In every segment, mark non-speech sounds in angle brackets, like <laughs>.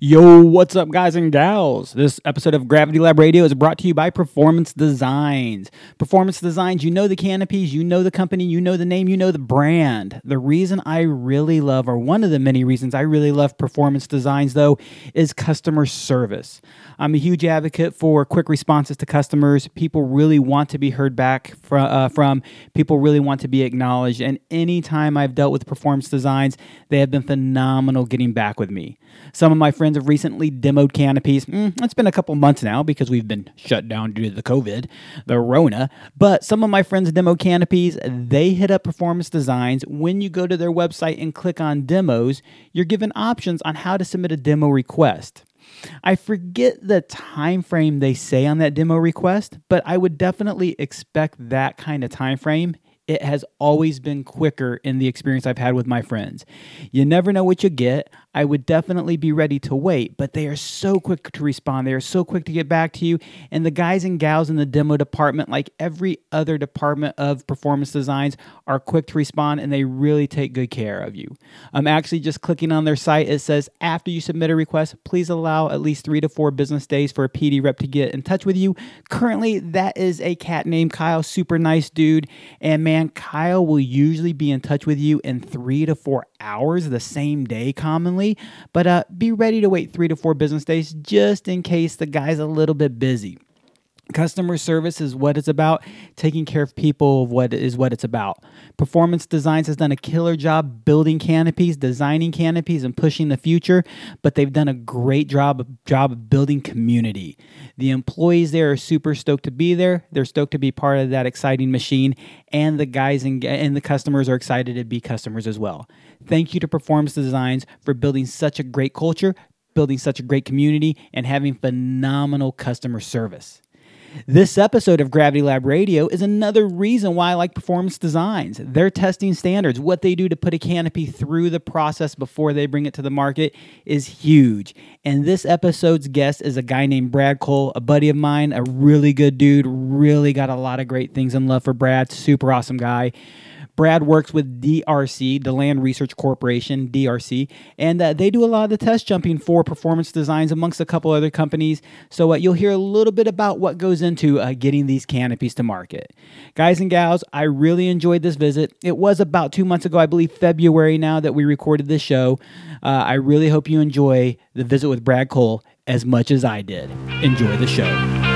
Yo, what's up, guys and gals? This episode of Gravity Lab Radio is brought to you by Performance Designs. Performance Designs, you know the canopies, you know the company, you know the name, you know the brand. The reason I really love, or one of the many reasons I really love Performance Designs, though, is customer service. I'm a huge advocate for quick responses to customers. People really want to be heard back from, uh, from. People really want to be acknowledged. And anytime I've dealt with Performance Designs, they have been phenomenal getting back with me. Some of my friends have recently demoed canopies. Mm, it's been a couple months now because we've been shut down due to the COVID, the Rona. But some of my friends demo canopies. They hit up Performance Designs. When you go to their website and click on demos, you're given options on how to submit a demo request. I forget the time frame they say on that demo request, but I would definitely expect that kind of time frame it has always been quicker in the experience I've had with my friends. You never know what you get. I would definitely be ready to wait, but they are so quick to respond. They are so quick to get back to you. And the guys and gals in the demo department, like every other department of performance designs, are quick to respond and they really take good care of you. I'm actually just clicking on their site. It says after you submit a request, please allow at least three to four business days for a PD rep to get in touch with you. Currently, that is a cat named Kyle, super nice dude. And man, Kyle will usually be in touch with you in three to four hours the same day commonly, but uh, be ready to wait three to four business days just in case the guy's a little bit busy. Customer service is what it's about. Taking care of people of what is what it's about. Performance Designs has done a killer job building canopies, designing canopies, and pushing the future. But they've done a great job job of building community. The employees there are super stoked to be there. They're stoked to be part of that exciting machine, and the guys and, and the customers are excited to be customers as well. Thank you to Performance Designs for building such a great culture, building such a great community, and having phenomenal customer service. This episode of Gravity Lab Radio is another reason why I like Performance Designs. They're testing standards. What they do to put a canopy through the process before they bring it to the market is huge. And this episode's guest is a guy named Brad Cole, a buddy of mine, a really good dude, really got a lot of great things in love for Brad, super awesome guy. Brad works with DRC, DeLand Research Corporation, DRC, and uh, they do a lot of the test jumping for performance designs amongst a couple other companies. So uh, you'll hear a little bit about what goes into uh, getting these canopies to market. Guys and gals, I really enjoyed this visit. It was about two months ago, I believe February now, that we recorded this show. Uh, I really hope you enjoy the visit with Brad Cole as much as I did. Enjoy the show.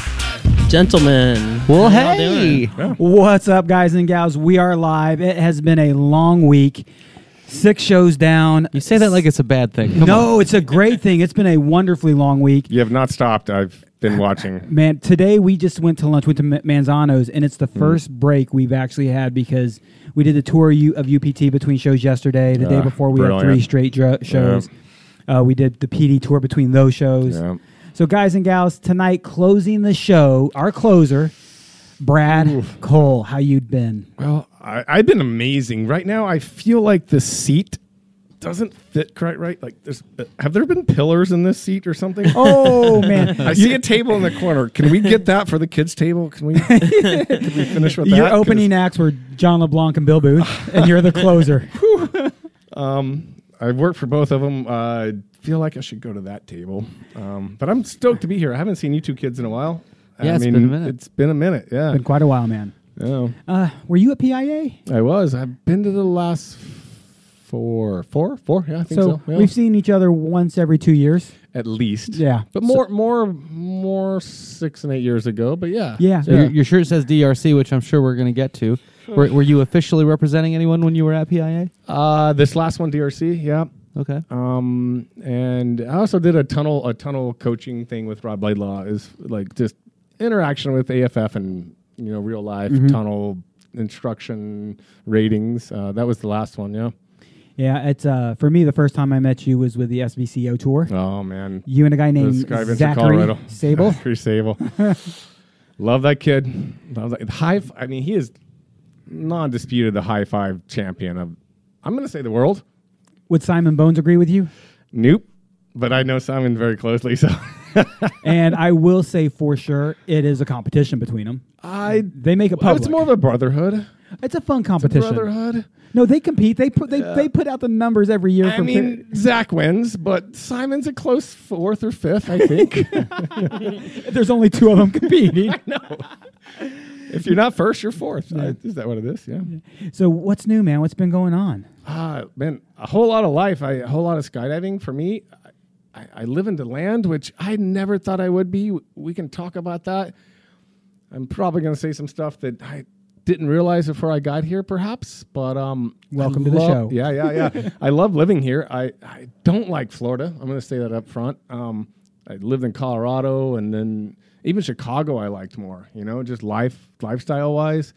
Gentlemen. Well, how hey, doing? what's up, guys and gals? We are live. It has been a long week, six shows down. You say that like it's a bad thing. Come no, it's a great thing. It's been a wonderfully long week. You have not stopped. I've been watching. <sighs> Man, today we just went to lunch, went to Manzano's, and it's the first break we've actually had because we did the tour of UPT between shows yesterday. The day Ah, before, we had three straight dr- shows. Uh, we did the PD tour between those shows. Yeah. So, guys and gals, tonight closing the show, our closer, Brad Cole. How you been? Well, I, I've been amazing. Right now, I feel like the seat doesn't fit quite right. Like, there's, uh, have there been pillars in this seat or something? <laughs> Oh <laughs> man, I see a table in the corner. Can we get that for the kids' table? Can we? <laughs> can we finish with that? your opening acts were John LeBlanc and Bill Booth, and you're the closer. I've worked for both of them. Uh, feel like I should go to that table. Um, but I'm stoked to be here. I haven't seen you two kids in a while. Yeah, I it's mean, been a minute. It's been a minute. Yeah. Been quite a while, man. yeah. Uh, were you at PIA? I was. I've been to the last four, four, four. Yeah, I think so. yeah. we've seen each other once every two years. at least. Yeah. but more, more, more six and eight years ago. But yeah, Yeah. So your, your shirt says DRC, which I'm sure we're going to get to. Were, were you officially representing anyone when you were at PIA? Uh, this last one, DRC. Yeah. Okay. Um, and I also did a tunnel, a tunnel coaching thing with Rob Laidlaw. Is like just interaction with AFF and you know real life tunnel instruction ratings. Uh, that was the last one. Yeah. Yeah, it's uh for me the first time I met you was with the SBCO tour. Oh man, You and a guy named Zachary Colorado <laughs> Sable. Zachary Sable. <laughs> Love that kid. Love that high. f- I mean, he is non-disputed the high five champion of. I'm going to say the world. Would Simon Bones agree with you? Nope. But I know Simon very closely, so <laughs> and I will say for sure it is a competition between them. I. They make it public. It's more of a brotherhood. It's a fun competition. Brotherhood. No, they compete. They put they, they put out the numbers every year. For me. I mean, Zach wins, but Simon's a close fourth or fifth, I <laughs> think. there's only two of them <laughs> competing. If you're not first, you're fourth. I- is that what it is? Yeah. so what's new, man? What's been going on? Ah, man, a whole lot of life. I, a whole lot of skydiving for me. I, I live in DeLand, which I never thought I would be. We can talk about that. I'm probably going to say some stuff that I didn't realize before I got here, perhaps. But um, Welcome I to the show. Yeah, yeah, yeah. <laughs> I love living here. I, I don't like Florida. I'm going to say that up front. Um, I lived in Colorado, and then even Chicago. I liked more. You know, just life, lifestyle wise.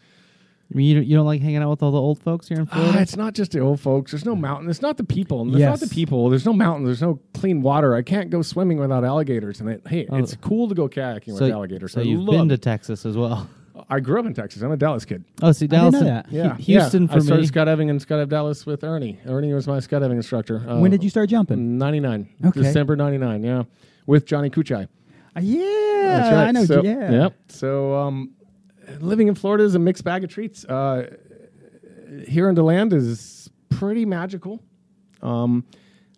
I mean, you don't, you don't like hanging out with all the old folks here in Ah, Florida? it's not just the old folks. There's no mountain. It's not the people. There's Yes. not the people. There's no mountain. There's no clean water. I can't go swimming without alligators. And it, hey, Oh. it's cool to go kayaking so, with alligators. so I you've love been to. Texas as well. I grew up in Texas. I'm a Dallas kid. Oh, see, didn't Dallas, know that. Yeah, Hu- Houston yeah. for I started me. skydiving in Skydive Dallas with Ernie. Ernie was my skydiving instructor. Uh, when did you start jumping? 99. Okay. December 99. Yeah, with Johnny Kuchai. Uh, yeah, That's right. I know. So, yeah. Yep. So um, living in Florida is a mixed bag of treats. Uh, here in DeLand is pretty magical. Um,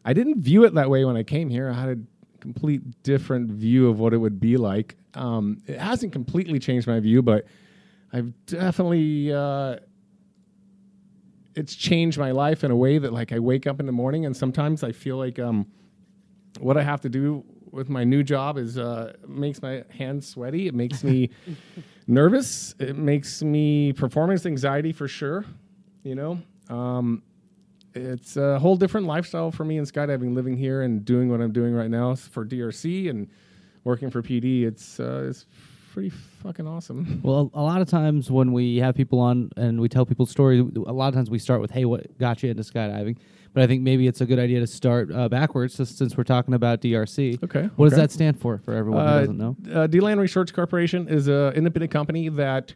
I didn't view it that way when I came here. I had a complete different view of what it would be like. Um, it hasn't completely changed my view, but I've definitely uh, it's changed my life in a way that like I wake up in the morning and sometimes I feel like um, what I have to do with my new job is uh, makes my hands sweaty. It makes me <laughs> nervous. It makes me performance anxiety for sure. You know, um, it's a whole different lifestyle for me in skydiving, living here and doing what I'm doing right now for DRC and working for PD. It's uh, it's pretty fucking awesome. <laughs> Well, a lot of times when we have people on and we tell people stories, a lot of times we start with, "Hey, what got you into skydiving?" But I think maybe it's a good idea to start uh, backwards, just since we're talking about DRC. Okay, What does that stand for for everyone who Uh, doesn't know? Uh, DeLand Research Corporation is an independent company that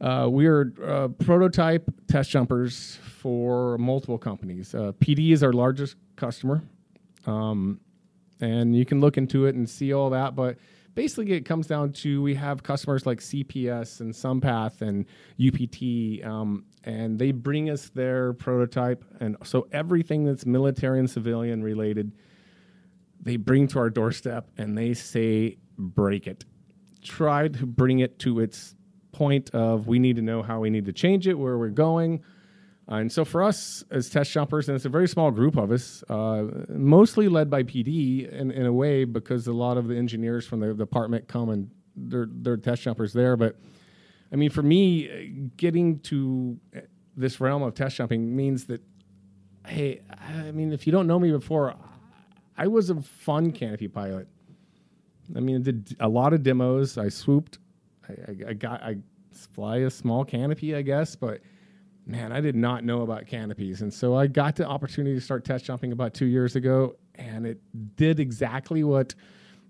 uh, we are uh, prototype test jumpers for multiple companies. Uh, PD is our largest customer, um, and you can look into it and see all that. But basically, it comes down to we have customers like CPS and Sunpath and UPT, um, and they bring us their prototype, and so everything that's military and civilian related they bring to our doorstep and they say break it. Try to bring it to its point of we need to know how we need to change it where we're going and so for us as test jumpers and it's a very small group of us uh, mostly led by pd in, in a way because a lot of the engineers from the department come and they're, they're test jumpers there but i mean for me uh, getting to uh, this realm of test jumping means that hey i mean if you don't know me before I was a fun canopy pilot. I mean, I did a lot of demos. I swooped. I, I, I got I fly a small canopy, I guess, but man, I did not know about canopies, and so I got the opportunity to start test jumping about two years ago, and it did exactly what.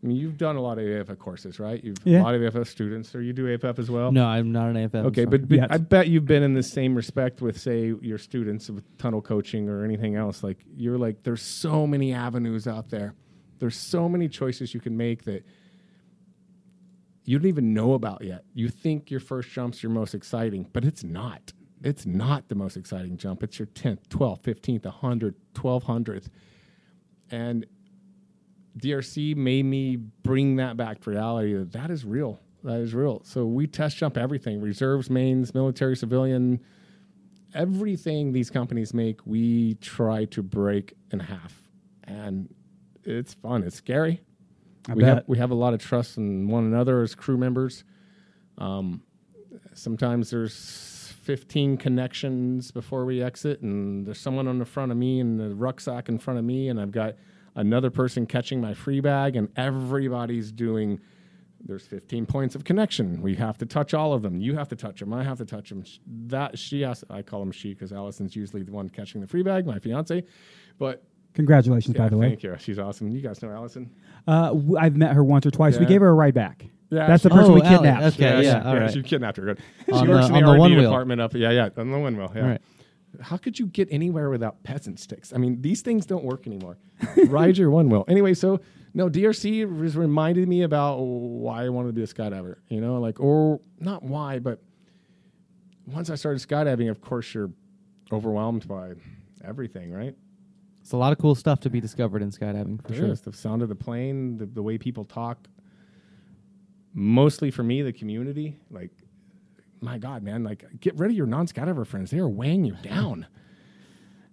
I mean, you've done a lot of AFF courses, right? You've Yeah. a lot of AFF students, or you do AFF as well. No, I'm not an AFF. Okay, but, but I bet you've been in the same respect with, say, your students with tunnel coaching or anything else. Like you're like, there's so many avenues out there. There's so many choices you can make that you don't even know about yet. You think your first jump's your most exciting, but it's not. It's not the most exciting jump. It's your 10th, 12th, 15th, 100th, 1200th. And DRC made me bring that back to reality that that is real. That is real. So we test jump everything reserves, mains, military, civilian, everything these companies make, we try to break in half. And it's fun. It's scary. I we bet. have we have a lot of trust in one another as crew members. Um, sometimes there's 15 connections before we exit, and there's someone on the front of me and the rucksack in front of me, and I've got another person catching my free bag, and everybody's doing there's 15 points of connection. We have to touch all of them. You have to touch them. I have to touch them. That she has. I call them she because Allison's usually the one catching the free bag, my fiance. But Congratulations, by the way. thank you. She's awesome. You guys know Allison. Uh, w- I've met her once or twice. We gave her a ride back. Yeah, That's the person Oh, we Allie, kidnapped. okay. Yeah, she, all right. She kidnapped her. Good. <laughs> She On works the- in the, the R&D one department up. Yeah, yeah, on the one wheel. Yeah. All right. How could you get anywhere without peasant sticks? I mean, these things don't work anymore. <laughs> Ride your one wheel. Anyway, so no, DRC was reminded me about why I wanted to be a skydiver. You know, like or not why, but once I started skydiving, of course, you're overwhelmed by everything, right? It's a lot of cool stuff to be discovered in skydiving for There sure. is. The sound of the plane, the, the way people talk. Mostly for me, the community. Like, my God, man, like, get rid of your non skydiver friends. They are weighing you down. <sighs>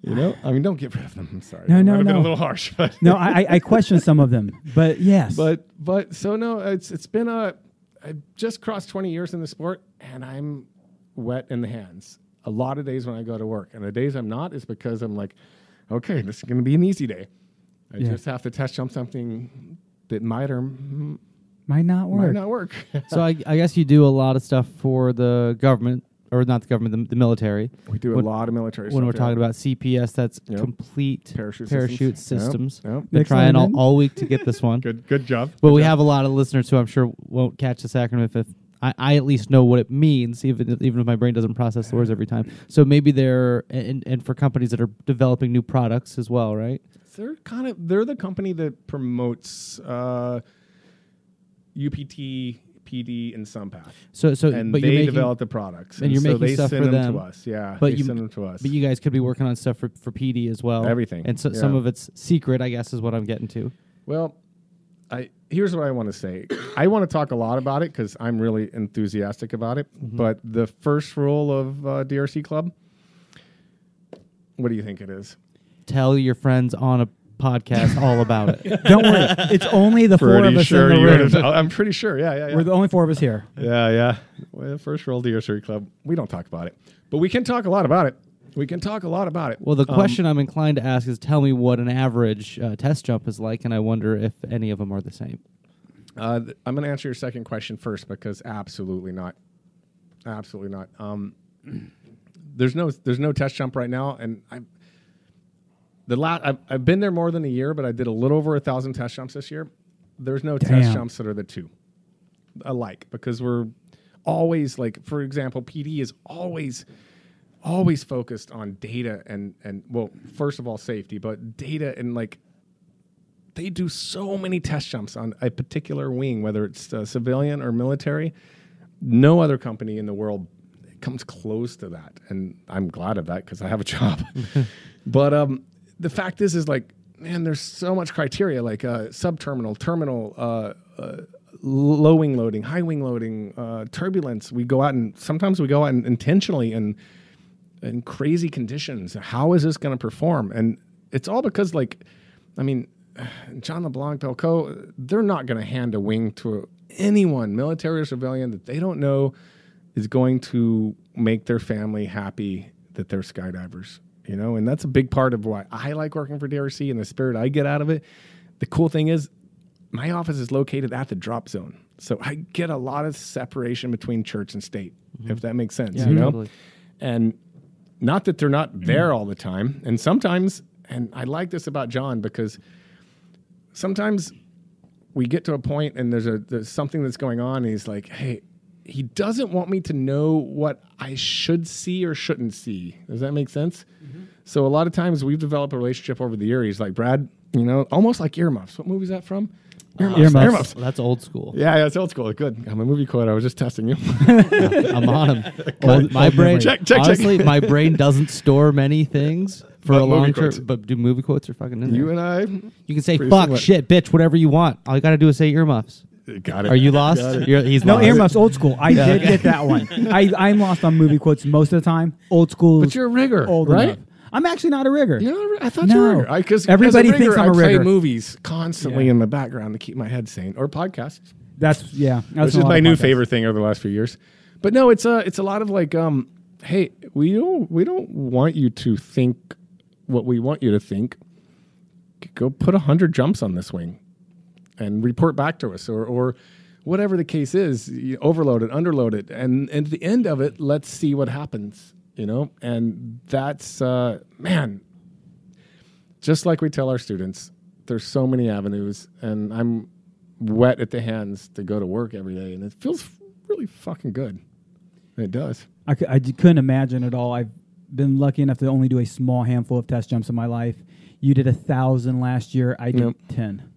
You know? I mean, don't get rid of them. I'm sorry. No, That no, might have been no. a little harsh, <laughs> but. no, I, I- I question some of them, but <laughs> yes. But but so no, it's it's been a I just crossed 20 years in the sport and I'm wet in the hands. A lot of days when I go to work, and the days I'm not is because I'm like, okay, this is going to be an easy day. I Yeah. just have to test jump something that might or mm, might not work. might not work. <laughs> so I, I guess you do a lot of stuff for the government, or not the government, the, the military. we do a lot of military When stuff. we're yeah. talking about CPS, that's Yep. complete Parachute parachute systems. systems. Yep, yep. Been Next trying all, all week to get this <laughs> one. good good job. But Good we job. have a lot of listeners who I'm sure won't catch this acronym if, if I, I at least know what it means, even even if my brain doesn't process the words every time. So maybe they're and, and for companies that are developing new products as well, right? they're kind of they're the company that promotes uh, UPT, PD, and SunPath. So so and but they making, develop the products, and you're so making they stuff send for them, them. to us. Yeah, But you- send them to us. But you guys could be working on stuff for, for PD as well. Everything, And so, some of it's secret, I guess, is what I'm getting to. well, I here's what I want to say. I want to talk a lot about it because I'm really enthusiastic about it. Mm-hmm. But the first rule of uh, DRC Club, what do you think it is? Tell your friends on a podcast all about it. <laughs> Don't worry. It's only the four of us in the you room. have- I'm pretty sure. Yeah, yeah, yeah. We're the only four of us here. Yeah, yeah. Well, first rule DRC Club. We don't talk about it, but we can talk a lot about it. We can talk a lot about it. Well, the Um, question I'm inclined to ask is tell me what an average uh, test jump is like, and I wonder if any of them are the same. Uh, th- I'm going to answer your second question first because absolutely not, absolutely not. Um, <clears throat> there's no there's no test jump right now, and I the last I've, I've been there more than a year, but I did a little over a thousand test jumps this year. There's no test jumps that are the two alike because we're always like, for example, PD is always always focused on data and and well, first of all, safety, but data and like they do so many test jumps on a particular wing, whether it's uh, civilian or military. No other company in the world comes close to that, and I'm glad of that because I have a job. <laughs> but um, the fact is, is like, man, there's so much criteria, like uh, subterminal, terminal, uh, uh, low wing loading, high wing loading, uh, turbulence. We go out and sometimes we go out and intentionally and in crazy conditions. How is this going to perform? And it's all because, like, I mean, <sighs> John LeBlanc, Bill Coe, they're not going to hand a wing to anyone, military or civilian, that they don't know is going to make their family happy that they're skydivers. You know, and that's a big part of why I like working for DRC and the spirit I get out of it. The cool thing is, my office is located at the drop zone. So I get a lot of separation between church and state, mm-hmm. if that makes sense. Yeah, you know? totally. And not that they're not there all the time. And sometimes, and I like this about John because sometimes we get to a point and there's a there's something that's going on and he's like, hey, he doesn't want me to know what I should see or shouldn't see. Does that make sense? Mm-hmm. So a lot of times we've developed a relationship over the year. He's like, Brad, you know, almost like earmuffs. What movie is that from? Uh, earmuffs. Earmuffs. Earmuffs. Well, that's old school. Yeah, yeah, it's old school. Good. I'm a movie quote. I was just testing you. <laughs> I'm on <laughs> him. Old- my brain, Check, check, check. honestly, my brain doesn't store many things for But a long term. But do movie quotes are fucking in there. you and I you can say fuck, similar. shit, bitch, whatever you want. All you got to do is say earmuffs. Got it. Are you lost? You're, he's No lost. earmuffs, old school. I did get that one. <laughs> I, I'm lost on movie quotes most of the time. Old school. But you're a rigger, old right? enough. I'm actually not a rigger. You're not a rig- I thought No. you were a. Because Everybody rigger, thinks I'm I a play movies constantly Yeah. in the background to keep my head sane, or podcasts. That's yeah. I This is to a lot my new podcasts. favorite thing over the last few years. But no, it's a it's a lot of like, um, hey, we don't we don't want you to think what we want you to think. Go put a hundred jumps on this wing, and report back to us, or or whatever the case is, you overload it, underload it, and, and at the end of it, let's see what happens. You know, and that's uh, man. Just like we tell our students, there's so many avenues, and I'm wet at the hands to go to work every day, and it feels really fucking good. It does. I, cou- couldn't imagine at all. I've been lucky enough to only do a small handful of test jumps in my life. You did a thousand last year. I did Yep. ten.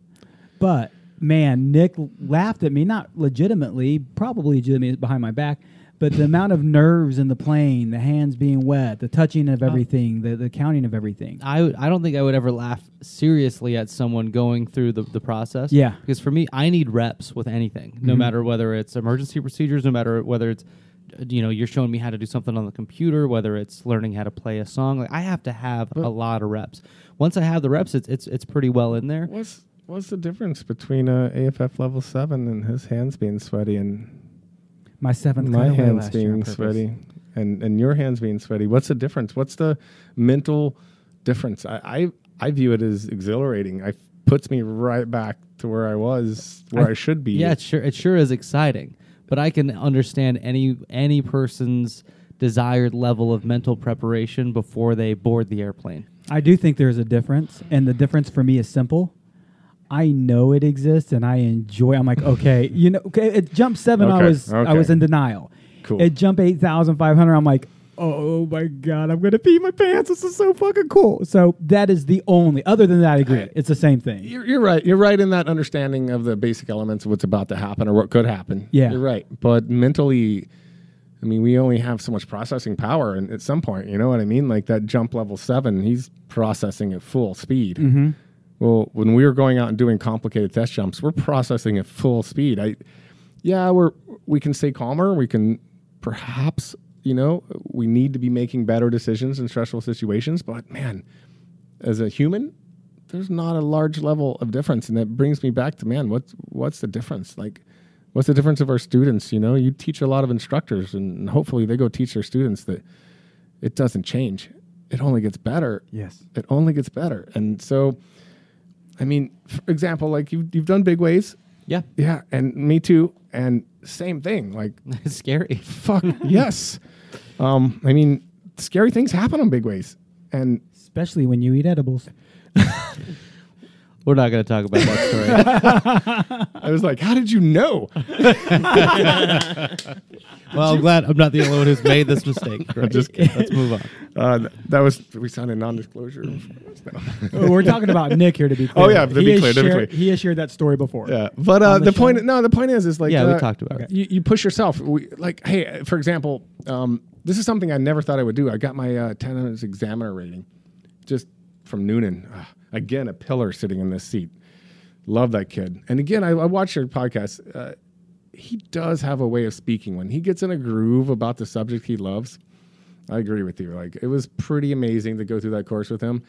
But man, Nick laughed at me, not legitimately, probably legitimately behind my back, but the amount of nerves in the plane, the hands being wet, the touching of everything, the, the counting of everything. I, w- I don't think I would ever laugh seriously at someone going through the, the process. Yeah. Because for me, I need reps with anything, no matter whether it's emergency procedures, no matter whether it's, uh, you know, you're showing me how to do something on the computer, whether it's learning how to play a song. Like I have to have a lot of reps. Once I have the reps, it's it's it's pretty well in there. What's what's the difference between uh, AFF level seven and his hands being sweaty and My seventh my hands last being purpose. sweaty and and your hands being sweaty? What's the difference? What's the mental difference? I I, I view it as exhilarating. It puts me right back to where I was, where I, should be. Yeah, it sure it sure is exciting, but I can understand any any person's desired level of mental preparation before they board the airplane. I do think there's a difference, and the difference for me is simple. I know it exists, and I enjoy. I'm like, okay, <laughs> you know, okay, at jump seven, I Okay, was I was in denial. Cool. At jump eight thousand five hundred, I'm like, oh my god, I'm gonna pee my pants. This is so fucking cool. So that is the only. Other than that, I agree. It's the same thing. You're, you're right. You're right in that understanding of the basic elements of what's about to happen or what could happen. Yeah. You're right. But mentally, I mean, we only have so much processing power. And at some point, you know what I mean? Like that jump level seven, he's processing at full speed. Mm-hmm. Well, when we were going out and doing complicated test jumps, we're processing at full speed. I, yeah, we're we can stay calmer. We can perhaps, you know, we need to be making better decisions in stressful situations. But man, as a human, there's not a large level of difference, and that brings me back to man, what's what's the difference? Like, what's the difference of our students? You know, you teach a lot of instructors, and hopefully they go teach their students that it doesn't change; it only gets better. Yes. It only gets better, and so, I mean, for example, like you've you've done big ways, Yeah, yeah, and me too, and same thing, like <laughs> it's scary. fuck yes. Um, I mean, scary things happen on big ways, and Especially when you eat edibles. <laughs> We're not going to talk about that story. <laughs> I was like, "How did you know?" <laughs> well, I'm glad I'm not the only one who's made this mistake. Right? just kidding. Let's move on. Uh, that was we signed a non-disclosure. Oh, We're talking about Nick here to be clear. Oh, yeah, to he be has clear, to be shared- clear. He has shared that story before. yeah, but uh, the the, point. No, the point is, is like Yeah, we uh, talked about it. You, you push yourself. We, like, hey, for example, um, this is something I never thought I would do. I got my uh, tandem examiner rating just from Noonan. Ah, again, a pillar sitting in this seat. Love that kid. And again, I, I watch your podcast. Uh, he does have a way of speaking when he gets in a groove about the subject he loves. I agree with you. Like it was pretty amazing to go through that course with him.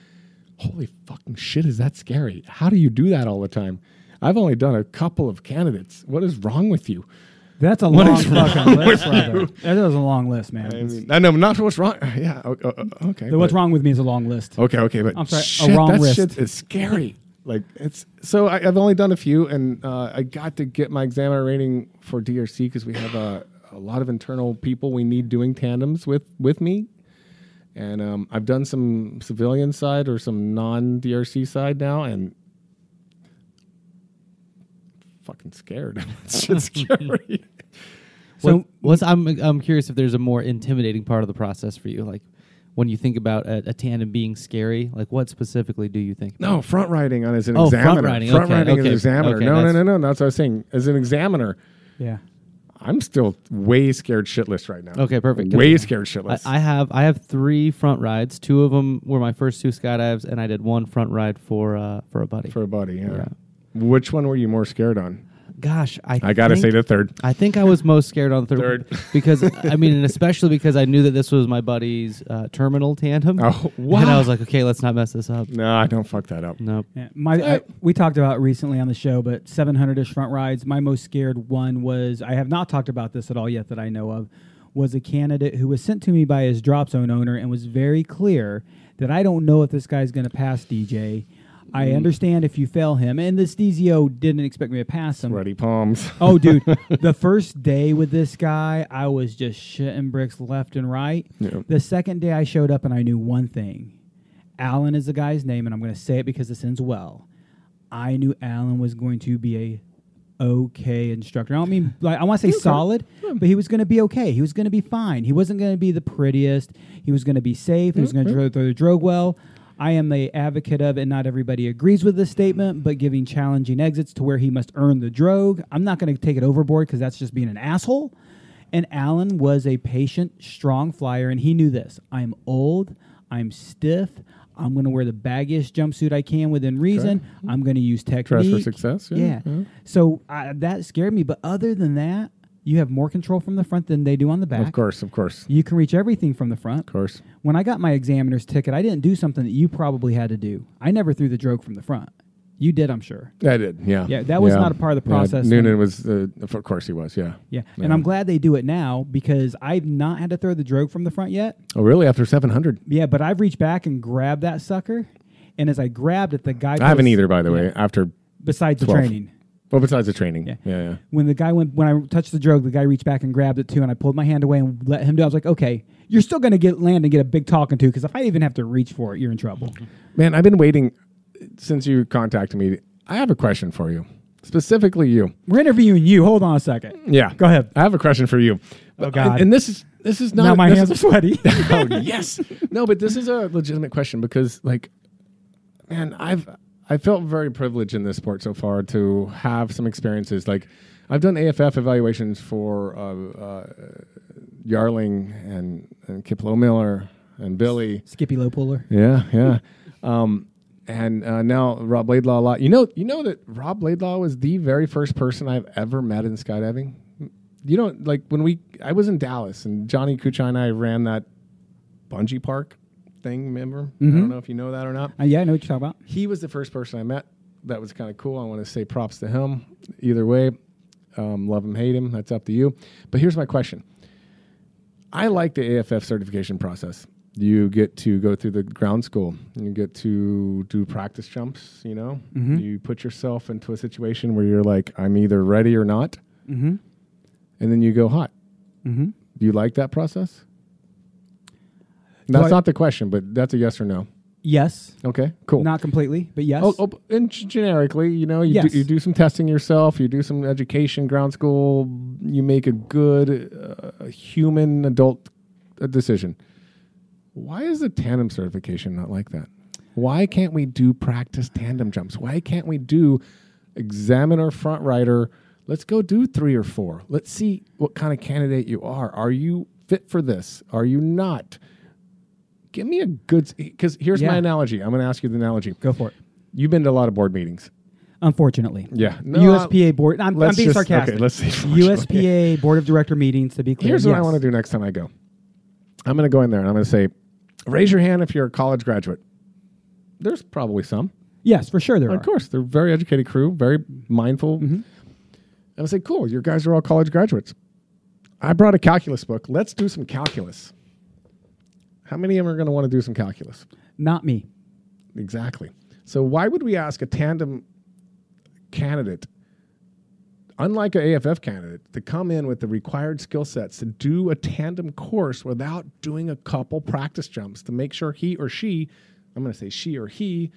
Holy fucking shit, is that scary? How do you do that all the time? I've only done a couple of candidates. What is wrong with you? That's a <laughs> What long is fucking list. with brother. you? That is a long list, man. I mean, I know not what's wrong. <laughs> Yeah, o- o- o- okay. The what's but- wrong with me is a long list. Okay, okay, but I'm sorry, a shit, wrong that wrist. shit is scary. <laughs> Like it's so I, I've only done a few, and uh, I got to get my examiner rating for DRC because we have a, a lot of internal people we need doing tandems with with me, and um, I've done some civilian side or some non DRC side now, and fucking scared. it's just scary. So what's I'm I'm curious if there's a more intimidating part of the process for you, like when you think about a, a tandem being scary. Like what specifically do you think? No, front riding on as an Oh, front examiner. riding, Front okay, riding as okay, an examiner. okay, no, no, that's- no, no. That's what I was saying. As an examiner, yeah, I'm still way scared shitless right now. Okay, perfect. 'Cause Way scared I, shitless. I have I have three front rides. Two of them were my first two skydives, and I did one front ride for uh, for a buddy. for a buddy. Yeah. Yeah. Which one were you more scared on? Gosh, I I gotta think- say the third. I think I was most scared on the third, Third. <laughs> because I mean, and especially because I knew that this was my buddy's uh, terminal tandem. Oh, And. I was like, okay, let's not mess this up. No, I don't fuck that up. Nope. yeah. My I, we talked about it recently on the show, but 700ish front rides. My most scared one was I have not talked about this at all yet that I know of. Was a candidate who was sent to me by his drop zone owner and was very clear that I don't know if this guy's going to pass DJ. I mm-hmm. understand if you fail him, and this DZO didn't expect me to pass him. Sweaty palms. Oh, dude, <laughs> the first day with this guy, I was just shitting bricks left and right. Yeah. The second day I showed up and I knew one thing. Alan is the guy's name, and I'm going to say it because this ends well. I knew Alan was going to be a okay instructor. I don't mean like I want to say solid, but he was going to be okay. He was going to be fine. He wasn't going to be the prettiest. He was going to be safe. He was going to mm-hmm. throw, throw the drogue well. I am a advocate of, and not everybody agrees with this statement, but giving challenging exits to where he must earn the drogue. I'm not going to take it overboard because that's just being an asshole. And Alan was a patient, strong flyer, and he knew this. I'm old. I'm stiff. I'm going to wear the baggiest jumpsuit I can within reason. I'm going to use technique. Dress for success, yeah, Yeah. yeah. So uh, that scared me. But other than that, you have more control from the front than they do on the back. Of course, of course, You can reach everything from the front. of course. When I got my examiner's ticket, I didn't do something that you probably had to do. I never threw the drogue from the front. You did, I'm sure. I did, yeah. Yeah, that was not a part of the Yeah, process Noonan was, uh, of course, he was. Yeah. Yeah. And I'm glad they do it now because I've not had to throw the drogue from the front yet. Oh, really? After seven hundred? Yeah, but I've reached back and grabbed that sucker. And as I grabbed it, the guy. I haven't either, by the way. After Besides the training. Well, besides the training, Yeah. yeah, yeah. When the guy went, when I touched the drogue, the guy reached back and grabbed it too, and I pulled my hand away and let him do. it. I was like, "Okay, you're still going to get land and get a big talking to, because if I even have to reach for it, you're in trouble." Man, I've been waiting since you contacted me. I have a question for you, specifically you. We're interviewing you. Hold on a second. Yeah, Go ahead. I have a question for you. Oh, God. And, this is this is not now my hands are sweaty. <laughs> oh yes. No, but this is a legitimate question because, like, man, I've I felt very privileged in this sport so far to have some experiences. Like, I've done AFF evaluations for uh, uh, Yarling and and Kip Miller and Billy. Skippy low puller. Yeah, <laughs> yeah. um, and uh, now Rob Laidlaw a lot. You know, you know that Rob Laidlaw was the very first person I've ever met in skydiving. You know, like when we, I was in Dallas and Johnny Kuchai and I ran that bungee park thing. Remember? I don't know if you know that or not. Uh, yeah, I know what you're talking about. He was the first person I met. That was kind of cool. I want to say props to him. Either way, um, love him, hate him. That's up to you. But here's my question. I like the AFF certification process. You get to go through the ground school. You get to do practice jumps. You know, you put yourself into a situation where you're like, I'm either ready or not, Mm-hmm. and then you go hot. Mm-hmm. Do you like that process? That's I- not the question, but that's a yes or no. Yes, Okay, cool. not completely, but yes. Oh, oh, and generically, you know, you, Yes. do, you do some testing yourself, you do some education, ground school, you make a good uh, human adult uh, decision. Why is the tandem certification not like that? Why can't we do practice tandem jumps? Why can't we do examine our front rider? Let's go do three or four. Let's see what kind of candidate you are. Are you fit for this? Are you not? Give me a good because here's my analogy. I'm going to ask you the analogy. Go for it. You've been to a lot of board meetings. Unfortunately. Yeah. USPA board. I'm, I'm being just- sarcastic. okay, let's see. <laughs> USPA board of director meetings to be clear. Here's what I want to do next time I go. I'm going to go in there and I'm going to say, raise your hand if you're a college graduate. There's probably some. Yes, for sure there Of are. Of course, they're very educated crew, very mindful. Mm-hmm. And I say, cool, your guys are all college graduates. I brought a calculus book. Let's do some calculus. How many of them are going to want to do some calculus? Not me. Exactly. So why would we ask a tandem candidate, unlike an AFF candidate, to come in with the required skill sets to do a tandem course without doing a couple practice jumps to make sure he or she, I'm going to say she or he,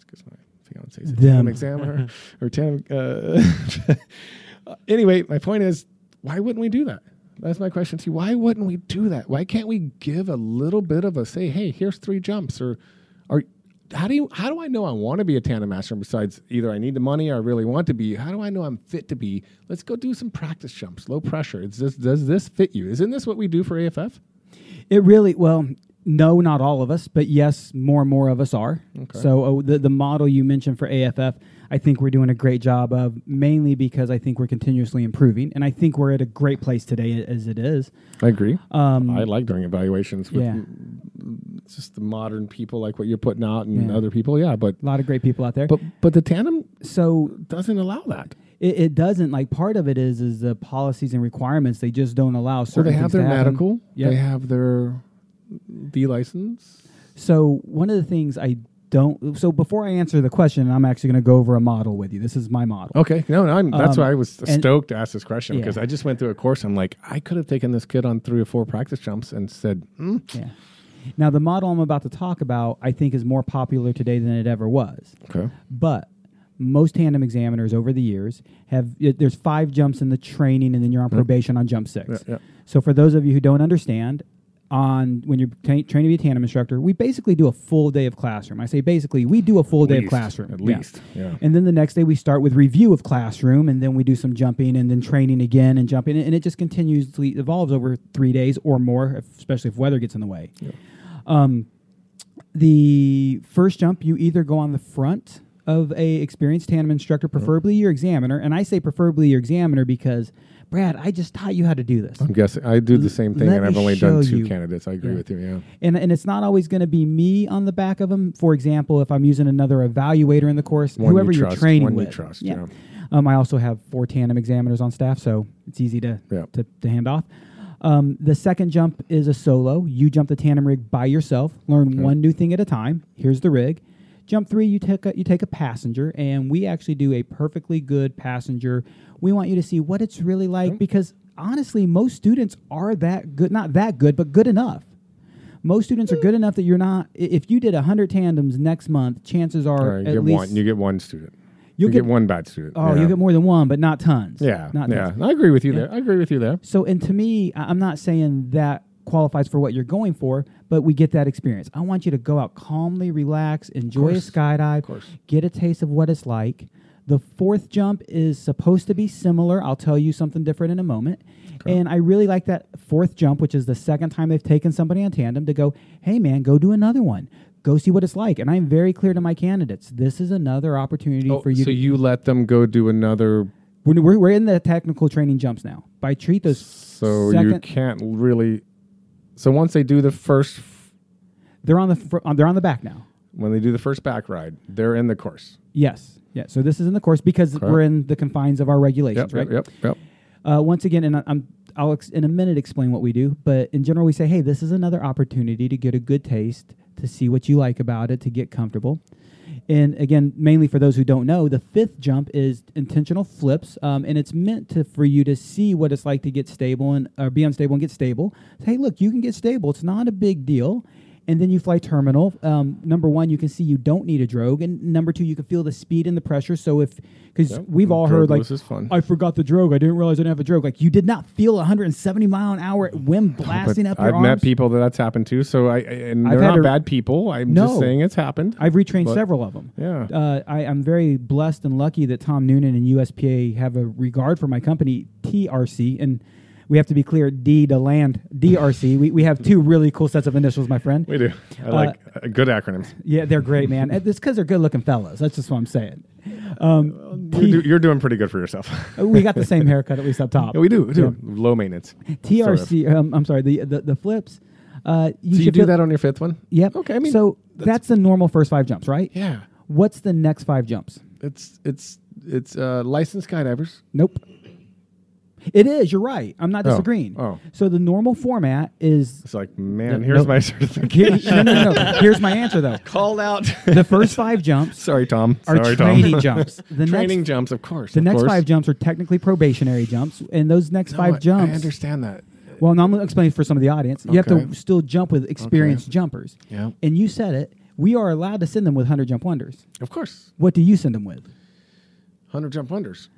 because my fiance is a tandem examiner <laughs> or tandem. Uh, <laughs> anyway, my point is, why wouldn't we do that? That's my question to you. Why wouldn't we do that? Why can't we give a little bit of a say? Hey, here's three jumps, or, or how do you? How do I know I want to be a tandem master? Besides, either I need the money or I really want to be. How do I know I'm fit to be? Let's go do some practice jumps, low pressure. Is this, does this fit you? Isn't this what we do for AFF? It really well, no, not all of us, but yes, more and more of us are. So uh, the the model you mentioned for AFF, I think we're doing a great job of, mainly because I think we're continuously improving, and I think we're at a great place today as it is. I agree. Um, I like doing evaluations with yeah, just the modern people like what you're putting out and Yeah. other people. Yeah, but a lot of great people out there. but but the tandem so doesn't allow that. it, it doesn't like part of it is is the policies and requirements. They just don't allow So certain. they have their medical. Yep. They have their D license. So one of the things I don't. So before I answer the question, I'm actually going to go over a model with you. This is my model. Okay, no, no I'm, that's Um, why I was and- stoked to ask this question Yeah. because I just went through a course. I'm like, I could have taken this kid on three or four practice jumps and said, hmm, Yeah. Now the model I'm about to talk about, I think, is more popular today than it ever was. okay, But most tandem examiners over the years have there's five jumps in the training, and then you're on probation on jump six. Yeah, yeah. So for those of you who don't understand, on when you're trained to be a tandem instructor, we basically do a full day of classroom. I say basically, we do a full day of classroom at Yeah. least, yeah. And then the next day we start with review of classroom, and then we do some jumping, and then training again, and jumping, and it just continuously evolves over three days or more, especially if weather gets in the way. Um, the first jump, you either go on the front of a experienced tandem instructor, preferably your examiner, and I say preferably your examiner because, Brad, I just taught you how to do this. I'm guessing I do the same thing, Let and I've only done two you. candidates. I agree Yeah. with you. Yeah, and and it's not always going to be me on the back of them. For example, if I'm using another evaluator in the course, One you whoever you're trust, training one you with, trust, yeah. Um, I also have four tandem examiners on staff, so it's easy to Yeah. to, to hand off. Um, the second jump is a solo. You jump the tandem rig by yourself. Learn one new thing at a time. Here's the rig. Jump three, you take a, you take a passenger, and we actually do a perfectly good passenger. We want you to see what it's really like because honestly, most students are that good, not that good, but good enough. Most students are hmm. good enough that you're not. If you did hundred tandems next month, chances are right, you at get least one. You get one student. You'll you get, get- one bad student. oh, you get more than one, but not tons. Yeah, not yeah. tons. I agree with you Yeah. there. I agree with you there. So, and to me, I'm not saying that qualifies for what you're going for, but we get that experience. I want you to go out calmly, relax, enjoy a course. skydive, course. get a taste of what it's like. The fourth jump is supposed to be similar. I'll tell you something different in a moment. And I really like that fourth jump, which is the second time they've taken somebody on tandem to go, hey, man, go do another one. Go see what it's like. And I'm very clear to my candidates this is another opportunity Oh, for you so you let them go do another. we're, we're, we're in the technical training jumps now. By treat those So you can't really. So once they do the first, they're on the fr- uh, they're on the back now. when they do the first back ride, they're in the course. Yes, yeah. So this is in the course because we're in the confines of our regulations, Yep, right? yep, yep, yep. Uh, once again, and I- I'm I'll ex- in a minute explain what we do, but in general, we say, hey, this is another opportunity to get a good taste, to see what you like about it, to get comfortable. And again, mainly for those who don't know, the fifth jump is intentional flips, um, and it's meant to for you to see what it's like to get stable and or be unstable and get stable. Hey, look, you can get stable. It's not a big deal. And then you fly terminal. Um, number one, you can see you don't need a drogue, and number two, you can feel the speed and the pressure. So if because Yep, we've all heard like drogueless is fun. I forgot the drogue. I didn't realize I didn't have a drogue. Like you did not feel 170 mile an hour wind blasting up your I've arms. met people that that's happened to. So I, and they're not to- bad people. I'm No. just saying it's happened. I've retrained several of them. Yeah. Uh, I, I'm very blessed and lucky that Tom Noonan and USPA have a regard for my company, TRC, and we have to be clear, D to land, DRC. we, we have two really cool sets of initials, my friend. we do. I like uh, good acronyms. Yeah, they're great, man. And it's because they're good looking fellas. That's just what I'm saying. Um, You're, T- do, you're doing pretty good for yourself. <laughs> we got the same haircut, at least up top. yeah, <laughs> we do. We do. Yeah. Low maintenance. Sort of. TRC, um, I'm sorry, the, the, the flips. Uh, you So you should do feel- that on your fifth one? Yep. Okay. I mean, so that's, the normal first five jumps, right? yeah. What's the next five jumps? It's it's it's uh, licensed skydivers. Nope. It is. You're right. I'm not Oh, disagreeing. oh. So the normal format is. It's like, man, here's nope. my <laughs> Here, certification. no, no, no. Here's my answer though. Called out. The first five jumps <laughs> Sorry, Tom. are Sorry, training Tom. <laughs> jumps. The training next, jumps, of course. the of next course. five jumps are technically probationary jumps, and those next No, five I- jumps. I understand that. Well, now I'm going to explain for some of the audience. You have Okay. to still jump with experienced jumpers. Yeah. And you said it. We are allowed to send them with 100 jump wonders. Of course. What do you send them with? 100 jump wonders.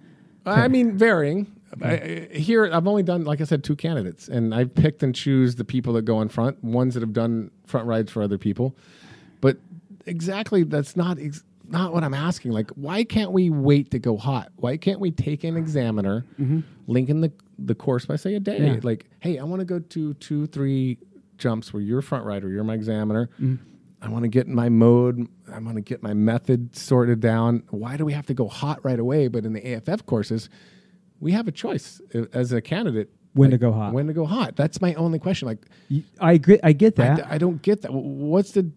I mean, varying. I, I- here, I've only done, like I said, two candidates, and I've picked and choose the people that go in front, ones that have done front rides for other people. But exactly, that's not ex- not what I'm asking. Like, why can't we wait to go hot? Why can't we take an examiner, mm-hmm. link in the the course by say a day? Yeah. Like, hey, I want to go to two, three jumps where you're front rider, you're my examiner. Mm-hmm. I want to get my mode. I want to get my method sorted down. Why do we have to go hot right away? But in the AFF courses, we have a choice uh, as a candidate. When to go hot. When to go hot. That's my only question. Like, I agree. I get I, that. d- I don't get that. What's the?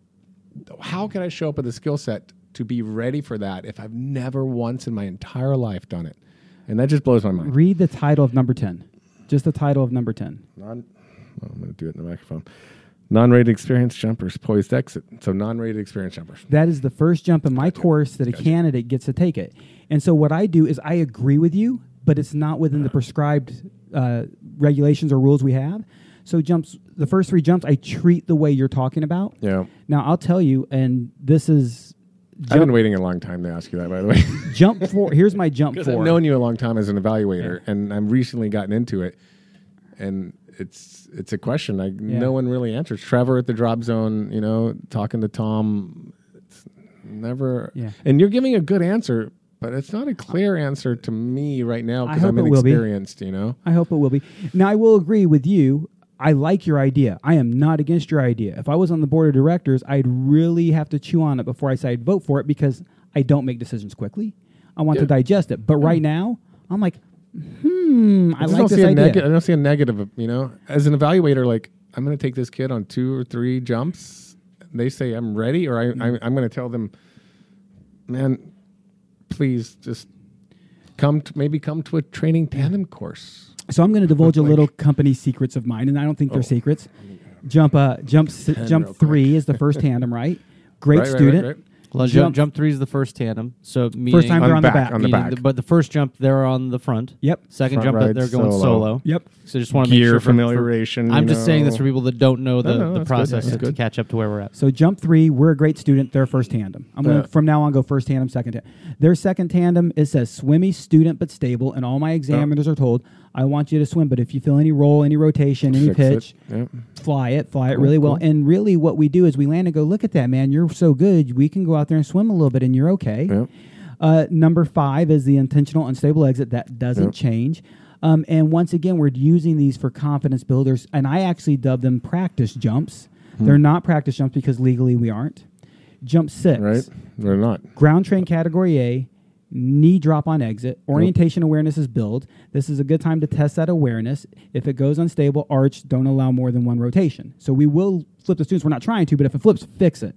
How can I show up with a skill set to be ready for that if I've never once in my entire life done it? And that just blows my mind. Read the title of number 10. Just the title of number 10. Non, oh, I'm going to do it in the microphone. Non-rated experience jumpers, poised exit. So non-rated experience jumpers. That is the first jump in my course that a candidate gets to take it. And so what I do is I agree with you, but it's not within the prescribed uh, regulations or rules we have. So jumps, the first three jumps, I treat the way you're talking about. Yeah. Now I'll tell you, and this is I've been waiting a long time to ask you that, by the way. <laughs> jump four. Here's my jump <laughs> Because I've known you a long time as an evaluator, and I've recently gotten into it, and it's it's a question like Yeah. no one really answers. Trevor at the drop zone, you know, talking to Tom, it's never. Yeah. And you're giving a good answer, but it's not a clear answer to me right now because I'm it will be. inexperienced. You know. I hope it will be. Now, I will agree with you. I like your idea. I am not against your idea. If I was on the board of directors, I'd really have to chew on it before I say I'd vote for it because I don't make decisions quickly. I want to digest it. But right now, I'm like, hmm, I, I like don't this see a idea. neg- I don't see a negative. You know, as an evaluator, like I'm going to take this kid on two or three jumps. They say I'm ready, or I, Mm-hmm. I I'm going to tell them, man, please just come. To, maybe come to a training tandem course. So I'm going to divulge a little company secrets of mine, and I don't think they're Oh. secrets. Jump, uh, jump, s- jump three is the first tandem, right? <laughs> Great Right, right, right, student. right. Well, Jump- jump, jump three is the first tandem. So meaning, time they're on the back. on the meaning back. but the first jump they're on the front. Yep. Second Front jump ride they're going solo. solo. Yep. So just want to make Gear sure for- for- familiarization, I'm you just saying this know. for people that don't know the, No, no, the that's good, process that's to, to good. catch up to where we're at. So jump three, we're a great student. They're first tandem. I'm Yeah. gonna from now on go first tandem, second tandem. Their second tandem it says swimmy student but stable, and all my examiners are told I want you to swim, but if you feel any roll, any rotation, any Fix it. pitch, Yep. fly it, fly it Cool, really well. cool. And really, what we do is we land and go, look at that man, you're so good. We can go out there and swim a little bit, and you're okay. Yep. Uh, number five is the intentional unstable exit. That doesn't Yep. change. Um, and once again, we're using these for confidence builders, and I actually dub them practice jumps. Hmm. They're not practice jumps because legally we aren't. Jump six, Right. They're not. ground train category A, knee drop on exit. Orientation awareness is build. This is a good time to test that awareness. If it goes unstable, arch, don't allow more than one rotation. So we will flip the students. We're not trying to, but if it flips, fix it.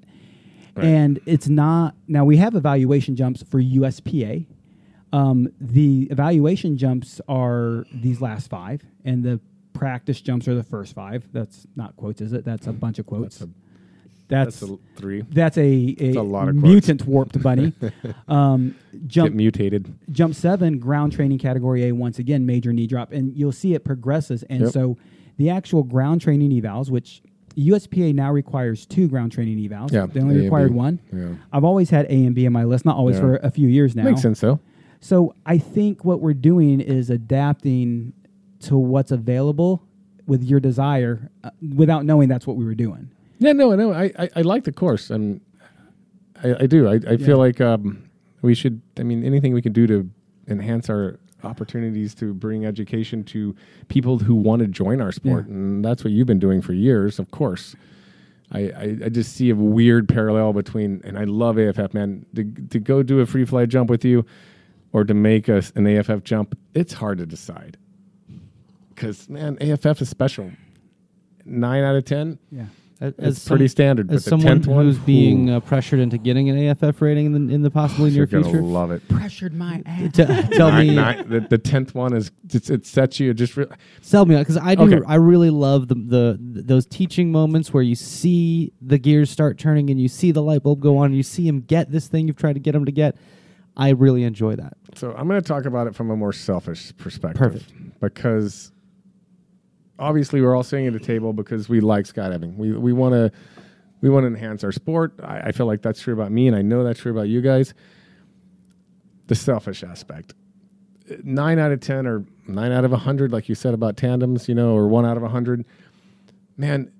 Right. And it's not, now we have evaluation jumps for USPA. Um, the evaluation jumps are these last five, and the practice jumps are the first five. That's not quotes, is it? That's a bunch of quotes. That's a That's that's a three. that's a, a, a lot of quotes. mutant warped bunny. <laughs> um, Get jump mutated. jump seven ground training category A once again major knee drop, and you'll see it progresses. And Yep. so the actual ground training evals, which USPA now requires two ground training evals. Yeah, they only A required one. Yeah. I've always had A and B on my list, not always Yeah. for a few years now. Makes sense though. So I think what we're doing is adapting to what's available with your desire, uh, without knowing that's what we were doing. Yeah, no, no. I, I, I like the course, and I, I do. I, I Yeah. feel like um, we should. I mean, anything we can do to enhance our opportunities to bring education to people who want to join our sport, Yeah. and that's what you've been doing for years, of course. I, I, I just see a weird parallel between, and I love AFF, man. To, to go do a free fly jump with you, or to make us an AFF jump, it's hard to decide. Because man, AFF is special. Nine out of ten, Yeah. As, it's pretty standard. As but the someone 10th one, who's being uh, pressured into getting an AFF rating in the, in the possibly near You're gonna future, love it. Pressured my ass. T- <laughs> tell Nine- me, nine- the, the tenth one is it's, it sets you just re- sell me because I do. Okay. I really love the, the those teaching moments where you see the gears start turning and you see the light bulb go on and you see him get this thing you've tried to get him to get. I really enjoy that. so I'm going to talk about it from a more selfish perspective Perfect. because obviously we're all sitting at a table because we like skydiving we we want to we want to enhance our sport I, I feel like that's true about me and I know that's true about you guys the selfish aspect nine out of ten or nine out of a hundred like you said about tandems you know or one out of a hundred man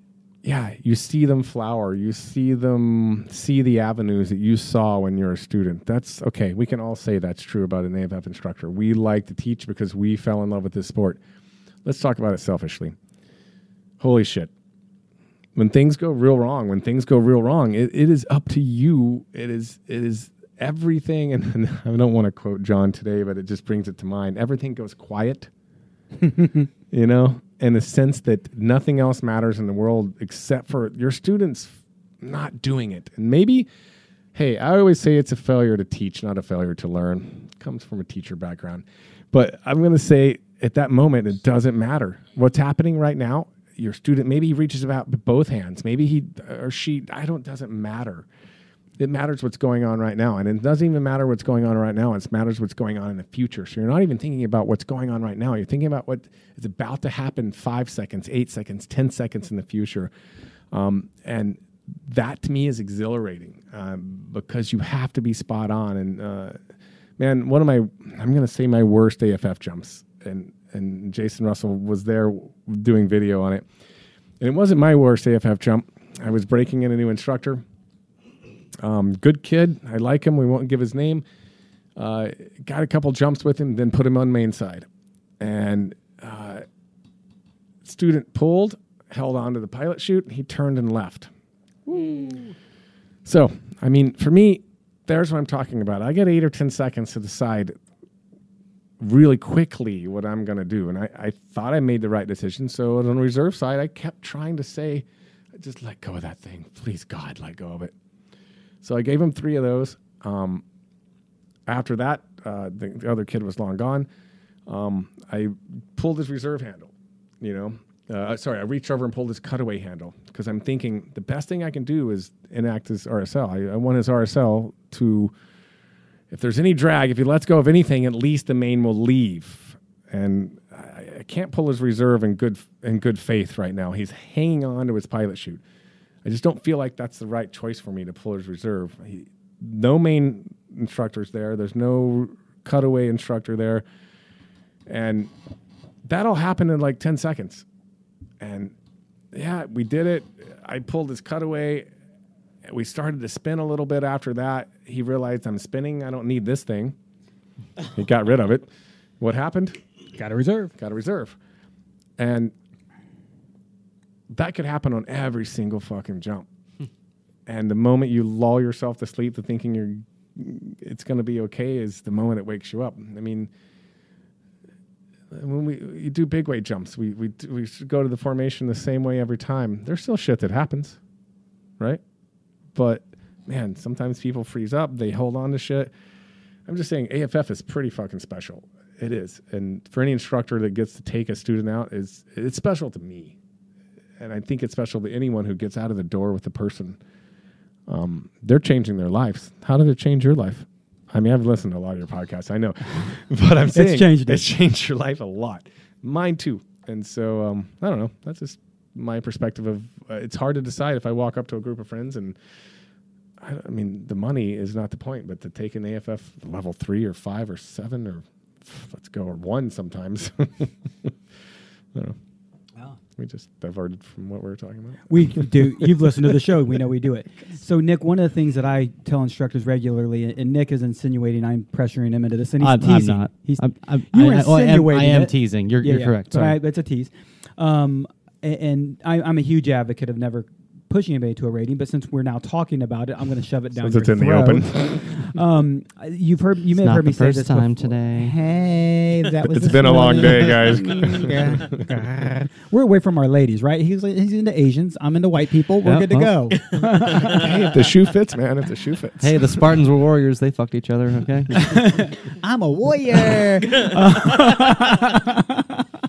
yeah, you see them flower. You see them see the avenues that you saw when you're a student. That's okay. We can all say that's true about an AFF instructor. We like to teach because we fell in love with this sport. Let's talk about it selfishly. Holy shit. When things go real wrong, when things go real wrong, it, it is up to you. It is it is everything and, and <laughs> I don't want to quote John today, but it just brings it to mind. Everything goes quiet. <laughs> you know, in the sense that nothing else matters in the world except for your students not doing it. And maybe, hey, I always say it's a failure to teach, not a failure to learn. comes from a teacher background. But I'm going to say at that moment, it doesn't matter. What's happening right now, your student maybe he reaches about both hands. Maybe he or she i don't doesn't matter. It matters what's going on right now. And it doesn't even matter what's going on right now. It matters what's going on in the future. So you're not even thinking about what's going on right now. You're thinking about what is about to happen five seconds eight seconds ten seconds in the future. Um, and that to me is exhilarating um, because you have to be spot on. And uh, man one of my i'm going to say my worst aff jumps and and jason russell was there doing video on it and it wasn't my worst aff jump i was breaking in a new instructor um, good kid. I like him. We won't give his name. Uh, got a couple jumps with him, then put him on main side. And uh, student pulled, held on to the pilot chute. He turned and left. So, I mean, for me, there's what I'm talking about. I get eight or 10 seconds to decide really quickly what I'm going to do. And I, I thought I made the right decision. So on the reserve side, I kept trying to say, just let go of that thing. Please, God, let go of it. So I gave him three of those. Um, after that, uh, the, the other kid was long gone. Um, I pulled his reserve handle. You know, uh, sorry, I reached over and pulled his cutaway handle because I'm thinking the best thing I can do is enact his RSL. I, I want his RSL to, if there's any drag, if he lets go of anything, at least the main will leave. And I, I can't pull his reserve in good in good faith right now. He's hanging on to his pilot chute. I just don't feel like that's the right choice for me to pull his reserve. He, no main instructors there. There's no cutaway instructor there, and that all happened in like ten seconds. And yeah, we did it. I pulled his cutaway. We started to spin a little bit after that. He realized I'm spinning. I don't need this thing. He got rid of it. What happened? Got a reserve. Got a reserve. And that could happen on every single fucking jump. and the moment you lull yourself to sleep to thinking you're it's going to be okay is the moment it wakes you up. I mean, when we you do big weight jumps, we we we go to the formation the same way every time. There's still shit that happens, right? But man, sometimes people freeze up. They hold on to shit. I'm just saying, AFF is pretty fucking special. It is, and for any instructor that gets to take a student out, is it's special to me, and I think it's special to anyone who gets out of the door with a person. Um, they're changing their lives. How did it change your life? I mean, I've listened to a lot of your podcasts. I know, <laughs> but I'm saying it's changed it. It's changed your life a lot. Mine too. And so um, I don't know. That's just my perspective of. Uh, it's hard to decide if I walk up to a group of friends and. I, I mean, the money is not the point, but to take an AFF level three or five or seven or let's go or one sometimes. <laughs> I don't. We just diverted from what we were talking about. We <laughs> do. You've listened to the show. We know we do it. So, Nick, one of the things that I tell instructors regularly, and Nick is insinuating I'm pressuring him into this, and he's I'm, teasing. I'm not. He's, I'm, I'm, you were I, oh, I am, I insinuating am it. teasing. You're, Yeah, you're yeah. correct. But Sorry. I, it's a tease. Um, a- and I, I'm a huge advocate of never pushing anybody to a rating. But since we're now talking about it, I'm going to shove it down. Since your it's in the open. <laughs> um, you've heard. You may It's have not heard me the say first this time before. today. Hey, that was. It's this been a long day, guys. <laughs> We're away from our ladies, right? He's like, he's into Asians. I'm into white people. We're Yeah, good to well. go. hey, <laughs> if the shoe fits, man, if the shoe fits. Hey, the Spartans were warriors. They fucked each other. Okay. I'm a warrior.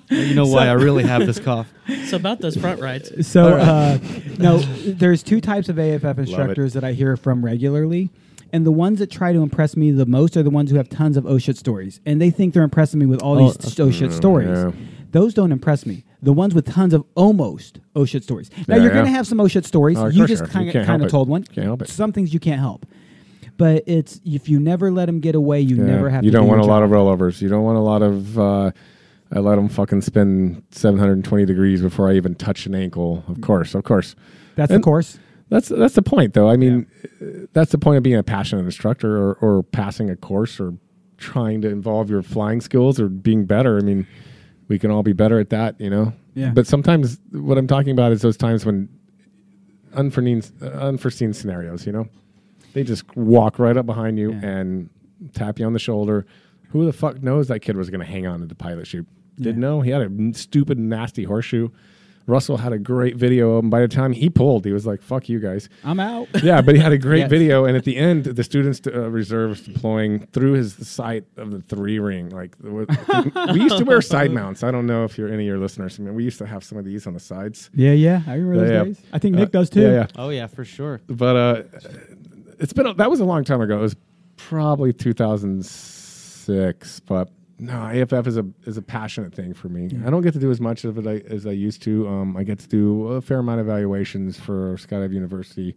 You know why I really have this cough. <laughs> So about those front rides. So uh, no, <laughs> there's two types of AFF instructors that I hear from regularly. And the ones that try to impress me the most are the ones who have tons of oh shit stories. And they think they're impressing me with all Oh, these oh shit stories. yeah. Those don't impress me. The ones with tons of almost oh shit stories. Now Yeah, you're going to have some oh shit stories. Oh, you just you are. You kind of kind of told one. Can't help it. Some things you can't help. But it's if you never let them get away, you Yeah, never have to. You to don't do want a your lot job. of rollovers. You don't want a lot of. Uh, I let them fucking spin 720 degrees before I even touch an ankle. Of course, of course. That's the course. That's that's the point, though. I mean, uh, that's the point of being a passionate instructor, or, or passing a course, or trying to involve your flying skills, or being better. I mean, we can all be better at that, you know. Yeah. But sometimes, what I'm talking about is those times when unforeseen unforeseen scenarios. You know, they just walk right up behind you Yeah. and tap you on the shoulder. Who the fuck knows that kid was going to hang on to the pilot chute? Didn't Yeah. know he had a stupid, nasty horseshoe. Russell had a great video of him. By the time he pulled, he was like, "Fuck you guys." I'm out. <laughs> Yeah, but he had a great Yes. video, and at the end, the students uh, reserves deploying through his sight of the three ring. Like <laughs> we used to wear side mounts. I don't know if you're any of your listeners. I mean, we used to have some of these on the sides. Yeah, yeah. I remember those Yeah, yeah. days. I think Uh, Nick does too. Yeah, yeah. Oh yeah, for sure. But uh, it's been a, that was a long time ago. It was probably 2006. But no, AFF is a is a passionate thing for me. I don't get to do as much of it I, as I used to. Um, I get to do a fair amount of evaluations for Skydive University,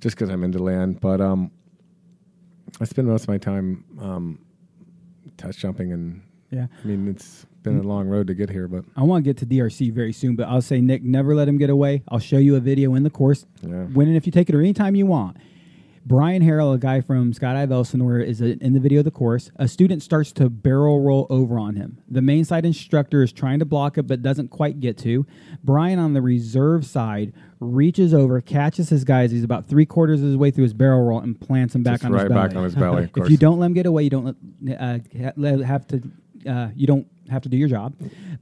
just because I'm in DeLand. But um, I spend most of my time um, test jumping, and Yeah. I mean it's been a long road to get here. But I want to get to DRC very soon, but I'll say, Nick, never let him get away. I'll show you a video in the course. Yeah. When and if you take it or anytime you want. Brian Harrell, a guy from Skydive Elsinore, is a, in the video of the course. A student starts to barrel roll over on him. The main side instructor is trying to block it, but doesn't quite get to. Brian on the reserve side reaches over, catches his guy as he's about three quarters of his way through his barrel roll, and plants him back Just on right his belly. back on his belly, of <laughs> if you don't let him get away, you don't let, uh, have to. Uh, you don't have to do your job.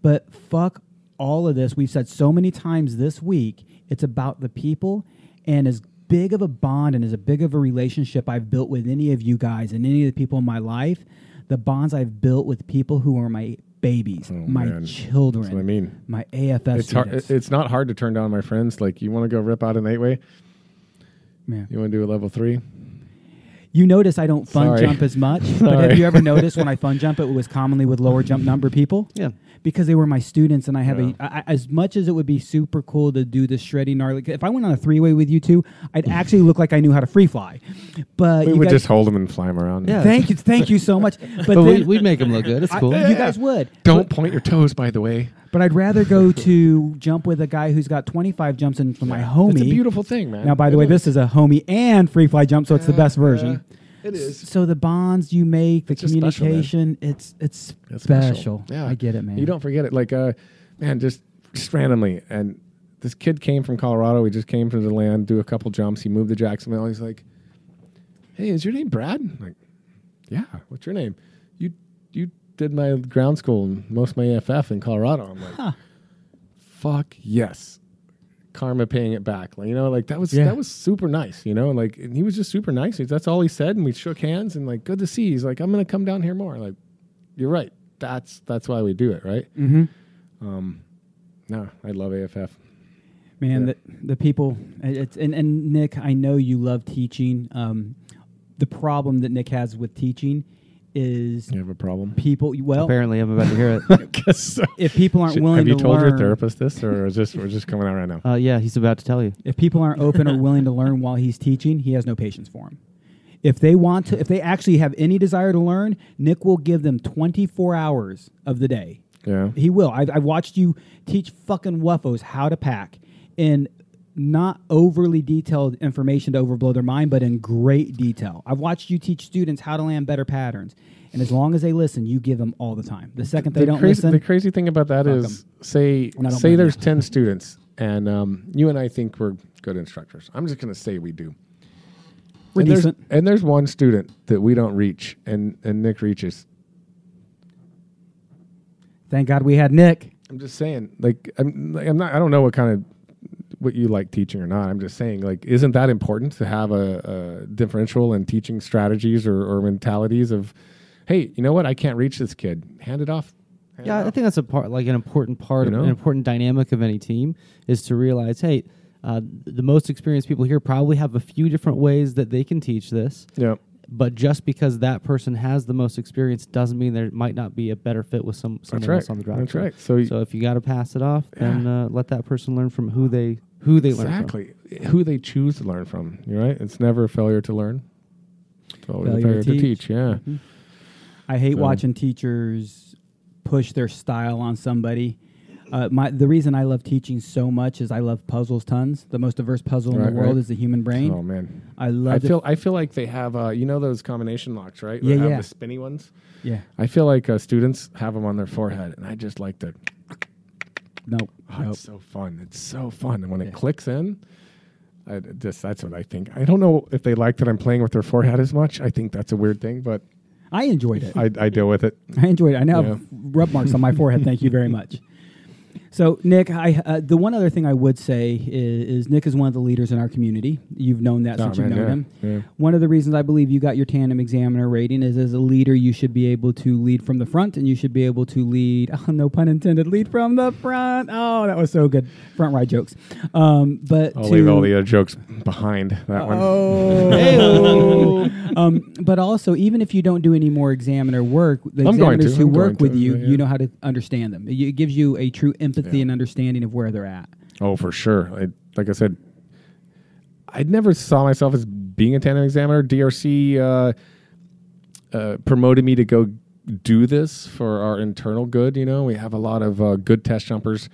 But fuck all of this. We've said so many times this week. It's about the people, and as big of a bond and as a big of a relationship I've built with any of you guys and any of the people in my life, the bonds I've built with people who are my babies, oh, my Oh, man. children, That's what I mean. my AFF It's hard. It's not hard to turn down my friends. Like you want to go rip out an eight way. Yeah. You want to do a level three? You notice I don't fun Sorry. jump as much, <laughs> but have you ever noticed when I <laughs> fun jump, it was commonly with lower jump number people? Yeah. Because they were my students, and I have Yeah. a I, I- as much as it would be super cool to do the shreddy gnarly. If I went on a three way with you two, I'd <laughs> actually look like I knew how to free fly. But We you would guys, just hold them and fly them around. Yeah. thank you, thank you so much. But, But then, we, we'd make them look good. It's I- cool. you guys would. Don't point your toes, by the way. But I'd rather go <laughs> to jump with a guy who's got 25 jumps in from my homie. It's a beautiful thing, man. Now, by the way, is. this is a homie and free fly jump, so it's the best version. It is. So the bonds you make, the It's just special, man. communication, it's it's It's special. Yeah, I get it, man. You don't forget it. Like, uh, man, just just randomly, and this kid came from Colorado. He just came from DeLand, do a couple jumps. He moved to Jacksonville. He's like, "Hey, is your name Brad?" I'm like, yeah. What's your name? You you did my ground school and most of my AFF in Colorado. I'm like, Huh. fuck yes. Karma paying it back, like, you know, like that was Yeah. that was super nice, you know, and like and he was just super nice. That's all he said, and we shook hands, and like, good to see. you. He's like, I'm gonna come down here more. Like, you're right. That's that's why we do it, right? Mm-hmm. Um, no, I love AFF. Man, Yeah. the the people. It's and, and Nick, I know you love teaching. Um, the problem that Nick has with teaching is You have a problem? people. Well, Apparently, I'm about to hear it. <laughs> Guess so. if people aren't Should- willing have you to told learn, your therapist this, or is this we're just coming out right now? Uh, yeah, he's about to tell you. if people aren't open or willing to learn while he's teaching, he has no patience for him. If they want to, if they actually have any desire to learn, Nick will give them 24 hours of the day. Yeah. He will. I've, I've watched you teach fucking wuffos how to pack in not overly detailed information to overblow their mind, but in great detail. I've watched you teach students how to land better patterns. And as long as they listen, you give them all the time. The second they the don't crazy, listen, The crazy thing about that is, is, say And I don't say there's ten students, and um, you and I think we're good instructors. I'm just going to say we do. we're and there's, decent. and there's one student that we don't reach, and and Nick reaches. Thank God we had Nick. I'm just saying, like I'm, like, I'm not. I don't know what kind of what you like teaching or not. I'm just saying, like, isn't that important to have a, a differential in teaching strategies or, or mentalities of, hey, you know what? I can't reach this kid. Hand it off. Hand Yeah, it I off. think that's a part, like an important part, You know? an important dynamic of any team is to realize, hey, uh, the most experienced people here probably have a few different ways that they can teach this. Yeah. But just because that person has the most experience doesn't mean there might not be a better fit with some someone right. else on the drive. That's team. right. So so if you got to pass it off, then uh, let that person learn from who they who they learn exactly who they choose to learn from. You're right. It's never a failure to learn. It's always Failure a to failure to teach. teach. Yeah. I hate So- watching teachers push their style on somebody. Uh, my the reason I love teaching so much is I love puzzles tons. The most diverse puzzle in Right, the world right. is the human brain. Oh man. I love. I feel I feel like they have uh, you know those combination locks right? Yeah, yeah. the spinny ones. yeah. I feel like uh, students have them on their forehead, and I just like to. Nope. Oh, nope. It's so fun. It's so fun, and when Yeah. it clicks in, I just that's what I think. I don't know if they like that I'm playing with their forehead as much. I think that's a weird thing, but I enjoyed it. I, I deal with it. I enjoyed it. I now Yeah. have rub marks on my forehead. Thank you very much. <laughs> So, Nick, I uh, the one other thing I would say is, is Nick is one of the leaders in our community. You've known that Oh, since man, you've known yeah, him. yeah. One of the reasons I believe you got your tandem examiner rating is as a leader, you should be able to lead from the front, and you should be able to lead. Oh, <laughs> no pun intended. Lead from the front. Oh, that was so good. Front ride jokes. Um, but I'll leave all the other jokes behind that one. Oh. <laughs> um, but also, even if you don't do any more examiner work, the I'm examiners who I'm work with to, you, yeah, you know how to understand them. It gives you a true empathy Yeah. and understanding of where they're at. Oh, for sure. I, like I said, I never saw myself as being a tandem examiner. DRC uh, uh, promoted me to go do this for our internal good. You know, we have a lot of uh, good test jumpers.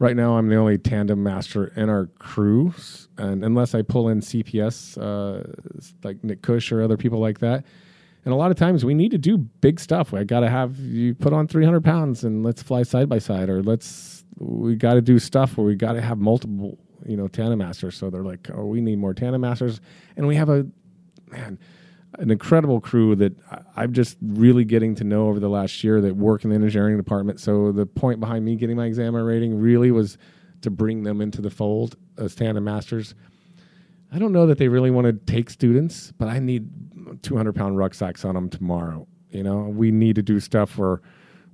Right now, I'm the only tandem master in our crew, and unless I pull in CPS uh, like Nick Cush or other people like that. And a lot of times we need to do big stuff. I got to have you put on 300 pounds and let's fly side by side, or let's we got to do stuff where we got to have multiple, you know, tandem masters. So they're like, oh, we need more tandem masters, and we have a man, an incredible crew that I- I'm just really getting to know over the last year that work in the engineering department. So the point behind me getting my examiner rating really was to bring them into the fold as tandem masters. I don't know that they really want to take students, but I need 200 pound rucksacks on them tomorrow. You know, we need to do stuff where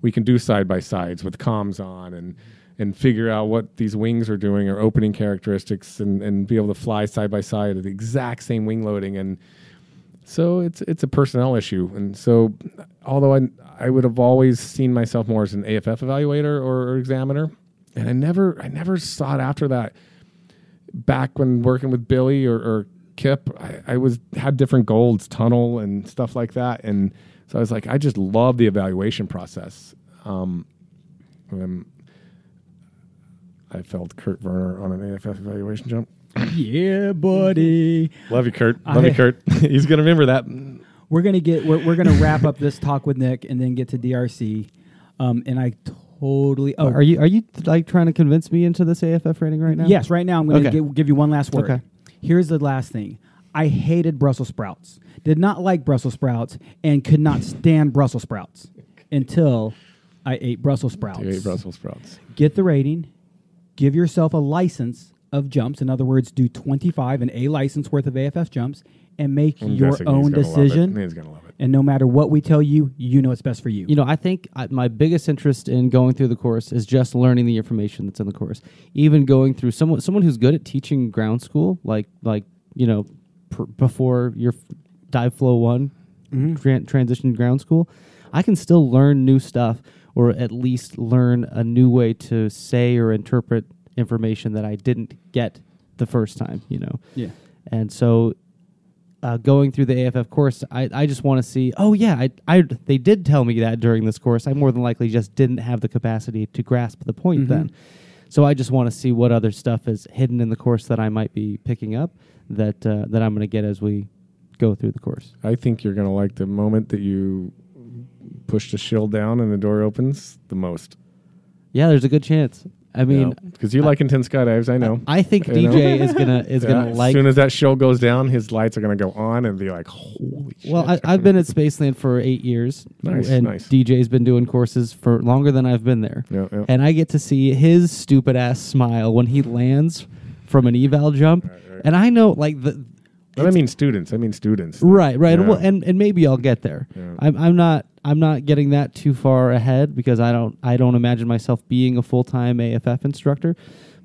we can do side by sides with comms on and and figure out what these wings are doing or opening characteristics and, and be able to fly side by side at the exact same wing loading. And so it's it's a personnel issue. And so although I I would have always seen myself more as an AFF evaluator or, or examiner and I never I never sought after that. Back when working with Billy or, or Kip, I, I was had different goals, tunnel and stuff like that, and so I was like, I just love the evaluation process. Um, I felt Kurt Werner on an AFF evaluation jump. <coughs> yeah, buddy. <laughs> Love you, Kurt. I- Love you, Kurt. <laughs> He's gonna remember that. We're gonna get. We're, we're gonna wrap up this talk with Nick and then get to DRC. Um, and I totally. Oh, Are you are you like trying to convince me into this AFF rating right now? Yes, right now I'm going to Okay. give, give you one last word. Okay. Here's the last thing. I hated Brussels sprouts. Did not like Brussels sprouts and could not stand Brussels sprouts <laughs> until I ate Brussels sprouts. You ate Brussels sprouts. Get the rating. Give yourself a license of jumps. In other words, do 25 and a license worth of AFF jumps and make I'm your guessing he's own gonna love it. decision. He's gonna love it. And no matter what we tell you, you know it's best for you. You know, I think I, my biggest interest in going through the course is just learning the information that's in the course. Even going through someone someone who's good at teaching ground school, like like you know, pr- before your f- dive flow one mm-hmm. tran- transition to ground school, I can still learn new stuff, or at least learn a new way to say or interpret information that I didn't get the first time. You know, yeah. and so uh, going through the AFF course, I, I just want to see. Oh yeah, I, I they did tell me that during this course. I more than likely just didn't have the capacity to grasp the point then. So I just want to see what other stuff is hidden in the course that I might be picking up that uh, that I'm going to get as we go through the course. I think you're gonna like the moment that you push the shield down and the door opens the most. Yeah, there's a good chance. I mean, because you like intense skydives, I know. I think <laughs> You know? DJ is gonna <laughs> is Yeah, gonna as like. soon as that shield goes down, his lights are gonna go on and be like, "Holy shit!" well, I, I've been at Spaceland for eight years, Nice, and nice. DJ's been doing courses for longer than I've been there. Yeah, yeah. and I get to see his stupid ass smile when he lands from an eval jump, and I know like the But I mean students. I mean students. right, right, Yeah. well, and and maybe I'll get there. Yeah. I'm I'm not I'm not getting that too far ahead because I don't I don't imagine myself being a full time AFF instructor,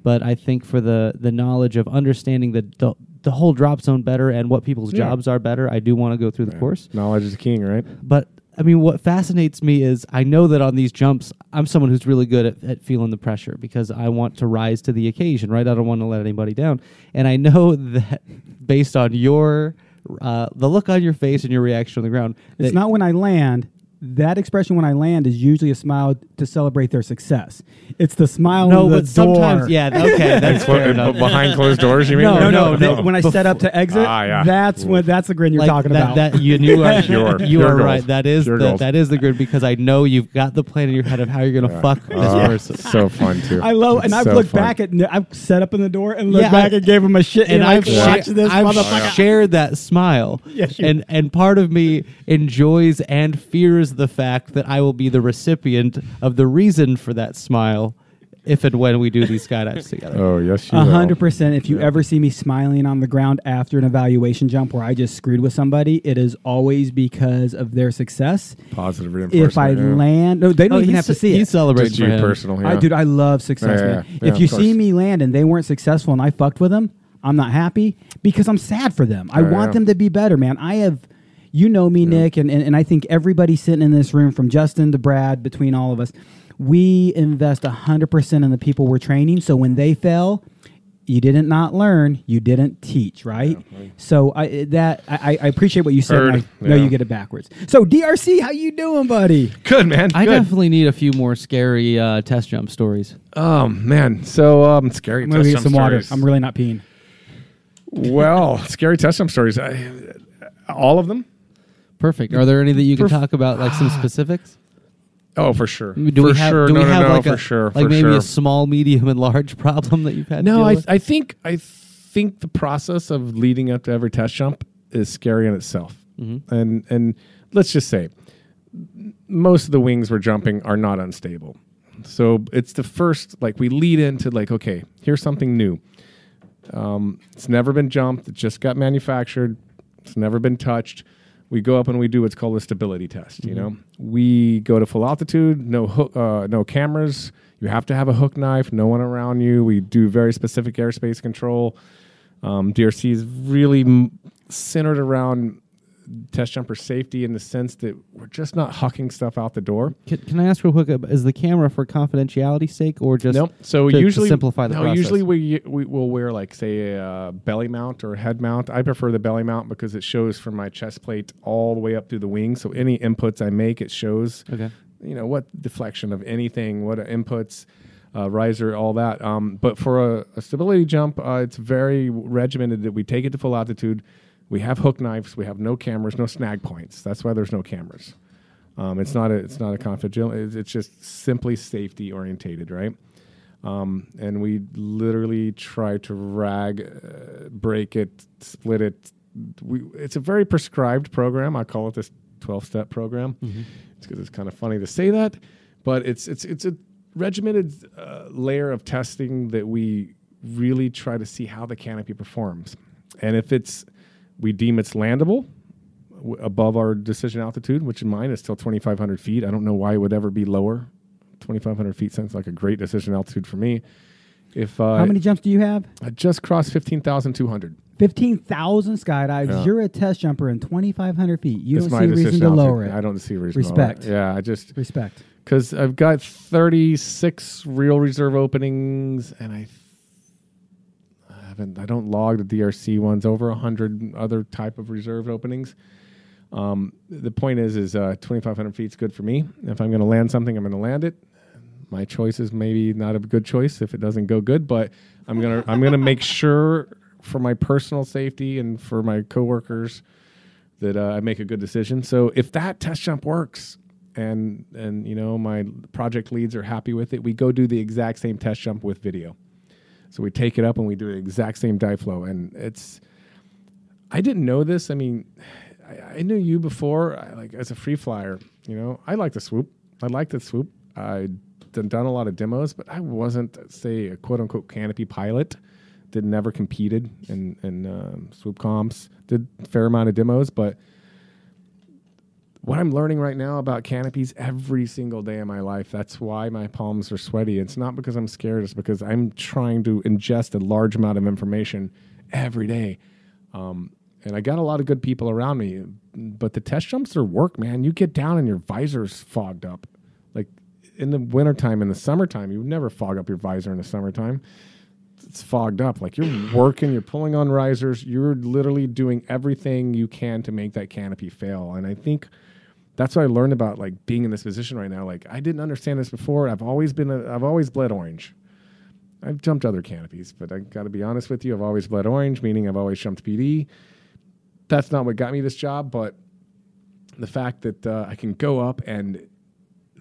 but I think for the the knowledge of understanding the the, the whole drop zone better and what people's Yeah. jobs are better, I do want to go through the course. Knowledge is king, right? But I mean, what fascinates me is I know that on these jumps, I'm someone who's really good at, at feeling the pressure because I want to rise to the occasion, right? I don't want to let anybody down. And I know <laughs> that based on your, uh, the look on your face and your reaction on the ground, It's not when I land. That expression when I land is usually a smile to celebrate their success. It's the smile no, the but sometimes, door. yeah, okay, <laughs> that's Clo- fair uh, enough. behind closed doors, you mean? No, No, no, no, no. When I set up to exit, Ah, yeah. that's when that's the grin you're Like talking that, about. That you knew <laughs> are Pure- you pure are right. That is Pure the, gold. that is the grid because I know you've got the plan in your head of how you're gonna fuck this Ah, person. so fun too. I love, and It's I've so looked fun. back at, I've set up in the door and looked Yeah, back I- and gave him a shit, and I've I've, watched sha- this I've shared that smile. <laughs> Yes, and and part of me enjoys and fears the fact that I will be the recipient of the reason for that smile if and when we do these skydives together. Oh yes, you A hundred percent. If you ever see me smiling on the ground after an evaluation jump where I just screwed with somebody, it is always because of their success. Positive reinforcement. If I yeah. land, no, they don't Oh, even have to see he's it. celebrating just for you him. personal. Yeah. I, dude, I love success, Yeah, yeah, man. yeah. Yeah, if you of see me land and they weren't successful and I fucked with them, I'm not happy because I'm sad for them. I Yeah, want yeah. them to be better, man. I have, you know me, Nick, and, and, and I think everybody sitting in this room, from Justin to Brad, between all of us, we invest 100% in the people we're training. So when they fail, you didn't not learn, you didn't teach, right? So I that I, I appreciate what you said. and Heard. I know Yeah. you get it backwards. So DRC, how you doing, buddy? Good man. I good. definitely need a few more scary uh, test jump stories. Oh man, so um, scary. I'm gonna test get jump some water. stories. I'm really not peeing. well, scary test jump stories. I, all of them. Perfect. Are there any that you can Perf- talk about, like some <sighs> specifics? Oh, for sure. Do for we have, sure. do we no, have no, like for a, sure. like for maybe sure. a small, medium, and large <laughs> problem that you've had? to No, deal I, with? I think I think the process of leading up to every test jump is scary in itself. Mm-hmm. And and let's just say most of the wings we're jumping are not unstable. So it's the first like we lead into like okay, here's something new. Um, it's never been jumped. It just got manufactured. It's never been touched. We go up and we do what's called a stability test. You know, we go to full altitude, no hook, uh, no cameras. You have to have a hook knife. No one around you. We do very specific airspace control. Um, DRC is really m- centered around test jumper safety in the sense that we're just not hucking stuff out the door. Can, can I ask real quick? uh, Is the camera for confidentiality sake or just Nope. So to- to usually simplify the no, process? usually we we will wear like say a uh, belly mount or a head mount. I prefer the belly mount because it shows from my chest plate all the way up through the wing. So any inputs I make, it shows. Okay. You know what deflection of anything, what inputs, uh, riser, all that. Um, but for a, a stability jump, uh, it's very regimented that we take it to full altitude. We have hook knives. We have no cameras, no snag points. That's why there's no cameras. Um, it's not a it's not a confidential. It's, it's just simply safety orientated, right? Um, and we literally try to rag, uh, break it, split it. We, it's a very prescribed program. I call it this twelve step program. It's because it's kind of funny to say that, but it's it's it's a regimented uh, layer of testing that we really try to see how the canopy performs, and if it's we deem it's landable w- above our decision altitude, which in mine is still 2,500 feet. I don't know why it would ever be lower. 2,500 feet sounds like a great decision altitude for me. If uh, How many jumps do you have? I just crossed 15,200. 15,000 skydives. Yeah. You're a test jumper in 2,500 feet. You It's don't see reason decision to altitude. lower it. I don't see reason. to lower it. Respect. Yeah, I just Respect. because I've got 36 real reserve openings, and I, I haven't. I don't log the DRC ones. Over hundred other type of reserve openings. Um, the point is, is uh, 2,500 feet is good for me. If I'm going to land something, I'm going to land it. My choice is maybe not a good choice if it doesn't go good, but I'm gonna I'm gonna make sure for my personal safety and for my coworkers that uh, I make a good decision. So if that test jump works and and you know my project leads are happy with it, we go do the exact same test jump with video. So we take it up and we do the exact same dive flow, and it's. I didn't know this. I mean, I, I knew you before, I, like as a free flyer. You know, I like to swoop. I like to swoop. I done, done a lot of demos, but I wasn't, say, a quote unquote canopy pilot. Did never competed in in um, swoop comps. Did fair amount of demos, but what I'm learning right now about canopies every single day of my life. That's why my palms are sweaty. It's not because I'm scared. It's because I'm trying to ingest a large amount of information every day. Um, and I got a lot of good people around me, but the test jumps are work, man. You get down and your visor's fogged up. Like in the wintertime, in the summertime, you would never fog up your visor in the summertime. It's fogged up. Like you're <clears throat> working, you're pulling on risers, you're literally doing everything you can to make that canopy fail. And I think that's what I learned about like being in this position right now. Like I didn't understand this before. I've always been I've always bled orange. I've jumped other canopies, but I got to be honest with you. I've always bled orange, meaning I've always jumped PD. That's not what got me this job, but the fact that uh, I can go up and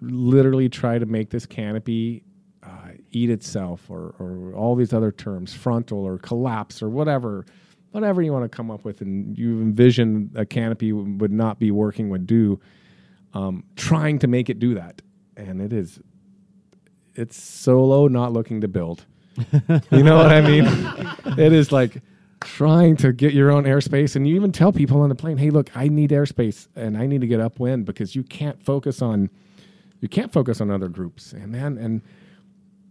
literally try to make this canopy uh, eat itself, or, or all these other terms, frontal or collapse or whatever, whatever you want to come up with, and you envision a canopy would not be working would do, um, trying to make it do that, and it is it's solo, not looking to build. <laughs> you know what I mean? it is like trying to get your own airspace, and you even tell people on the plane, "Hey, look, I need airspace, and I need to get upwind because you can't focus on you can't focus on other groups." And man, and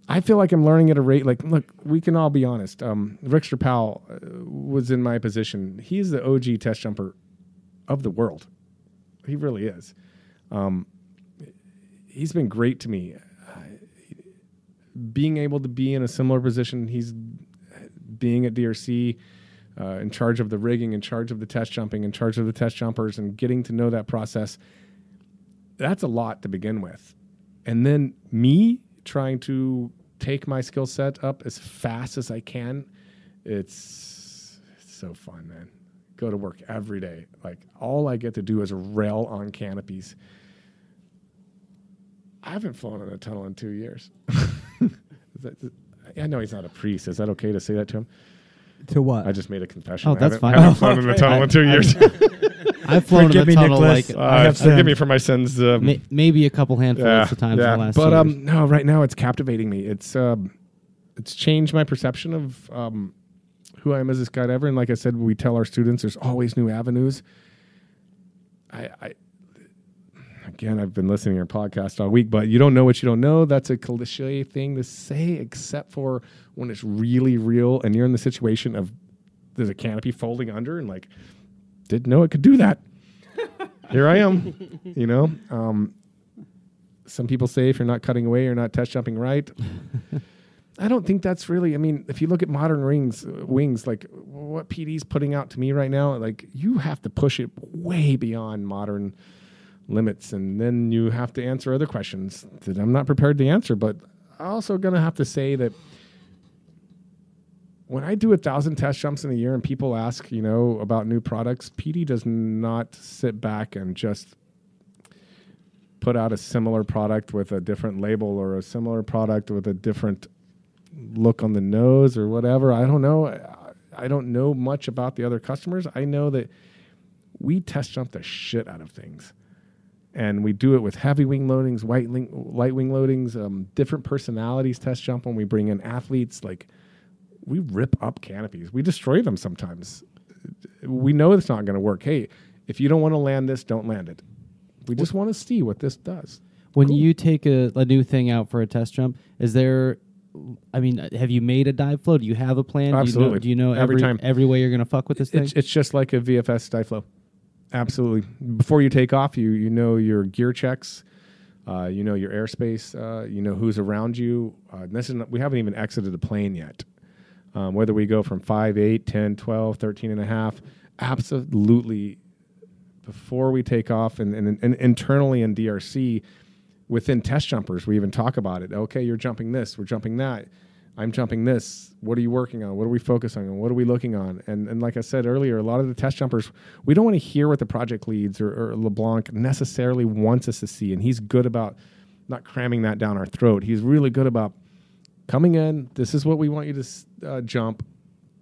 I feel like I'm learning at a rate. Like, look, we can all be honest. Um, Rickster Powell uh, was in my position. He's the OG test jumper of the world. He really is. Um, he's been great to me. Being able to be in a similar position, he's being at DRC, uh, in charge of the rigging, in charge of the test jumping, in charge of the test jumpers, and getting to know that process. That's a lot to begin with. And then me trying to take my skill set up as fast as I can. It's, it's so fun, man. Go to work every day. Like all I get to do is rail on canopies. I haven't flown in a tunnel in two years. <laughs> that, I know he's not a priest. Is that okay to say that to him? To what? I just made a confession. Oh, I that's haven't- fine. I haven't flown in a <laughs> tunnel in two years. <laughs> I've flown in a tunnel Nicholas. like Uh, I have forgive me for my sins. Um, may, maybe a couple handfuls of times in the last but um, no, right now it's captivating me. It's um, it's changed my perception of um, who I am as a skydiver. And like I said, we tell our students there's always new avenues. I, I again, I've been listening to your podcast all week, but you don't know what you don't know. That's a cliche thing to say, except for when it's really real and you're in the situation of there's a canopy folding under and like didn't know it could do that. <laughs> Here I am, you know. Um, some people say if you're not cutting away, you're not test jumping right. <laughs> I don't think that's really. I mean, if you look at modern rings, uh, wings, like what PD's putting out to me right now, like you have to push it way beyond modern limits, and then you have to answer other questions that I'm not prepared to answer. But I'm also gonna have to say that when I do a thousand test jumps in a year and people ask, you know, about new products, PD does not sit back and just put out a similar product with a different label or a similar product with a different look on the nose or whatever. I don't know. I- I don't know much about the other customers. I know that we test jump the shit out of things. And we do it with heavy wing loadings, white ling- light wing loadings, um, different personalities test jump when we bring in athletes. Like we rip up canopies. We destroy them sometimes. We know it's not going to work. Hey, if you don't want to land this, don't land it. We just want to see what this does. when you take a, a new thing out for a test jump, is there? I mean, have you made a dive flow? Do you have a plan? Absolutely. Do you know, do you know Every every time. every way you're going to fuck with this thing? It's, it's just like a VFS dive flow. Absolutely. Before you take off, you you know your gear checks, uh, you know your airspace, uh, you know who's around you. Uh, this is not, we haven't even exited the plane yet. Um, whether we go from 5, 8, 10, 12, 13 and a half, absolutely before we take off and, and, and internally in DRC, within test jumpers, we even talk about it. Okay, you're jumping this, we're jumping that. I'm jumping this. What are you working on? What are we focusing on? What are we looking on? And and like I said earlier, a lot of the test jumpers, we don't want to hear what the project leads or, or LeBlanc necessarily wants us to see. And he's good about not cramming that down our throat. He's really good about coming in. This is what we want you to uh, jump.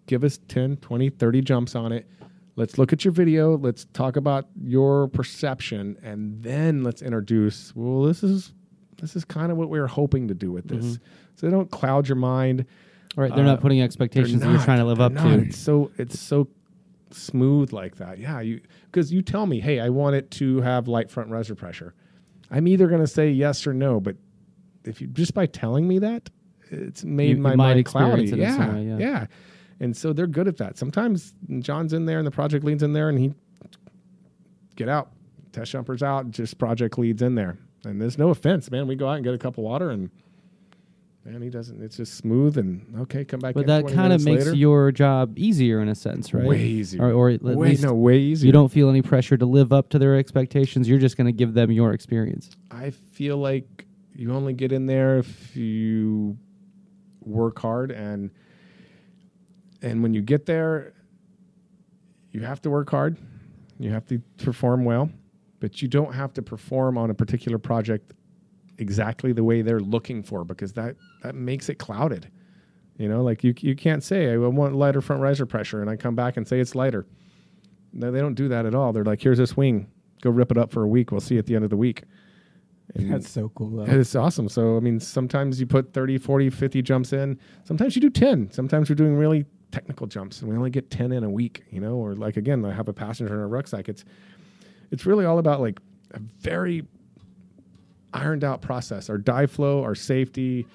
Give us 10, 20, 30 jumps on it. Let's look at your video. Let's talk about your perception, and then let's introduce. Well, this is this is kind of what we were hoping to do with this. So they don't cloud your mind. right? They're uh, not putting expectations that you're trying to live up not. to. It's so it's so smooth like that. Yeah, you because you tell me, hey, I want it to have light front riser pressure. I'm either going to say yes or no, but if you just by telling me that, it's made You- my you mind cloudy. yeah, way, yeah. yeah. And so they're good at that. Sometimes John's in there and the project leads in there, and he get out, test jumpers out, just project leads in there. And there's no offense, man. We go out and get a cup of water, and man, he doesn't. It's just smooth and okay. Come back. But that kind of makes later. your job easier in a sense, right? Way easier. Or, or at way least no way easier. you don't feel any pressure to live up to their expectations. You're just going to give them your experience. I feel like you only get in there if you work hard and and when you get there you have to work hard. You have to perform well, but you don't have to perform on a particular project exactly the way they're looking for because that that makes it clouded. You know, like you you can't say I want lighter front riser pressure and I come back and say it's lighter. No, they don't do that at all. They're like, here's this wing, go rip it up for a week. We'll see you at the end of the week. And That's so cool. Though. it's awesome. So, I mean, sometimes you put 30, 40, 50 jumps in. Sometimes you do 10. Sometimes we're doing really technical jumps and we only get 10 in a week, you know, or like, again, I have a passenger in a rucksack. It's, it's really all about like a very ironed out process. Our dive flow, our safety.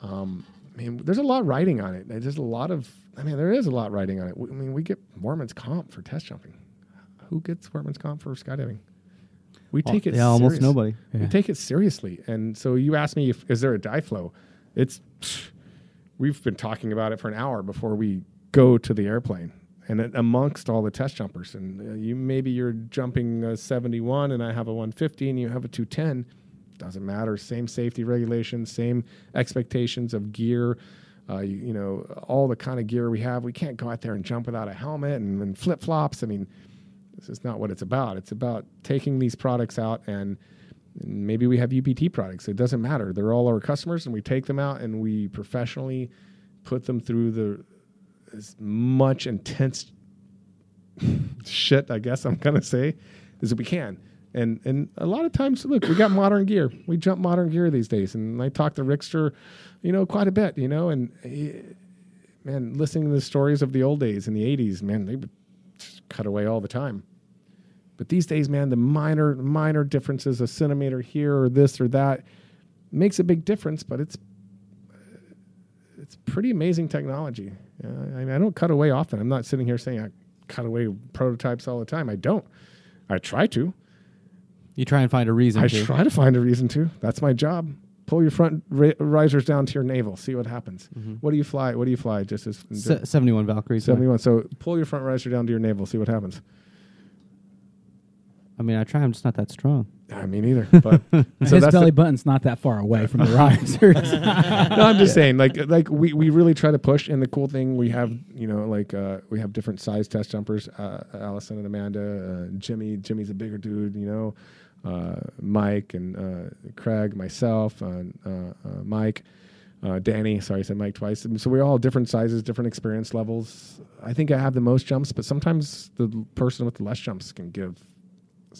Um, I mean, there's a lot riding on it. There's a lot of, I mean, there is a lot riding on it. I mean, we get workman's comp for test jumping. Who gets workman's comp for skydiving? We take it yeah, almost serious. nobody. We take it seriously. And so you asked me if is there a dive flow? It's we've been talking about it for an hour before we go to the airplane. And amongst all the test jumpers, and uh, you maybe you're jumping a 71, and I have a 150, and you have a 210. Doesn't matter. Same safety regulations, same expectations of gear. Uh, you, you know, all the kind of gear we have. We can't go out there and jump without a helmet and, and flip flops. I mean, this is not what it's about. It's about taking these products out and, and maybe we have UPT products. It doesn't matter. They're all our customers, and we take them out and we professionally put them through the as much intense shit. I guess I'm gonna say as we can. And and a lot of times, look, we got modern gear. We jump modern gear these days, and I talk to Rickster, you know, quite a bit, you know, and. eh, Man, listening to the stories of the old days in the '80s, man, they would cut away all the time. But these days, man, the minor minor differences, a centimeter here or this or that, makes a big difference. But it's it's pretty amazing technology. Uh, I, mean, I don't cut away often. I'm not sitting here saying I cut away prototypes all the time. I don't. I try to. You try and find a reason I to. try to find a reason to. That's my job. Pull your front ri- risers down to your navel. See what happens. What do you fly? What do you fly? Just as Se- 71 Valkyries. 71. So pull your front riser down to your navel. See what happens. I mean, I try. I'm just not that strong. I mean, either. <laughs> But so His belly the, button's not that far away from the <laughs> risers. no, I'm just saying, like, like we, we really try to push. And the cool thing, we have, you know, like uh, we have different size test jumpers. Uh, Allison and Amanda, uh, Jimmy. Jimmy's a bigger dude, you know. Uh, Mike and uh, Craig, myself, uh, uh, Mike, uh, Danny. Sorry, I said Mike twice. And so we're all different sizes, different experience levels. I think I have the most jumps, but sometimes the person with the less jumps can give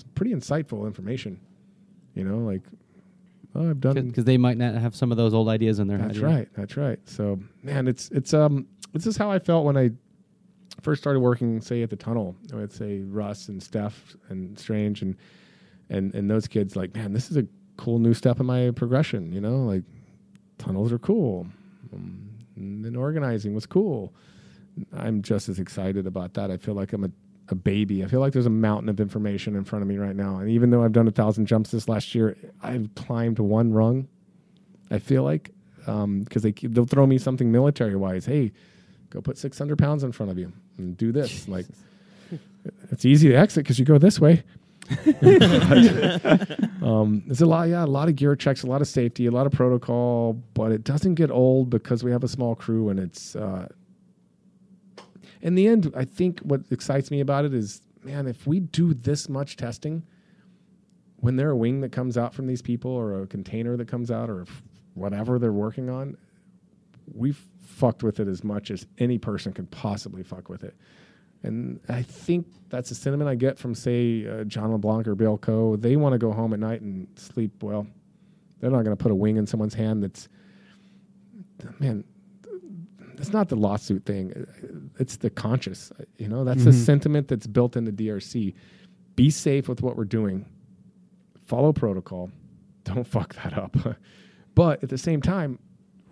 pretty insightful information. You know, like, oh, I've done Because they might not have some of those old ideas in their that's head. yeah. right. That's right. So, man, it's it's um this is how I felt when I first started working, say at the tunnel with say Russ and Steph and Strange and and and those kids. Like, man, this is a cool new step in my progression. You know, like tunnels are cool, um, and then organizing was cool. I'm just as excited about that. I feel like I'm a a baby. I feel like there's a mountain of information in front of me right now. And even though I've done a thousand jumps this last year, I've climbed one rung. I feel like because they keep, they'll throw me something military wise. Hey, go put 600 pounds in front of you and do this. Like it's easy to exit because you go this way. <laughs> um, there's a lot, yeah, a lot of gear checks, a lot of safety, a lot of protocol, but it doesn't get old because we have a small crew and it's. Uh, in the end, I think what excites me about it is, man, if we do this much testing, when there a wing that comes out from these people or a container that comes out or whatever they're working on, we've fucked with it as much as any person could possibly fuck with it. And I think that's the sentiment I get from, say, uh, John LeBlanc or Bill Coe. They want to go home at night and sleep well. They're not going to put a wing in someone's hand that's, man, it's not the lawsuit thing. Uh, it's the conscious. You know, that's the mm-hmm. sentiment that's built in the DRC. Be safe with what we're doing. Follow protocol. Don't <laughs> fuck that up. <laughs> but at the same time,